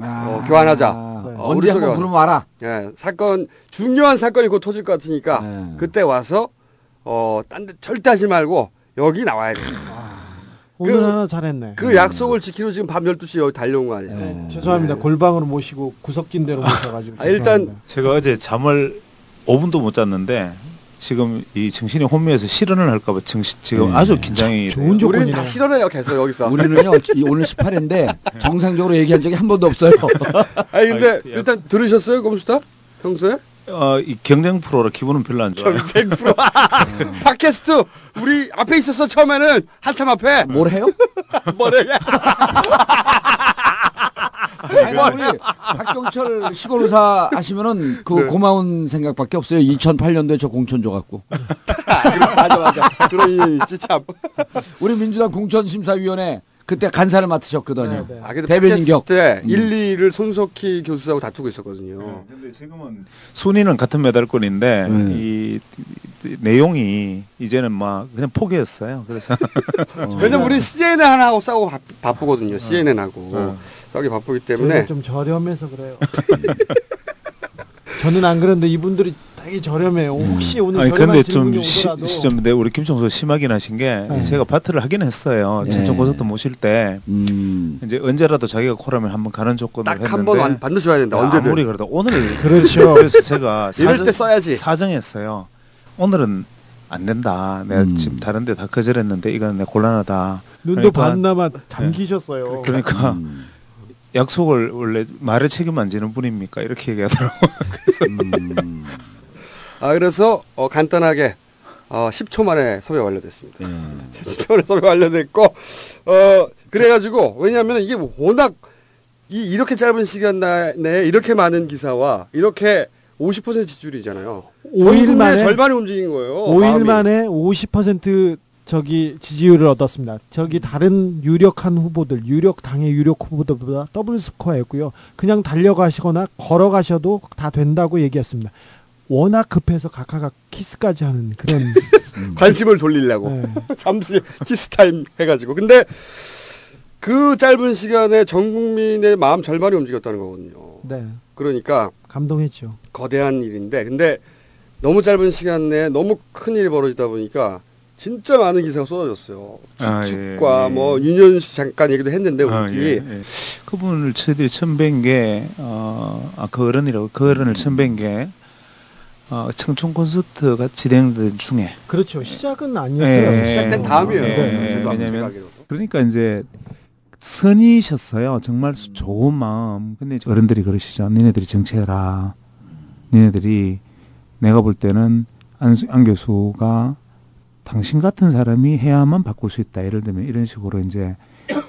어, 교환하자. 어, 네. 언제 우리 한번 부르면 와라. 예, 사건 중요한 사건이 곧 터질 것 같으니까 네. 그때 와서 어 딴 데 절대 하지 말고 여기 나와야 돼. 오늘 하나 잘했네. 그 약속을 지키러 지금 밤 12시에 여기 달려온 거 아니에요. 네, 죄송합니다. 골방으로 모시고 구석진 대로 모셔가지고. 아, 일단 제가 어제 잠을 5분도 못 잤는데 지금 이 정신이 혼미해서 실언을 할까봐 정신 지금 네. 아주 긴장이 좋은 돼요. 우리는 다 실현해요 계속 여기서. 우리는요 이- 오늘 18회인데 정상적으로 얘기한 적이 한 번도 없어요. 아니 근데 아이, 일단 들으셨어요 꼼수다 평소에? 어, 이 경쟁 프로라 기분은 별로 안 좋아요. 경쟁 프로. 팟캐스트 우리 앞에 있었어 처음에는 한참 앞에. 뭘 해요? 뭘 해? 아니, 우리 박경철 시골 의사 하시면은 그 네. 고마운 생각밖에 없어요. 2008년도에 저 공천 줘갖고. 맞아 맞아. 그런 인연이 있지 참. 우리 민주당 공천심사위원회 그때 간사를 맡으셨거든요. 아, 근데 대변인 격. 때 음. 1, 2를 손석희 교수하고 다투고 있었거든요. 근데 지금은 순위는 같은 메달권인데 음. 이, 이 내용이 이제는 막 그냥 포기했어요. 그래서 왜냐면 우리 CNN 하나하고 싸우고 바, 바쁘거든요. CNN하고 어. 싸우기 바쁘기 때문에 좀 저렴해서 그래요. 저는 안 그런데 이분들이 되게 저렴해요. 혹시 오늘 아니 근데 좀, 시, 좀내 우리 김총수 심하긴 하신 게 네. 제가 파트를 하긴 했어요. 네. 청청 콘서트 모실 때 음. 이제 언제라도 자기가 코라면 한번 가는 조건으로 딱한 번 반드시 와야 된다. 야, 언제든. 아무리 그래도 오늘 그렇죠. 그래서 제가 이럴 사정- 때 써야지. 사정했어요. 오늘은 안 된다. 내가 음. 지금 다른 데 다 거절했는데 이건 내가 곤란하다. 눈도 그러니까- 반나마 잠기셨어요. 그러니까 음. 약속을 원래 말에 책임 안 지는 분입니까? 이렇게 얘기하더라고. 음. 아 그래서 어, 간단하게 어, 10초 만에 섭외 완료됐습니다. 네. 10초 만에 섭외 완료됐고 어 그래가지고 왜냐하면 이게 뭐 워낙 이 이렇게 짧은 시간 나- 내에 이렇게 많은 기사와 이렇게 50% 지지율이잖아요. 전 5일 국민의 만에 절반이 움직인 거예요. 5일 마음이. 만에 50% 저기 지지율을 얻었습니다. 저기 다른 유력한 후보들, 유력 당의 유력 후보들보다 더블 스코어였고요. 그냥 달려가시거나 걸어가셔도 다 된다고 얘기했습니다. 워낙 급해서 각하가 키스까지 하는 그런 관심을 돌리려고 네. 잠시 키스 타임 해가지고 근데 그 짧은 시간에 전 국민의 마음 절반이 움직였다는 거거든요. 네 그러니까 감동했죠. 거대한 일인데 근데 너무 짧은 시간 내에 너무 큰 일이 벌어지다 보니까 진짜 많은 기사가 쏟아졌어요. 아, 예, 축과 예. 뭐 윤현 씨 잠깐 얘기도 했는데 아, 우리끼리 예, 예. 그 분을 저희들이 처음 뵌 게, 어, 아, 그 어른이라고, 그 어른을 처음 뵌 게, 어, 청춘 콘서트가 진행된 중에. 그렇죠. 시작은 아니었어요. 예, 시작된 다음이에요. 예, 아무 왜냐면. 그러니까 이제, 선이셨어요. 정말 수- 좋은 마음. 근데 어른들이 그러시죠. 니네들이 정치해라. 니네들이 내가 볼 때는 안, 안 교수가 당신 같은 사람이 해야만 바꿀 수 있다. 예를 들면 이런 식으로 이제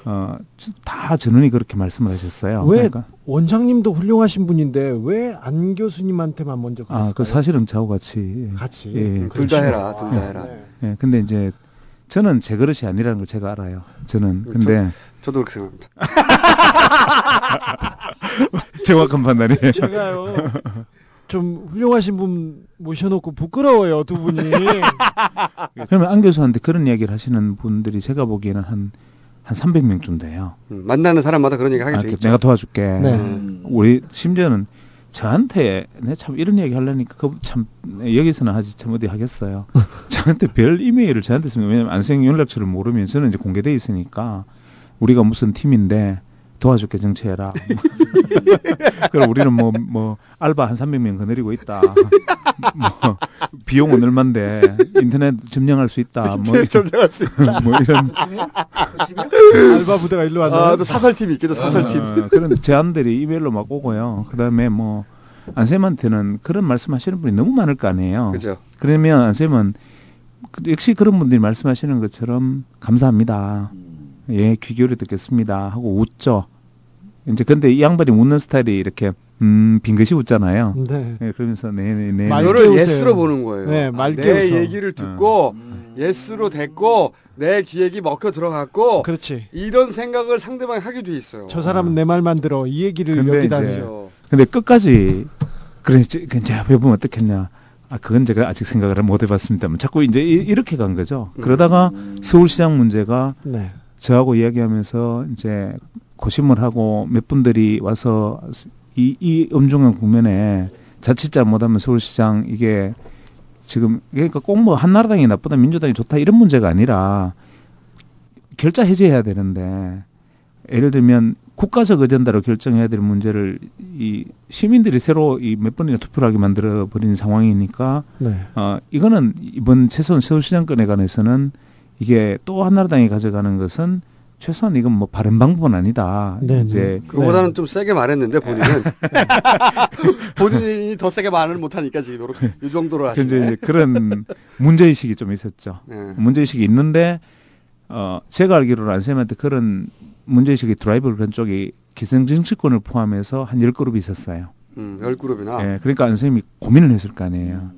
어, 다 전원이 그렇게 말씀을 하셨어요. 왜 그러니까 원장님도 훌륭하신 분인데 왜 안 교수님한테만 먼저 아, 그 갔을까요? 사실은 저하고 같이 같이? 예, 둘다 그렇죠. 해라, 둘다 예. 해라. 예, 근데 이제 저는 제 그릇이 아니라는 걸 제가 알아요. 저는 근데 저 도 그렇게 생각합니다. 정확한 판단이에요. 제가요 좀 훌륭하신 분 모셔놓고 부끄러워요 두 분이. 그러면 안 교수한테 그런 이야기를 하시는 분들이 제가 보기에는 한, 한 300명쯤 돼요. 음, 만나는 사람마다 그런 얘기 하게 아, 돼그 있죠. 내가 도와줄게. 네. 음. 우리 심지어는 저한테 내참 이런 얘기 하려니까 그참 여기서는 하지 참 어디 하겠어요. 저한테 별 이메일을 저한테 쓰면 왜냐면 안생 연락처를 모르면 저는 이제 공개돼 있으니까 우리가 무슨 팀인데 도와줄게 정치해라. 그럼 우리는 뭐뭐 알바 한 300명 거느리고 있다. 뭐 비용은 얼만데 인터넷 점령할 수 있다. 뭐 인터넷 점령할 수 있다. 뭐 이런 알바 부대가 일로 왔나요? 아, 또 사설팀이 있겠죠, 사설팀. 어, 그런 제안들이 이메일로 막 오고요. 그다음에 뭐 안쌤한테는 그런 말씀하시는 분이 너무 많을 거 아니에요. 그죠. 그러면 안쌤은 그- 역시 그런 분들이 말씀하시는 것처럼 감사합니다. 예, 귀 기울여 듣겠습니다. 하고 웃죠. 이제 근데 이 양반이 웃는 스타일이 이렇게 음 빙긋이 웃잖아요. 네. 예, 그러면서 네네네. 이거를 yes로 보는 거예요. 네, 맑게 내 웃어. 얘기를 듣고 yes로 됐고 내 기획이 먹혀 들어갔고 그렇지. 이런 생각을 상대방이 하게 돼 있어요. 저 사람은 내 말만 들어 이 얘기를 여기다 하죠. 근데 끝까지 그래 이제 해보면 어떻겠냐. 아 그건 제가 아직 생각을 못 해봤습니다만 자꾸 이제 이- 이렇게 간 거죠. 그러다가 서울시장 문제가 네. 저하고 이야기하면서 이제 고심을 하고 몇 분들이 와서 이, 이 엄중한 국면에 자칫 잘못하면 서울시장 이게 지금 그러니까 꼭 뭐 한나라당이 나쁘다 민주당이 좋다 이런 문제가 아니라 결자 해제해야 되는데 예를 들면 국가적 어젠다로 결정해야 될 문제를 이 시민들이 새로 이 몇 번이나 투표를 하게 만들어 버린 상황이니까 네. 어 이거는 이번 최소한 서울시장권에 관해서는 이게 또 한나라당이 가져가는 것은 최소한 이건 뭐 바른 방법은 아니다. 네, 이제 그거보다는 좀 세게 말했는데 본인은 본인이 더 세게 말을 못하니까 지금 요렇게 이 정도로 그 이제 하시네. 그런 문제 의식이 좀 있었죠. 네. 문제 의식이 있는데 어 제가 알기로는 안쌤한테 그런 문제 의식이 드라이브 그런 쪽이 기성 정치권을 포함해서 한 열 그룹이 있었어요. 음, 열 그룹이나. 예, 그러니까 안쌤이 고민을 했을 거 아니에요.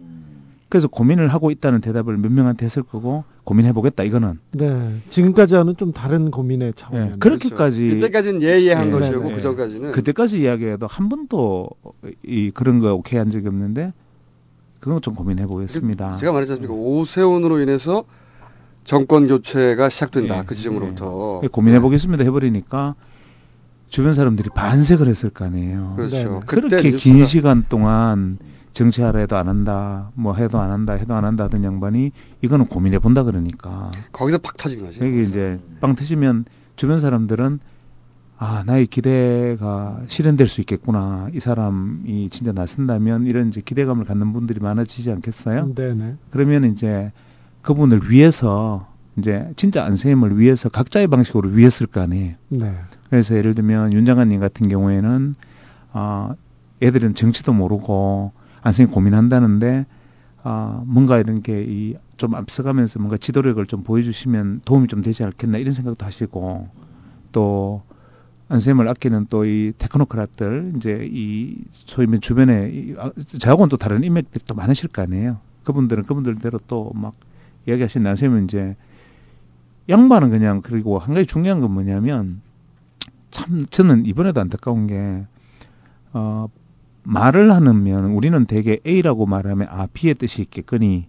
그래서 고민을 하고 있다는 대답을 몇 명한테 했을 거고 고민해 보겠다 이거는 네. 지금까지와는 좀 다른 고민의 차원. 예, 그렇게까지 이때까지는 예예한 예, 것이고 예. 그 전까지는 그때까지 이야기해도 한 번도 이 그런 거 오케이 한 적이 없는데 그건 좀 고민해 보겠습니다. 제가 말했지 않습니까? 오세훈으로 인해서 정권 교체가 시작된다. 그 지점으로부터. 예, 고민해 보겠습니다 해버리니까 주변 사람들이 반색을 했을 거 아니에요. 그렇죠. 네. 그렇게 긴 뉴스가- 시간 동안 정치하라 해도 안 한다, 뭐 해도 안 한다, 해도 안 한다 하던 양반이 이거는 고민해 본다 그러니까. 거기서 팍 터진 거지. 여기 이제 빵 터지면 주변 사람들은 아 나의 기대가 실현될 수 있겠구나. 이 사람이 진짜 나선다면 이런 이제 기대감을 갖는 분들이 많아지지 않겠어요? 네네. 그러면 이제 그분을 위해서 이제 진짜 안세임을 위해서 각자의 방식으로 위했을 거 아니에요. 네. 그래서 예를 들면 윤 장관님 같은 경우에는 아 애들은 정치도 모르고 안성이 고민한다는데 아, 뭔가 이런 게 이 좀 앞서가면서 뭔가 지도력을 좀 보여주시면 도움이 좀 되지 않겠나 이런 생각도 하시고 또 안쌤을 아끼는 또 이 테크노크라들 이제 이 소위 면 주변에 이, 아, 저하고는 또 다른 인맥들이 또 많으실 거 아니에요. 그분들은 그분들대로 또 막 이야기하시는 안쌤은 이제 양반은 그냥 그리고 한 가지 중요한 건 뭐냐면 참 저는 이번에도 안타까운 게 어, 말을 하면 우리는 대개 A라고 말하면 아 B의 뜻이 있겠거니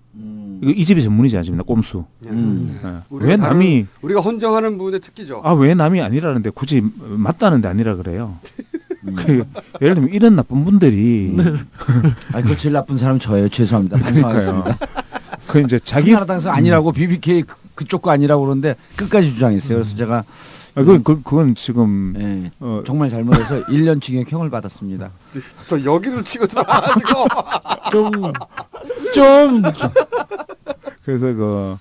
이거 이 집이 전문이지 않습니까 꼼수 음. 예. 우리가 왜 다른- 남이 우리가 헌정하는 부분의 특기죠. 아 왜 남이 아니라는데 굳이 맞다는데 아니라 그래요 그, 예를 들면 이런 나쁜 분들이 아, 그 제일 나쁜 사람 저예요. 죄송합니다. 반성하겠습니다. 그 이제 자기 한나라당에서 아니라고 BBK 그- 그쪽 거 아니라고 그러는데 끝까지 주장했어요. 그래서 제가 아, 그, 그, 그건 지금 예, 어, 정말 잘못해서 1년 징역형을 받았습니다. 또 여기를 치고 들어와가지고 좀, 좀, 그래서 그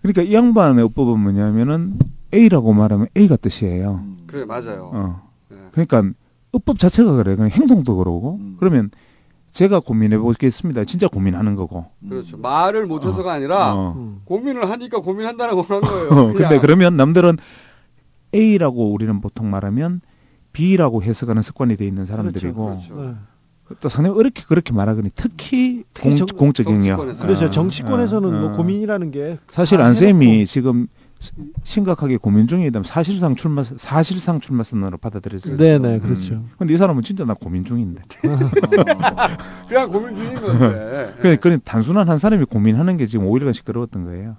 그러니까 이 양반의 어법은 뭐냐면은 A라고 말하면 A가 뜻이에요. 그래 맞아요. 어. 그러니까 어법 자체가 그래. 그냥 행동도 그러고. 그러면 제가 고민해 보겠습니다. 진짜 고민하는 거고. 그렇죠. 말을 못해서가 아니라 어. 고민을 하니까 고민한다라고 하는 거예요. 어, 근데. 그러면 남들은 A라고 우리는 보통 말하면 B라고 해석하는 습관이 돼 있는 사람들이고 그렇죠. 네. 또 상당히 어렵게 그렇게 말하거니 특히, 특히 정- 공적 영역. 그렇죠. 어, 정치권에서는 어, 뭐 어. 고민이라는 게 사실 다 안쌤이 해놓고 지금 시- 심각하게 고민 중이다면 사실상 출마 사실상 출마 선언으로 받아들였어요. 네네, 그렇죠. 근데 이 사람은 진짜 나 고민 중인데. 그냥 고민 중인 건데. 그냥 그냥 단순한 한 사람이 고민하는 게 지금 5일간 시끄러웠던 거예요.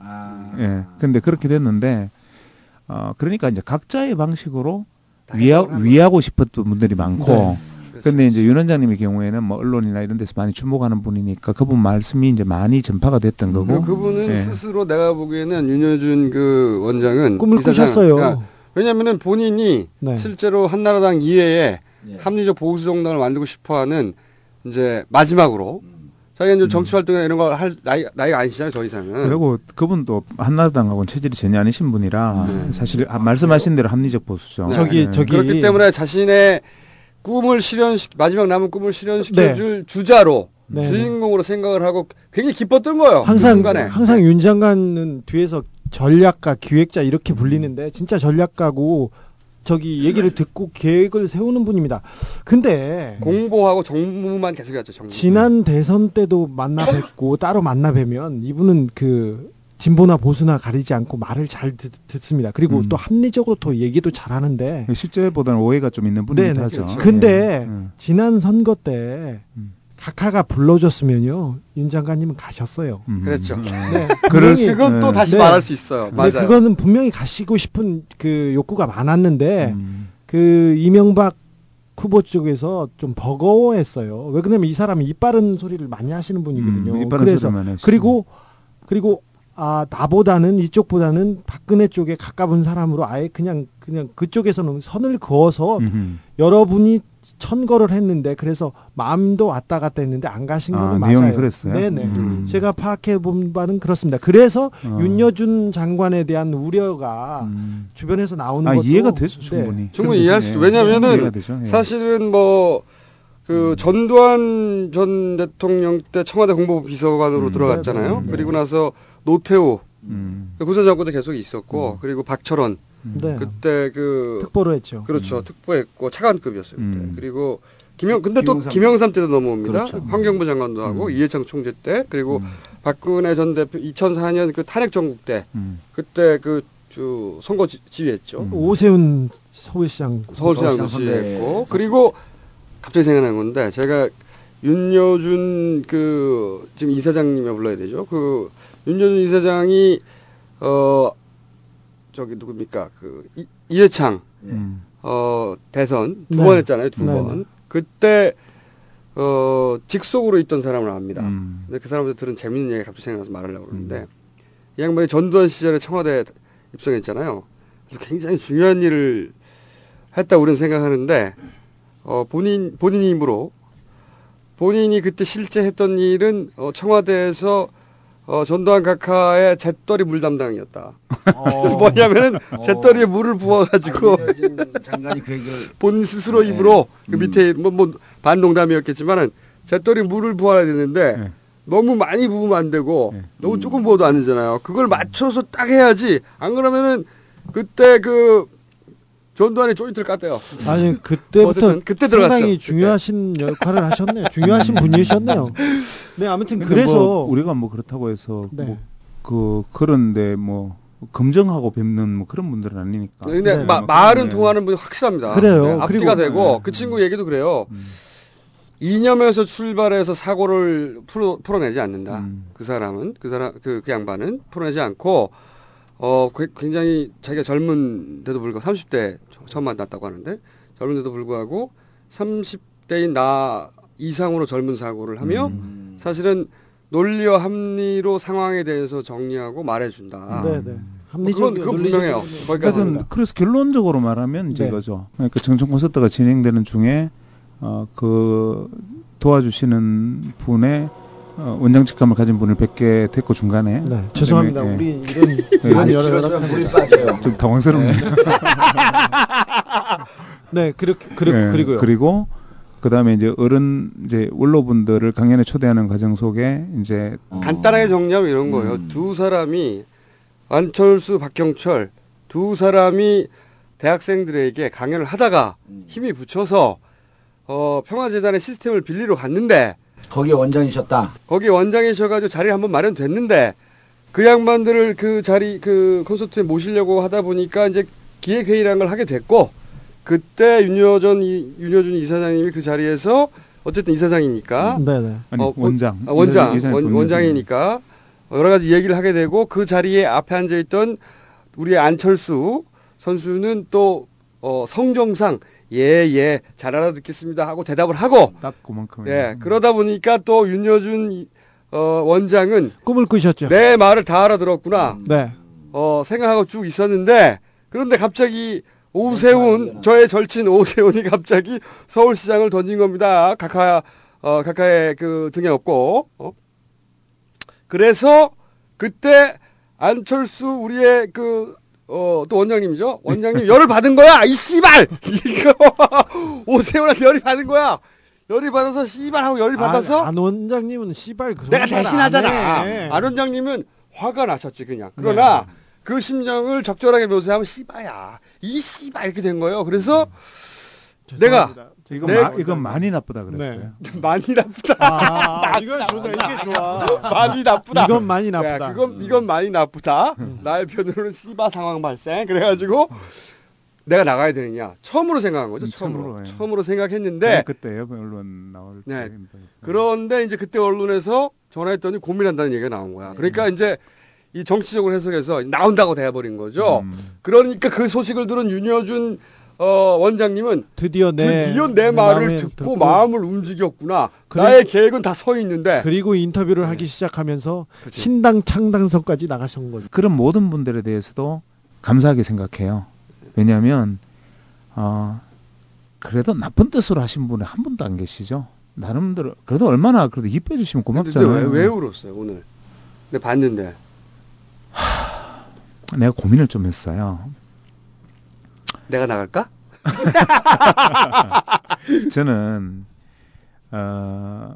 예. 근데 그렇게 됐는데 어 그러니까 이제 각자의 방식으로 위하, 위하고 싶었던 분들이 많고 네. 근데 이제 윤 원장님의 경우에는 뭐 언론이나 이런 데서 많이 주목하는 분이니까 그분 말씀이 이제 많이 전파가 됐던 거고 그리고 그분은 예. 스스로 내가 보기에는 윤여준 그 원장은 꿈을 꾸셨어요. 그러니까 왜냐면은 본인이 네. 실제로 한나라당 이외에 예. 합리적 보수 정당을 만들고 싶어하는 이제 마지막으로 자기가 이제 정치 활동이나 이런 거 할 나이 나이가 아니시잖아요 더 이상은. 그리고 그분도 한나라당하고는 체질이 전혀 아니신 분이라 사실 아, 말씀하신 대로 합리적 보수죠. 네. 그렇기 때문에 자신의 꿈을 실현시 마지막 남은 꿈을 실현시켜줄 주자로 네. 주인공으로 생각을 하고 굉장히 기뻤던 거예요. 그 항상 순간에. 항상 윤 장관은 뒤에서 전략가 기획자 이렇게 불리는데 진짜 전략가고 저기 얘기를 듣고 계획을 세우는 분입니다. 근데 공보하고 정무만 계속 해왔죠. 정무. 지난 대선 때도 만나 뵙고 따로 만나 뵈면 이분은 그 진보나 보수나 가리지 않고 말을 잘 듣, 습니다 그리고 음. 또 합리적으로 또 얘기도 잘하는데 실제보다는 오해가 좀 있는 분이긴. 하죠. 근데 음. 지난 선거 때 각하가 불러줬으면요 윤 장관님은 가셨어요. 그랬죠. 네, 그럴 분명히- 그건 또 다시 네. 말할 수 있어요. 근데 맞아요. 그거는 분명히 가시고 싶은 그 욕구가 많았는데 음. 그 이명박 후보 쪽에서 좀 버거워했어요. 왜 그러냐면 이 사람이 이빠른 소리를 많이 하시는 분이거든요. 음, 그래서. 그리고 그리고 아 나보다는 이쪽보다는 박근혜 쪽에 가까운 사람으로 아예 그냥 그냥 그쪽에서는 선을 그어서 음흠. 여러분이 천거를 했는데 그래서 마음도 왔다 갔다 했는데 안 가신 아, 거는 맞아요. 내용이 그랬어요? 네네. 음. 제가 파악해 본 바는 그렇습니다. 그래서 어. 윤여준 장관에 대한 우려가 주변에서 나오는 아, 것도 이해가 되죠, 네. 충분히. 충분히 이해할 수 왜냐면은 되죠. 예. 사실은 뭐, 그 전두환 전 대통령 때 청와대 공보부 비서관으로 들어갔잖아요. 네, 네. 그리고 나서 노태우 음. 구사정권도 계속 있었고 그리고 박철원 네. 그때 그 특보로 했죠. 그렇죠. 특보했고 차관급이었어요. 그때. 음. 그리고 김영 근데 또 김영삼. 김영삼 때도 넘어옵니다. 그렇죠. 음. 환경부 장관도 하고 이해창 총재 때 그리고 박근혜 전 대표 2004년 그 탄핵 정국 때 음. 그때 그저 선거 지, 지휘했죠. 오세훈 서울시장 서울시장도 지휘했고 그리고 갑자기 생각난 건데 제가 윤여준 그 지금 이사장님이 불러야 되죠. 그 윤여준 이사장이 어 저기 누굽니까 그 이, 이해창 음. 어 대선 두 네. 번 했잖아요 두 네, 번. 네. 그때 어 직속으로 있던 사람을 압니다. 음. 근데 그 사람한테 들은 재밌는 얘기 갑자기 생각나서 말하려고 그러는데 이 양반이 전두환 시절에 청와대 입성했잖아요. 그래서 굉장히 중요한 일을 했다 고 우리는 생각하는데 어 본인 본인 힘으로 본인이 그때 실제 했던 일은 어 청와대에서 어 전두환 각하의 잿더리 물 담당이었다. 그래서 뭐냐면은 잿더리에 물을 부어가지고 장관이 그 얘기를 본 스스로 입으로 그 밑에 뭐 뭐 반농담이었겠지만은 잿더리 물을 부어야 되는데 너무 많이 부으면 안 되고 너무 조금 부어도 안 되잖아요. 그걸 맞춰서 딱 해야지. 안 그러면은 그때 그 전두환이 조인트를 깠대요. 아니 그때부터 그때 들어갔죠. 상당히 중요하신 역할을 하셨네요. 중요하신 분이셨네요. 네 아무튼 그래서 뭐 우리가 뭐 그렇다고 해서 네. 뭐그 그런데 뭐 검증하고 뵙는 뭐 그런 분들은 아니니까. 근데 네, 마- 뭐 말은 그런- 통하는 분이 확실합니다. 그래요. 네, 앞뒤가 그리고- 되고 네. 그 친구 얘기도 그래요. 이념에서 출발해서 사고를 풀어, 풀어내지 않는다. 음. 그 사람은 그 사람 그, 그 양반은 풀어내지 않고 어 그- 굉장히 자기가 젊은데도 불구하고 30대 처음 만났다고 하는데 젊은데도 불구하고 30대인 나 이상으로 젊은 사고를 하며 음. 사실은 논리와 합리로 상황에 대해서 정리하고 말해준다. 네네. 뭐 합리적이고 그건, 그건 논리적이고 분명해요. 그래서. 그래서 결론적으로 말하면 이제 네. 이거죠. 그러니까 정청 콘서트가 진행되는 중에 어, 그 도와주시는 분의 어, 원장 직함을 가진 분을 뵙게 됐고 중간에. 네, 죄송합니다. 그다음에, 우리 예. 이런 예. 이런 여러 여러 물이 빠져요. 좀 당황스럽네요. 네, 그렇게 그리고 예, 그리고요. 그리고 그다음에 이제 어른 이제 원로분들을 강연에 초대하는 과정 속에 이제 간단하게 정리하면 이런 거예요. 두 사람이 안철수, 박경철 두 사람이 대학생들에게 강연을 하다가 힘이 붙여서 어, 평화재단의 시스템을 빌리러 갔는데 거기에 원장이셨다. 거기 원장이셔가지고 자리 한번 마련됐는데 그 양반들을 그 자리 그 콘서트에 모시려고 하다 보니까 이제 기획회의라는 걸 하게 됐고 그때 윤여전 이- 윤여준 이사장님이 그 자리에서 어쨌든 이사장이니까 네네. 아니, 어, 원장. 아, 원장 원, 본인 원장이니까 여러 가지 얘기를 하게 되고 그 자리에 앞에 앉아 있던 우리 안철수 선수는 또 어, 성정상 예 예 잘 알아듣겠습니다 하고 대답을 하고 딱 그만큼. 예 그러다 보니까 또 윤여준 이- 어, 원장은 꿈을 꾸셨죠. 내 말을 다 알아들었구나 네. 어, 생각하고 쭉 있었는데 그런데 갑자기 오세훈 저의 절친 오세훈이 갑자기 서울시장을 던진 겁니다. 카카 어 카카의 그 등에 업고 어? 그래서 그때 안철수 우리의 그 어, 또 원장님이죠. 원장님 열을 받은 거야. 이 씨발. 이거 오세훈한테 열이 받은 거야. 열이 받아서 씨발 하고 열이 받아서 아, 안 원장님은 씨발 그런 내가 말안 대신하잖아. 해. 안 원장님은 화가 나셨지 그냥. 그러나 그 심정을 적절하게 묘사하면 씨바야. 이 씨바 이렇게 된 거예요. 그래서 내가 이거 내- 마, 이건 많이 나쁘다 그랬어요. 많이 나쁘다. 아, 이건 좋네. 이게 좋아. 많이 나쁘다. 이건 많이 나쁘다. 야, 그건 이건 많이 나쁘다. 나의 편으로는 씨바 상황 발생. 그래가지고 내가 나가야 되느냐 처음으로 생각한 거죠. 음, 처음으로 처음으로, 예. 처음으로 생각했는데 네, 그때 옆에 언론 나올 네. 때 그런데 이제 그때 언론에서 전화했더니 고민한다는 얘기가 나온 거야. 그러니까 이제 이 정치적으로 해석해서 나온다고 돼버린 거죠. 음. 그러니까 그 소식을 들은 윤여준 어, 원장님은 드디어 내 드디어 내 말을 마음에 듣고, 듣고 마음을 움직였구나. 그리고- 나의 계획은 다 서 있는데. 그리고 인터뷰를 하기 시작하면서 신당 창당선까지 나가신 거죠. 그런 모든 분들에 대해서도 감사하게 생각해요. 왜냐하면 어, 그래도 나쁜 뜻으로 하신 분이 한 분도 안 계시죠. 나름대로 그래도 얼마나 그래도 이뻐해 주시면 고맙잖아요. 왜, 왜 울었어요 오늘? 근데 봤는데 내가 고민을 좀 했어요. 내가 나갈까? 저는 어,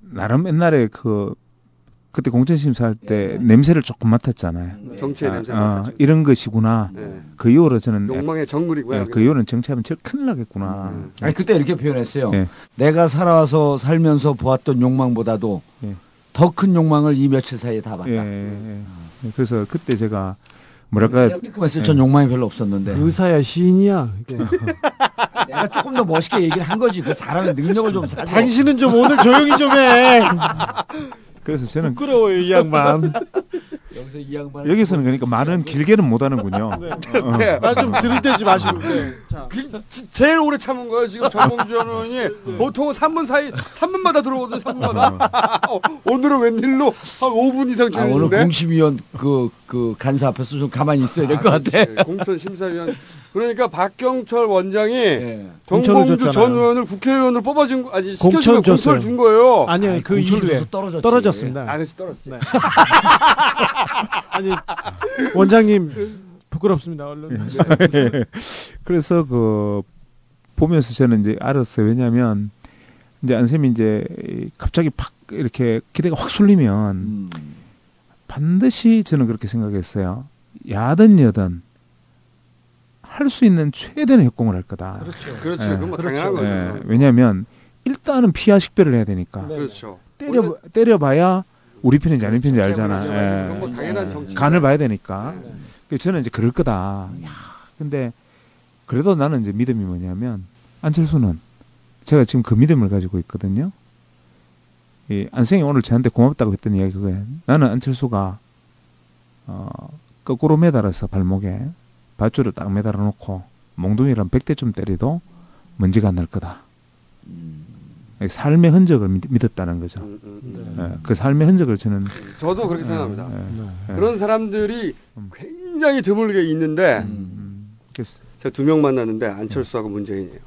나름 옛날에 그 그때 공천심사 할때 냄새를 조금 맡았잖아요. 정치의 아, 냄새 어, 맡았죠. 이런 것이구나. 네. 그 이후로 저는 욕망의 정글이고요. 예, 그 이후로는 정치하면 제일 큰일 나겠구나. 아니 그때 이렇게 표현했어요. 예. 내가 살아와서 살면서 보았던 욕망보다도 예. 더큰 욕망을 이 며칠 사이에 다 봤다. 예, 예, 예. 그래서 그때 제가 뭐랄까 그랬을 전 욕망이 별로 없었는데. 의사야 시인이야. 내가 조금 더 멋있게 얘기를 한 거지. 그 사람의 능력을 좀 사줘. 당신은 좀 오늘 조용히 좀 해. 그래서 저는 부끄러워요 이 양반. 여기서 이 양반 여기서는 그러니까 말은 길게는 못 하는군요. 어. 네. 말좀 들이대지 마시고. 네. 자. 그, 지- 제일 오래 참은 거예요 지금 정봉주 전 의원이 보통은 3분 사이 3분마다 들어오거든 3분마다 오늘은 웬일로 한 5분 이상 아, 오늘 공심위원 그, 그 간사 앞에서 좀 가만히 있어야 될 것 같아. 공천 심사위원 그러니까 박경철 원장이 공천을 정봉주 전. 의원을 국회의원을 뽑아준 거 아니 공천 줬어요. 공천을 준 거예요. 아니요 그 이후에 떨어졌지. 떨어졌습니다. 아, 그래서 떨어졌지. 아니 원장님 부끄럽습니다. 얼른. 그래서 그 보면서 저는 이제 알았어요. 왜냐하면 이제 안쌤이 이제 갑자기 팍 이렇게 기대가 확 쏠리면 음. 반드시 저는 그렇게 생각했어요. 야든 여든 할 수 있는 최대의 협공을 할 거다. 그렇죠. 그렇죠. 그건 뭐 당연한 거죠. 왜냐하면 일단은 피하 식별을 해야 되니까. 그렇죠. 때려 때려봐야 우리 편인지 아닌 편인지 그렇죠. 알잖아. 그렇죠. 예. 뭐 당연한 정치죠. 간을 봐야 되니까. 그래서 저는 이제 그럴 거다. 야, 근데 그래도 나는 이제 믿음이 뭐냐면 안철수는 제가 지금 그 믿음을 가지고 있거든요. 이 안생이 오늘 저한테 고맙다고 했던 이야기 그거예요. 나는 안철수가 어, 거꾸로 매달아서 발목에 밧줄을 딱 매달아 놓고 몽둥이랑 백대쯤 때리도 먼지가 안 날 거다. 삶의 흔적을 믿, 믿었다는 거죠. 음, 예, 그 삶의 흔적을 저는 저도 그렇게 생각합니다. 예, 예. 그런 사람들이 굉장히 드물게 있는데 음, 그래서 제가 두 명 만났는데 안철수하고 문재인이에요.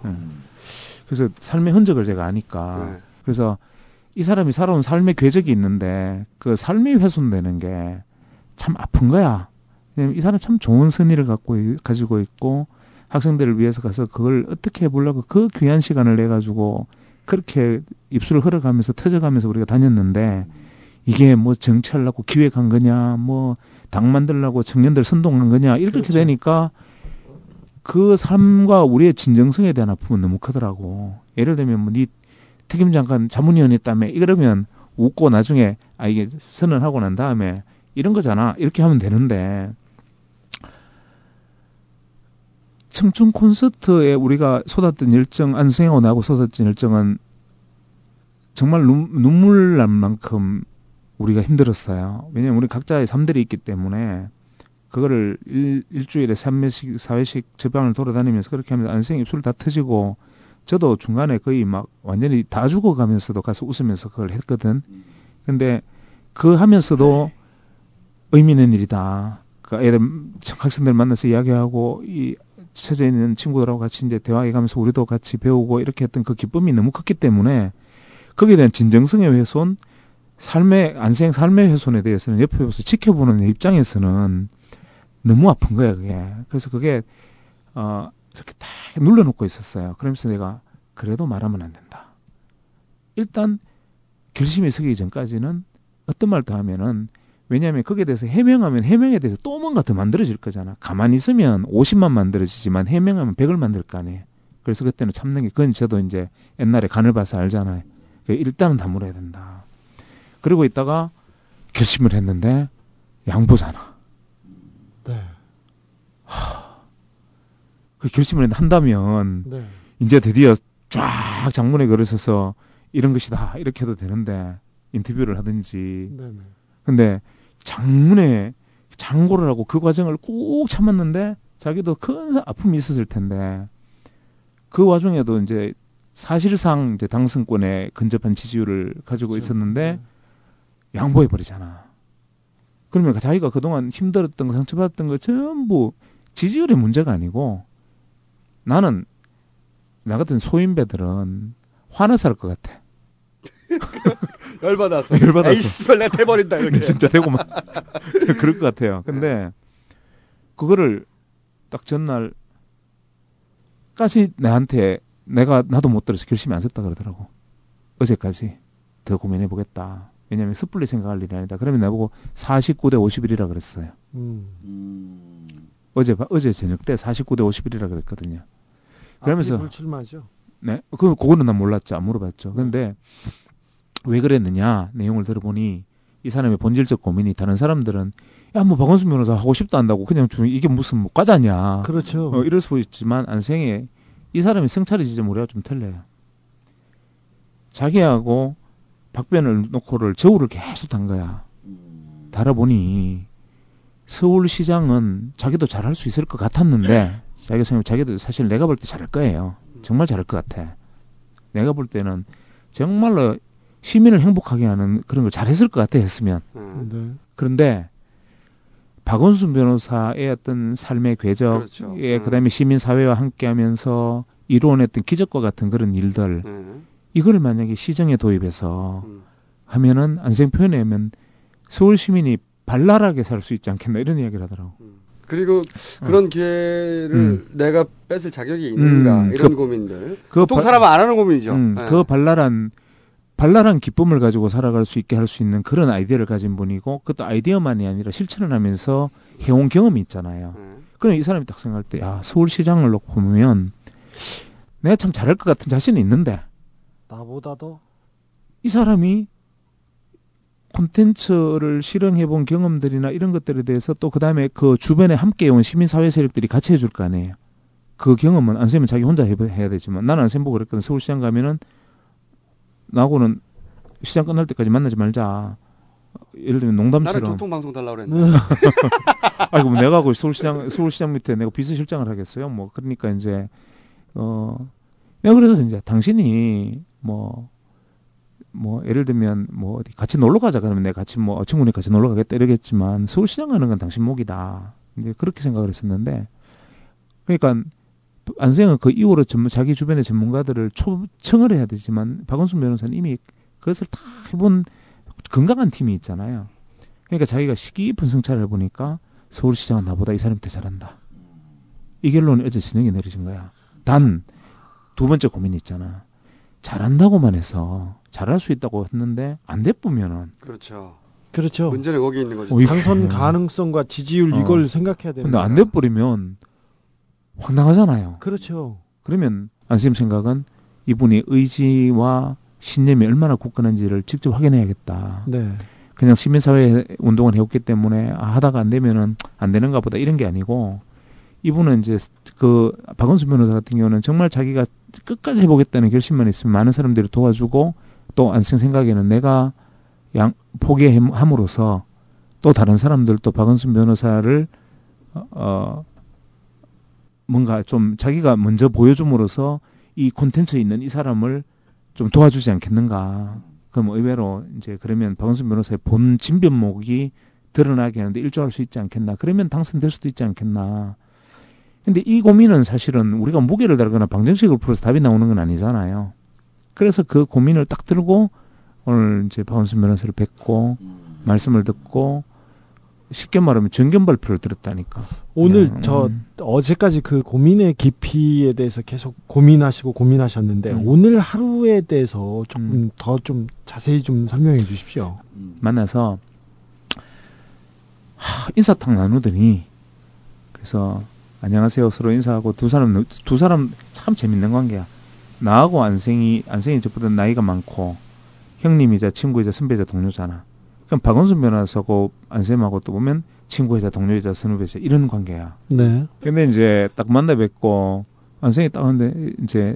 그래서 삶의 흔적을 제가 아니까 네. 그래서 이 사람이 살아온 삶의 궤적이 있는데 그 삶이 훼손되는 게 참 아픈 거야. 이 사람 참 좋은 선의를 갖고 이- 가지고 있고 학생들을 위해서 가서 그걸 어떻게 해보려고 그 귀한 시간을 내 가지고 그렇게 입술을 흘러가면서 터져가면서 우리가 다녔는데 이게 뭐 정치하려고 기획한 거냐 뭐 당 만들려고 청년들 선동한 거냐 이렇게 되니까 그 삶과 우리의 진정성에 대한 아픔은 너무 크더라고. 예를 들면 뭐네 특임 장관 자문위원했다며 이러면 웃고 나중에 아 이게 선언하고 난 다음에 이런 거잖아 이렇게 하면 되는데 청춘 콘서트에 우리가 쏟았던 열정 안승하고 나하고 쏟았던 열정은 정말 눈, 눈물 날 만큼 우리가 힘들었어요. 왜냐면 우리 각자의 삶들이 있기 때문에 그거를 일, 일주일에 3회씩, 4회씩 저방을 돌아다니면서 그렇게 하면서 안생 입술 다 터지고 저도 중간에 거의 막 완전히 다 죽어가면서도 가서 웃으면서 그걸 했거든. 근데 그 하면서도 의미 있는 일이다. 그 애들 학생들 만나서 이야기하고 이 처져 있는 친구들하고 같이 이제 대화해 가면서 우리도 같이 배우고 이렇게 했던 그 기쁨이 너무 컸기 때문에 거기에 대한 진정성의 훼손, 삶의 안생 삶의 훼손에 대해서는 옆에서 지켜보는 내 입장에서는 너무 아픈 거야 그게. 그래서 그게 어 이렇게 딱 눌러놓고 있었어요. 그러면서 내가 그래도 말하면 안 된다. 일단 결심이 서기 전까지는 어떤 말도 하면은 왜냐하면 거기에 대해서 해명하면 해명에 대해서 또 뭔가 더 만들어질 거잖아. 가만히 있으면 50만 만들어지지만 해명하면 100을 만들 거 아니에요. 그래서 그때는 참는 게 그건 저도 이제 옛날에 간을 봐서 알잖아요. 그 일단은 다물어야 된다. 그리고 있다가 결심을 했는데 양보잖아. 네. 그 결심을 한다면 네. 이제 드디어 쫙 장문에 걸어서서 이런 것이다 이렇게 해도 되는데 인터뷰를 하든지 네 네. 근데 장문에 장고를 하고 그 과정을 꾹 참았는데 자기도 큰 아픔이 있었을 텐데 그 와중에도 이제 사실상 이제 당선권에 근접한 지지율을 가지고 있었는데 양보해 버리잖아. 그러면 자기가 그동안 힘들었던 거 상처받았던 거 전부 지지율의 문제가 아니고 나는 나 같은 소인배들은 화나서 할 것 같아. 열받았어. 열받았어. 에이, 씨발, 내가 돼버린다, 이렇게. 진짜 되고만. 그럴 것 같아요. 근데, 그거를 딱 전날까지 나한테 내가, 나도 못 들어서 결심이 안 섰다 그러더라고. 어제까지 더 고민해 보겠다. 왜냐면 섣불리 생각할 일이 아니다. 그러면 나보고 49대 51이라 그랬어요. 음. 어제, 바- 어제 저녁 때 49대 51이라 그랬거든요. 그러면서. 앞뒤 불출마죠. 네, 그 그거는 난 몰랐죠. 안 물어봤죠. 근데 왜 그랬느냐 내용을 들어보니 이 사람의 본질적 고민이 다른 사람들은 야 뭐 박원순 변호사 하고 싶다 한다고 그냥 주 이게 무슨 뭐 과자냐. 그렇죠. 어, 이럴 수 있지만 안생에 이 사람의 성찰의 지점 우리가 좀 틀려요. 자기하고 박변을 놓고를 저울을 계속 단 거야. 달아보니 서울시장은 자기도 잘할 수 있을 것 같았는데 자기가 생각 자기도 사실 내가 볼 때 잘할 거예요. 정말 잘할 것 같아. 내가 볼 때는 정말로 시민을 행복하게 하는 그런 걸 잘했을 것 같아 했으면. 네. 그런데 박원순 변호사의 어떤 삶의 궤적, 그렇죠. 예, 음. 그다음에 시민 사회와 함께하면서 이루어냈던 기적과 같은 그런 일들, 음. 이거를 만약에 시정에 도입해서 음. 하면은 안생 표현에 하면 서울 시민이 발랄하게 살 수 있지 않겠나 이런 이야기를 하더라고. 그리고 그런 기회를 음. 내가 뺏을 자격이 있는가 음, 이런 그- 고민들. 그 보통 발- 사람은 안 하는 고민이죠. 음, 네. 그 발랄한 발랄한 기쁨을 가지고 살아갈 수 있게 할 수 있는 그런 아이디어를 가진 분이고 그것도 아이디어만이 아니라 실천을 하면서 해온 경험이 있잖아요. 그럼 이 사람이 딱 생각할 때, 야 서울시장을 놓고 보면 내가 참 잘할 것 같은 자신이 있는데 나보다도 이 사람이 콘텐츠를 실행해본 경험들이나 이런 것들에 대해서 또 그 다음에 그 주변에 함께해온 시민사회 세력들이 같이 해줄 거 아니에요. 그 경험은 안쌤은 자기 혼자 해, 해야 되지만 나는 안쌤 보고 그랬거든. 서울시장 가면은 나하고는 시장 끝날 때까지 만나지 말자. 예를 들면 나는 농담처럼. 교통방송 달라고 그랬는데. 아이고 뭐 내가 그 서울시장 서울시장 밑에 내가 비서실장을 하겠어요. 뭐 그러니까 이제 어 내가 그래서 이제 당신이 뭐뭐 예를 들면 뭐 어디 같이 놀러 가자 그러면 내가 같이 뭐 친구네 같이 놀러 가겠다 이러겠지만 서울시장 가는 건 당신 목이다. 이제 그렇게 생각을 했었는데 그러니까 안생은 그 이후로 전문 자기 주변의 전문가들을 초청을 해야 되지만 박원순 변호사는 이미 그것을 다 해본 건강한 팀이 있잖아요. 그러니까 자기가 시기 깊은 성찰을 해보니까 서울시장은 나보다 이 사람이 더 잘한다. 이 결론이 어제 진영이 내려진 거야. 단 두 번째 고민이 있잖아. 잘한다고만 해서 잘할 수 있다고 했는데 안 돼보면은 그렇죠. 그렇죠. 문제는 거기 있는 거죠. 어, 당선 가능성과 지지율 어. 이걸 생각해야 되는 근데 안 돼버리면 황당하잖아요. 그렇죠. 그러면 안쌤 생각은 이분이 의지와 신념이 얼마나 굳건한지를 직접 확인해야겠다. 네. 그냥 시민사회 운동을 해왔기 때문에 아, 하다가 안 되면은 안 되는가 보다 이런 게 아니고 이분은 이제 그 박원순 변호사 같은 경우는 정말 자기가 끝까지 해보겠다는 결심만 있으면 많은 사람들이 도와주고 또 안생 생각에는 내가 양 포기함으로써 또 다른 사람들도 박원순 변호사를 어, 어 뭔가 좀 자기가 먼저 보여줌으로써 이 콘텐츠에 있는 이 사람을 좀 도와주지 않겠는가. 그럼 의외로 이제 그러면 박원순 변호사의 본 진변목이 드러나게 하는데 일조할 수 있지 않겠나. 그러면 당선될 수도 있지 않겠나. 근데 이 고민은 사실은 우리가 무게를 달거나 방정식을 풀어서 답이 나오는 건 아니잖아요. 그래서 그 고민을 딱 들고 오늘 이제 박원순 변호사를 뵙고 말씀을 듣고 쉽게 말하면 정견 발표를 들었다니까. 오늘 그냥, 저 음. 어제까지 그 고민의 깊이에 대해서 계속 고민하시고 고민하셨는데 음. 오늘 하루에 대해서 조금 더좀 자세히 좀 설명해 주십시오. 만나서 하, 인사탕 나누더니 그래서 안녕하세요 서로 인사하고 두 사람 두 사람 참 재밌는 관계야. 나하고 안생이 안생이 저보다 나이가 많고 형님이자 친구이자 선배이자 동료잖아. 그럼 박원순 변호사고 안쌤하고 또 보면 친구이자 동료이자 선후배이자 이런 관계야. 네. 근데 이제 딱 만나 뵙고 안생이 딱 하는데 이제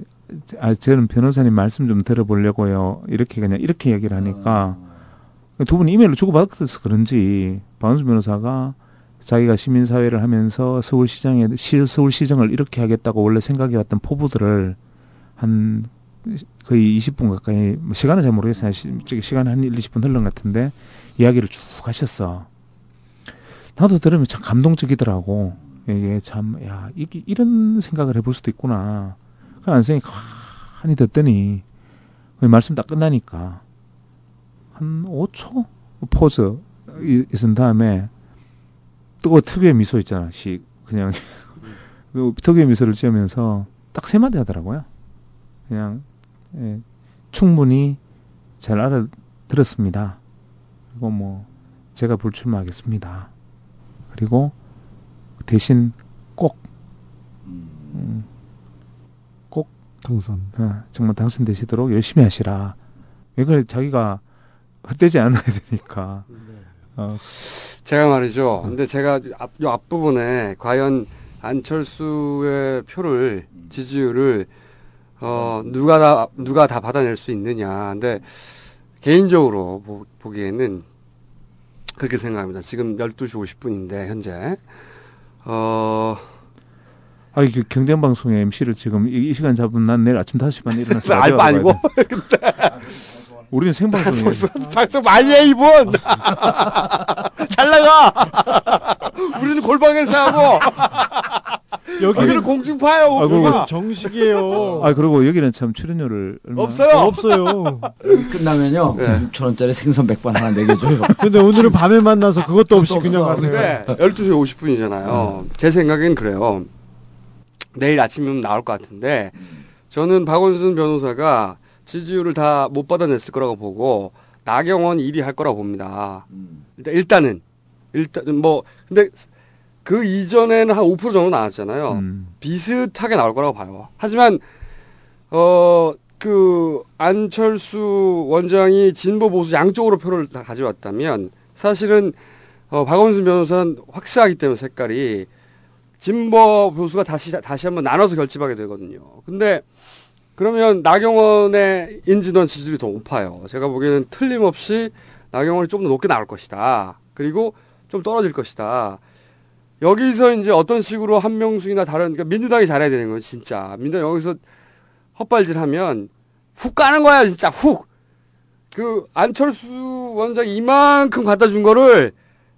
아 저는 변호사님 말씀 좀 들어보려고요. 이렇게 그냥 이렇게 얘기를 하니까 두 분이 이메일을 주고받아서 그런지 박원순 변호사가 자기가 시민사회를 하면서 서울시장에 시, 서울시정을 이렇게 하겠다고 원래 생각해왔던 포부들을 한 거의 20분 가까이 뭐 시간은 잘 모르겠어요. 시, 시간 한 1, 20분 흘른 것 같은데 이야기를 쭉 하셨어. 나도 들으면 참 감동적이더라고. 이게 참, 야, 이게 이런 생각을 해볼 수도 있구나. 그 안생이 가만히 듣더니 그 말씀 딱 끝나니까 한 5초 포즈 이- 있은 다음에 또 특유의 미소 있잖아. 시 그냥 그 특유의 미소를 지으면서 딱 세 마디 하더라고요. 그냥 예, 충분히 잘 알아들었습니다. 그리고 뭐 제가 불출마하겠습니다. 그리고 대신 꼭 음, 꼭 당선. 어, 정말 당선되시도록 열심히 하시라. 이걸 자기가 헛되지 않아야 되니까. 어, 제가 말이죠. 근데 제가 앞, 요 앞부분에 과연 안철수의 표를 지지율을 어 누가 다 누가 다 받아낼 수 있느냐. 근데 개인적으로 보, 보기에는 그렇게 생각합니다. 지금 12시 50분인데 현재 어 아, 이 경쟁방송의 MC를 지금 이, 이 시간 잡으면 난 내일 아침 5시 반에 일어나서. 알바 아니고. 우리는 생방송이에요. 방송 많이 해 이분 잘 나가 우리는 골방에서 하고 여기는 공중파예요 아, 그리고. 정식이에요. 아, 그리고 여기는 참 출연료를 얼마? 없어요. 없어요. 끝나면요. 네. 6천 원짜리 생선 100번 하나 내겨줘요. 근데 오늘은 밤에 만나서 그것도 없이 그냥. 가세요. 네, 12시 50분이잖아요. 제 생각엔 그래요. 내일 아침이면 나올 것 같은데 저는 박원순 변호사가 지지율을 다 못 받아냈을 거라고 보고 나경원 1위 할 거라고 봅니다. 일단 일단은 일단 뭐 근데 그 이전에는 한 5% 정도 나왔잖아요. 음. 비슷하게 나올 거라고 봐요. 하지만 어 그 안철수 원장이 진보 보수 양쪽으로 표를 다 가져왔다면 사실은 어 박원순 변호사는 확실하기 때문에 색깔이 진보 보수가 다시 다시 한번 나눠서 결집하게 되거든요. 근데 그러면 나경원의 인지도는 지지율이 더 높아요. 제가 보기에는 틀림없이 나경원이 좀 더 높게 나올 것이다. 그리고 좀 떨어질 것이다. 여기서 이제 어떤 식으로 한명숙이나 다른 그러니까 민주당이 잘해야 되는 거예요, 진짜. 민주당 여기서 헛발질하면 훅 가는 거야, 진짜 훅. 그 안철수 원장 이만큼 갖다 준 거를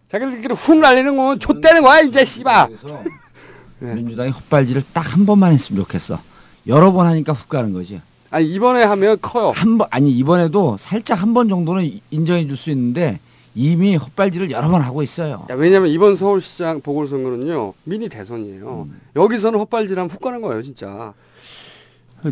자기들끼리 훅 날리는 거면 좆되는 거야, 이제 씨발. 민주당이 헛발질을 딱 한 번만 했으면 좋겠어. 여러 번 하니까 훅 가는 거지. 아니 이번에 하면 커요. 한 번 아니 이번에도 살짝 한 번 정도는 인정해 줄 수 있는데 이미 헛발질을 여러 번 하고 있어요. 야, 왜냐면 이번 서울시장 보궐선거는요 미니 대선이에요. 여기서는 헛발질하면 훅 가는 거예요, 진짜.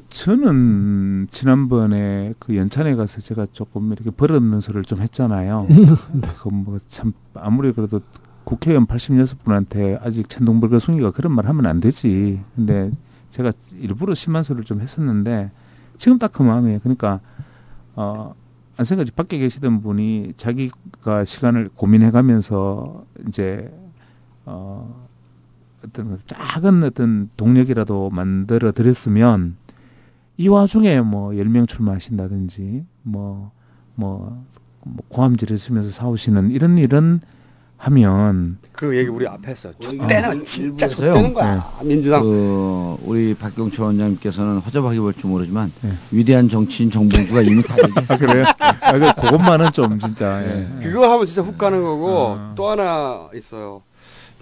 저는 지난번에 그 연찬에 가서 제가 조금 이렇게 버릇없는 소리를 좀 했잖아요. 그뭐 참 아무리 그래도 국회의원 86분한테 아직 천둥벌거숭이가 그런 말 하면 안 되지. 근데 제가 일부러 심한 소리를 좀 했었는데 지금 딱 그 마음이에요. 그러니까 어 안생까지 밖에 계시던 분이 자기가 시간을 고민해가면서 이제 어 어떤 작은 어떤 동력이라도 만들어 드렸으면 이 와중에 뭐 10명 출마하신다든지 뭐, 뭐, 뭐 고함 지르시면서 싸우시는 이런 일은 하면 그 얘기 우리 앞에 했어요. 아, 족대는 진짜 일부에서요. 족대는 거야. 민주당. 그 우리 박경철 원장님께서는 허접하게 볼지 모르지만 네. 위대한 정치인 정봉주가 이미 다 얘기했어요. 아, 그래요? 아, 그, 그것만은 좀 진짜. 예. 그거 하면 진짜 훅 가는 거고 아. 또 하나 있어요.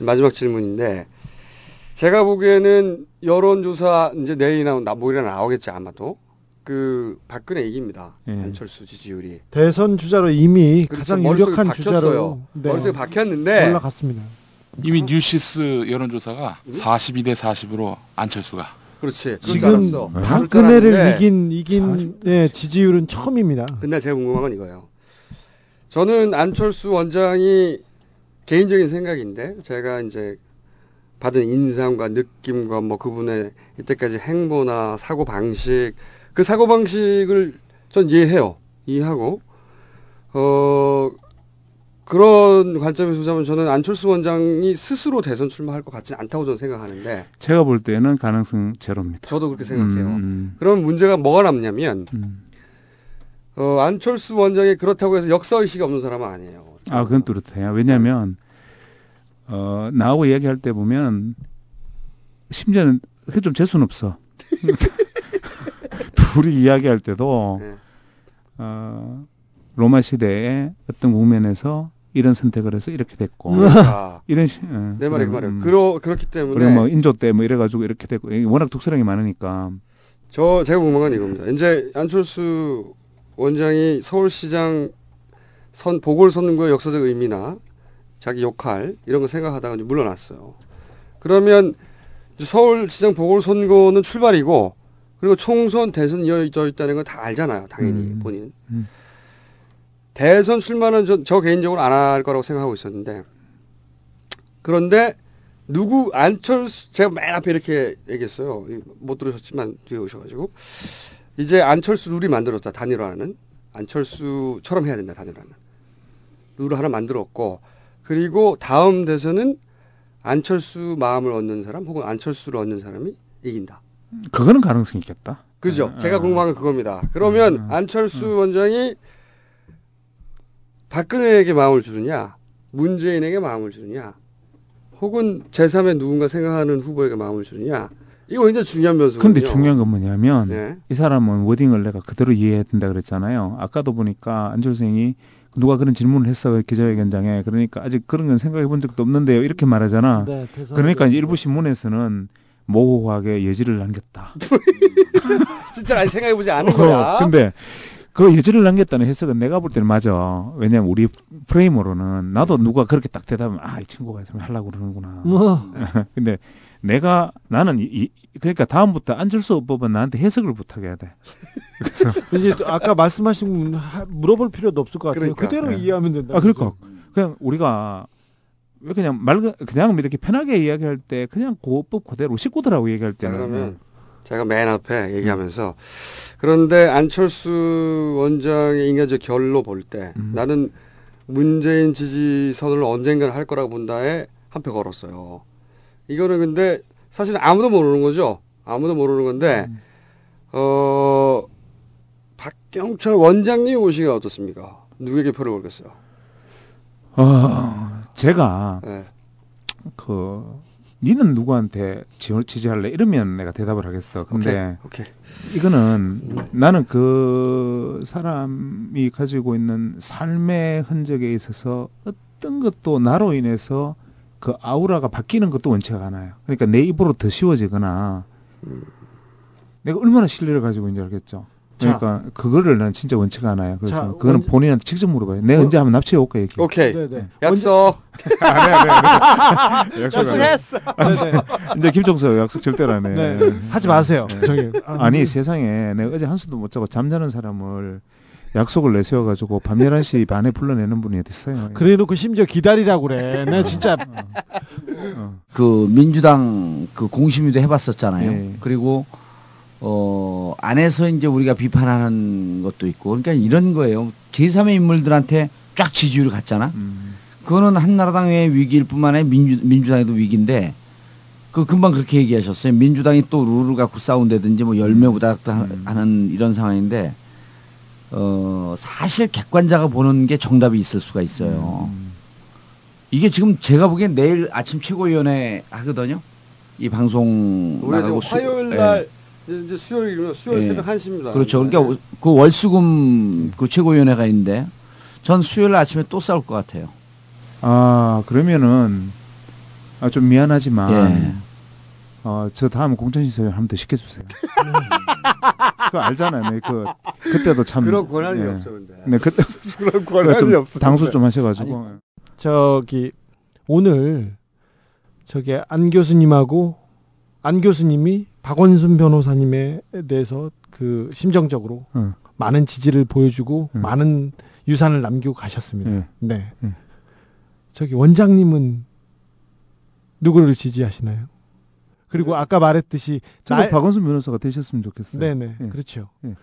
마지막 질문인데 제가 보기에는 여론조사 이제 내일이나 나- 모레나 나오겠지 아마도 그 박근혜 이깁니다. 예. 안철수 지지율이 대선 주자로 이미 그렇죠. 가장 유력한 박혔어요. 주자로 네. 머릿속에 박혔는데 올라갔습니다. 이미 뉴시스 여론조사가 42대 40으로 안철수가. 그렇지. 지금 박근혜를 이긴 이긴 네, 지지율은 처음입니다. 근데 제가 궁금한 건 이거예요. 저는 안철수 원장이 개인적인 생각인데 제가 이제 받은 인상과 느낌과 뭐 그분의 이때까지 행보나 사고 방식 그 사고 방식을 전 이해해요. 이해하고 어 그런 관점에서 보자면 저는 안철수 원장이 스스로 대선 출마할 것 같지는 않다고 저는 생각하는데 제가 볼 때는 가능성 제로입니다. 저도 그렇게 생각해요. 음, 그럼 문제가 뭐가 남냐면 어, 안철수 원장이 그렇다고 해서 역사 의식이 없는 사람은 아니에요. 아, 그건 뚜렷해요. 왜냐하면 어, 나하고 이야기할 때 보면 심지어는 그게 좀 재수는 없어. 둘이 이야기할 때도 네. 어, 로마 시대의 어떤 국면에서 이런 선택을 해서 이렇게 됐고 그러니까. 이런 시, 어, 내 말이 그 말이에요. 음. 그러, 그렇기 때문에 그리고 뭐 인조 때 뭐 이래가지고 이렇게 됐고 워낙 독설형이 많으니까 저 제가 궁금한 건 이겁니다. 이제 안철수 원장이 서울시장 선 보궐선거의 역사적 의미나 자기 역할 이런 거 생각하다가 이제 물러났어요. 그러면 서울시장 보궐선거는 출발이고 그리고 총선 대선 이어져 있다는 건 다 알잖아요. 당연히 본인. 음. 대선 출마는 저, 저 개인적으로 안 할 거라고 생각하고 있었는데 그런데 누구 안철수 제가 맨 앞에 이렇게 얘기했어요. 이- 못 들으셨지만 뒤에 오셔가지고 이제 안철수 룰이 만들었다 단일화는 안철수처럼 해야 된다 단일화는 룰을 하나 만들었고 그리고 다음 대선은 안철수 마음을 얻는 사람 혹은 안철수를 얻는 사람이 이긴다. 그거는 가능성이 있겠다. 그죠? 아, 제가 아. 궁금한 건 그겁니다. 그러면 안철수 원장이 박근혜에게 마음을 주느냐, 문재인에게 마음을 주느냐, 혹은 제3의 누군가 생각하는 후보에게 마음을 주느냐, 이거 굉장히 중요한 변수거든요. 근데 중요한 건 뭐냐면 네. 이 사람은 워딩을 내가 그대로 이해해야 된다 그랬잖아요. 아까도 보니까 안철수 선생이 누가 그런 질문을 했어 기자회견장에 그러니까 아직 그런 건 생각해 본 적도 없는데요 이렇게 말하잖아. 네, 그러니까 일부 신문에서는 모호하게 예지를 남겼다. 진짜 아직 생각해보지 않은 거야. 어, 근데 그 예지를 남겼다는 해석은 내가 볼 때는 맞아. 왜냐면 우리 프레임으로는 나도 누가 그렇게 딱 대답하면 아 이 친구가 좀 하려고 그러는구나. 어. 근데 내가 나는 이, 이- 그러니까 다음부터 안철수 후보는 나한테 해석을 부탁 해야 돼. 그래서 이제 또 아까 말씀하신 분 하- 물어볼 필요도 없을 것 같아요. 그러니까. 그대로 네. 이해하면 된다. 아 그러니까 그냥 우리가 왜 그냥 말 그냥 이렇게 편하게 이야기할 때 그냥 고법 그대로 식구들하고 얘기할 자, 때는 그러면 제가 맨 앞에 얘기하면서 그런데 안철수 원장의 인간적 결로 볼때 음. 나는 문재인 지지 선을 언젠가는 할 거라고 본다에 한 표 걸었어요. 이거는 근데 사실 아무도 모르는 거죠. 아무도 모르는 건데 음. 어 박경철 원장님 오시기가 어떻습니까? 누구에게 표를 걸겠어요? 어, 제가 네. 그 니는 누구한테 지원 지지할래 이러면 내가 대답을 하겠어. 근데 오케이, 오케이. 이거는 나는 그 사람이 가지고 있는 삶의 흔적에 있어서 어떤 것도 나로 인해서 그 아우라가 바뀌는 것도 원치가 않아요. 그러니까 내 입으로 더 씌워지거나 내가 얼마나 신뢰를 가지고 있는지 알겠죠. 자. 그러니까 그거를 난 진짜 원치가 않아요. 그래서 자, 그거는 원자- 본인한테 직접 물어봐요. 내가 어? 언제 한번 납치해 올까 얘기. 오케이. 네네. 약속. 아, 네, 네, 네. 약속했어. 이제 김종서 약속 절대로 안 해. 네. 하지 마세요. 저기. 아, 아니 음. 세상에 내가 어제 한숨도 못 자고 잠자는 사람을 약속을 내세워가지고 밤 11시 반에 불러내는 분이 어딨어요. 그래 놓고 심지어 기다리라고 그래. 내 진짜 그 민주당 그 공심위도 해봤었잖아요. 네. 그리고 어 안에서 이제 우리가 비판하는 것도 있고 그러니까 이런 거예요. 제3의 인물들한테 쫙 지지율을 갔잖아. 음. 그거는 한나라당의 위기일 뿐만 아니라 민주, 민주당에도 위기인데 그 금방 그렇게 얘기하셨어요. 민주당이 또 룰을 갖고 싸운다든지 뭐 열매부닥 하는 이런 상황인데 어 사실 객관자가 보는 게 정답이 있을 수가 있어요. 이게 지금 제가 보기엔 내일 아침 최고위원회 하거든요. 이 방송 우리 지금 화요일 예. 날 이제 수요일이면 수요일 예. 새벽 1시입니다. 그렇죠. 그러니까 그 월수금 그 최고위원회가 있는데 전 수요일 아침에 또 싸울 것 같아요. 아 그러면은 아, 좀 미안하지만 예. 어, 저 다음 공천시설 한번 더 시켜주세요. 그거 알잖아요. 네, 그 그때도 참 그런 권한이 예. 없어, 근데. 네 그때 그런 권한이 좀 없어, 당수. 좀 하셔가지고 아니, 저기 오늘 저기 안 교수님하고 안 교수님이 박원순 변호사님에 대해서 그 심정적으로 응. 많은 지지를 보여주고 많은 유산을 남기고 가셨습니다. 예. 네. 예. 저기 원장님은 누구를 지지하시나요? 그리고 아까 말했듯이 저도 나- 박원순 변호사가 되셨으면 좋겠어요. 네네 예. 그렇죠. 예.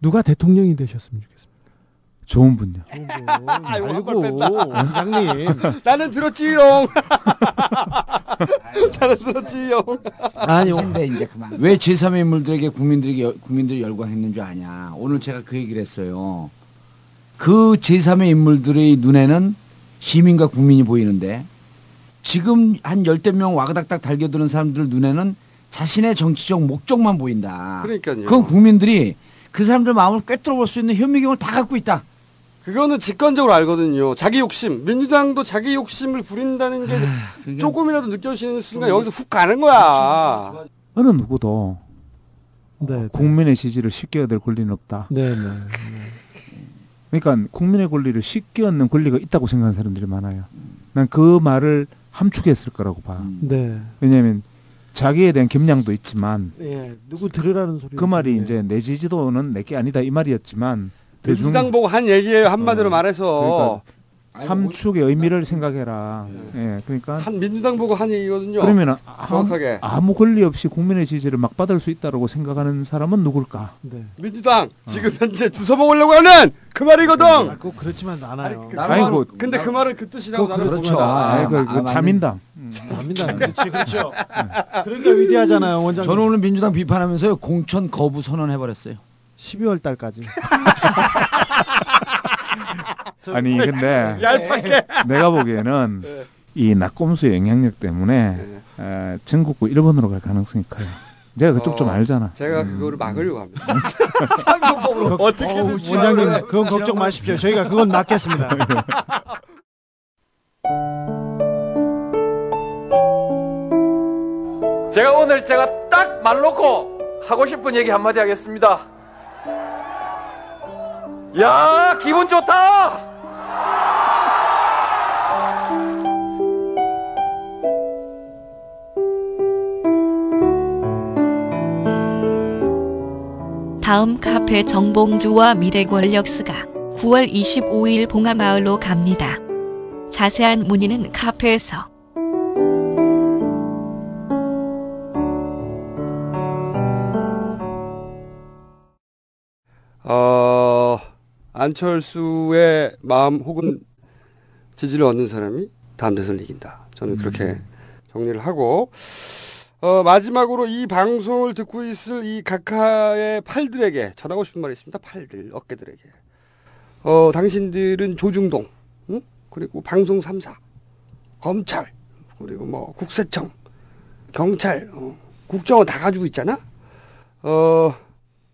누가 대통령이 되셨으면 좋겠습니다. 좋은 분요. 말고 원장님 나는 들었지롱. 나는 들었지용. 아니 근데 이제 그만. 왜 제3의 인물들에게 국민들에게 여- 국민들이 열광했는 줄 아냐? 오늘 제가 그 얘기를 했어요. 그 제3의 인물들의 눈에는 시민과 국민이 보이는데 지금 한 열댓 명 와그닥닥 달겨드는 사람들 눈에는 자신의 정치적 목적만 보인다. 그러니까요. 그건 국민들이 그 사람들 마음을 꿰뚫어 볼 수 있는 현미경을 다 갖고 있다. 그거는 직관적으로 알거든요. 자기 욕심. 민주당도 자기 욕심을 부린다는 게 조금이라도 느껴지는 순간 여기서 훅 가는 거야. 어느 누구도 네, 국민의 지지를 쉽게 얻을 권리는 없다. 네, 네. 그러니까 국민의 권리를 쉽게 얻는 권리가 있다고 생각하는 사람들이 많아요. 난 그 말을 함축했을 거라고 봐. 네. 왜냐하면 자기에 대한 겸양도 있지만 예, 누구 들으라는 소리. 그 말이 이제 내 지지도는 내게 아니다 이 말이었지만 대중 민주당 보고 한 얘기예요. 한마디로 말해서. 그러니까 함축의 의미를 생각해라. 예, 그러니까 한 민주당 보고 한 얘기거든요. 그러면 정확하게. 아무 권리 없이 국민의 지지를 막 받을 수 있다고 생각하는 사람은 누굴까? 네. 민주당 지금 현재 주워 먹으려고 하는 그 말이거든. 꼭 그렇지만 않아요. 그 아이고, 말- 근데 그 말은 그 뜻이라고 나는 그렇죠. 봅니다. 아이, 그, 그 자민당. 자민당. 그렇지, 그렇죠. 그러니까 위대하잖아요, 원장님. 저는 오늘 민주당 비판하면서요 공천 거부 선언해버렸어요. 12월 달까지. 아니 근데 얄팍해. 내가 보기에는 네. 이 낙곰수의 영향력 때문에 어, 전국구 1번으로 갈 가능성이 커요. 내가 그쪽 좀 어, 알잖아. 제가 그거를 막으려고 합니다. 그- 어떻게든 원장님, 그건 걱정 마십시오. 저희가 그건 막겠습니다. 제가 오늘 제가 딱 말 놓고 하고 싶은 얘기 한마디 하겠습니다. 야, 기분 좋다! 다음 카페 정봉주와 미래권력스가 9월 25일 봉하마을로 갑니다. 자세한 문의는 카페에서. 어, 안철수의 마음 혹은 지지를 얻는 사람이 다음 대선을 이긴다. 저는 그렇게 정리를 하고 어, 마지막으로 이 방송을 듣고 있을 이 각하의 팔들에게 전하고 싶은 말이 있습니다. 팔들, 어깨들에게. 어, 당신들은 조중동, 응? 그리고 방송 3사, 검찰, 그리고 뭐 국세청, 경찰, 어, 국정원 다 가지고 있잖아? 어,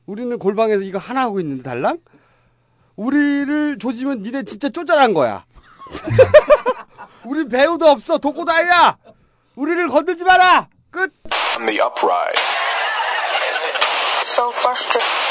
우리는 골방에서 이거 하나 하고 있는데 달랑? 우리를 조지면 니네 진짜 쪼잔한 거야. 우리 배우도 없어. 독고다이야. 우리를 건들지 마라. 끝. On the uprise. So frustrated.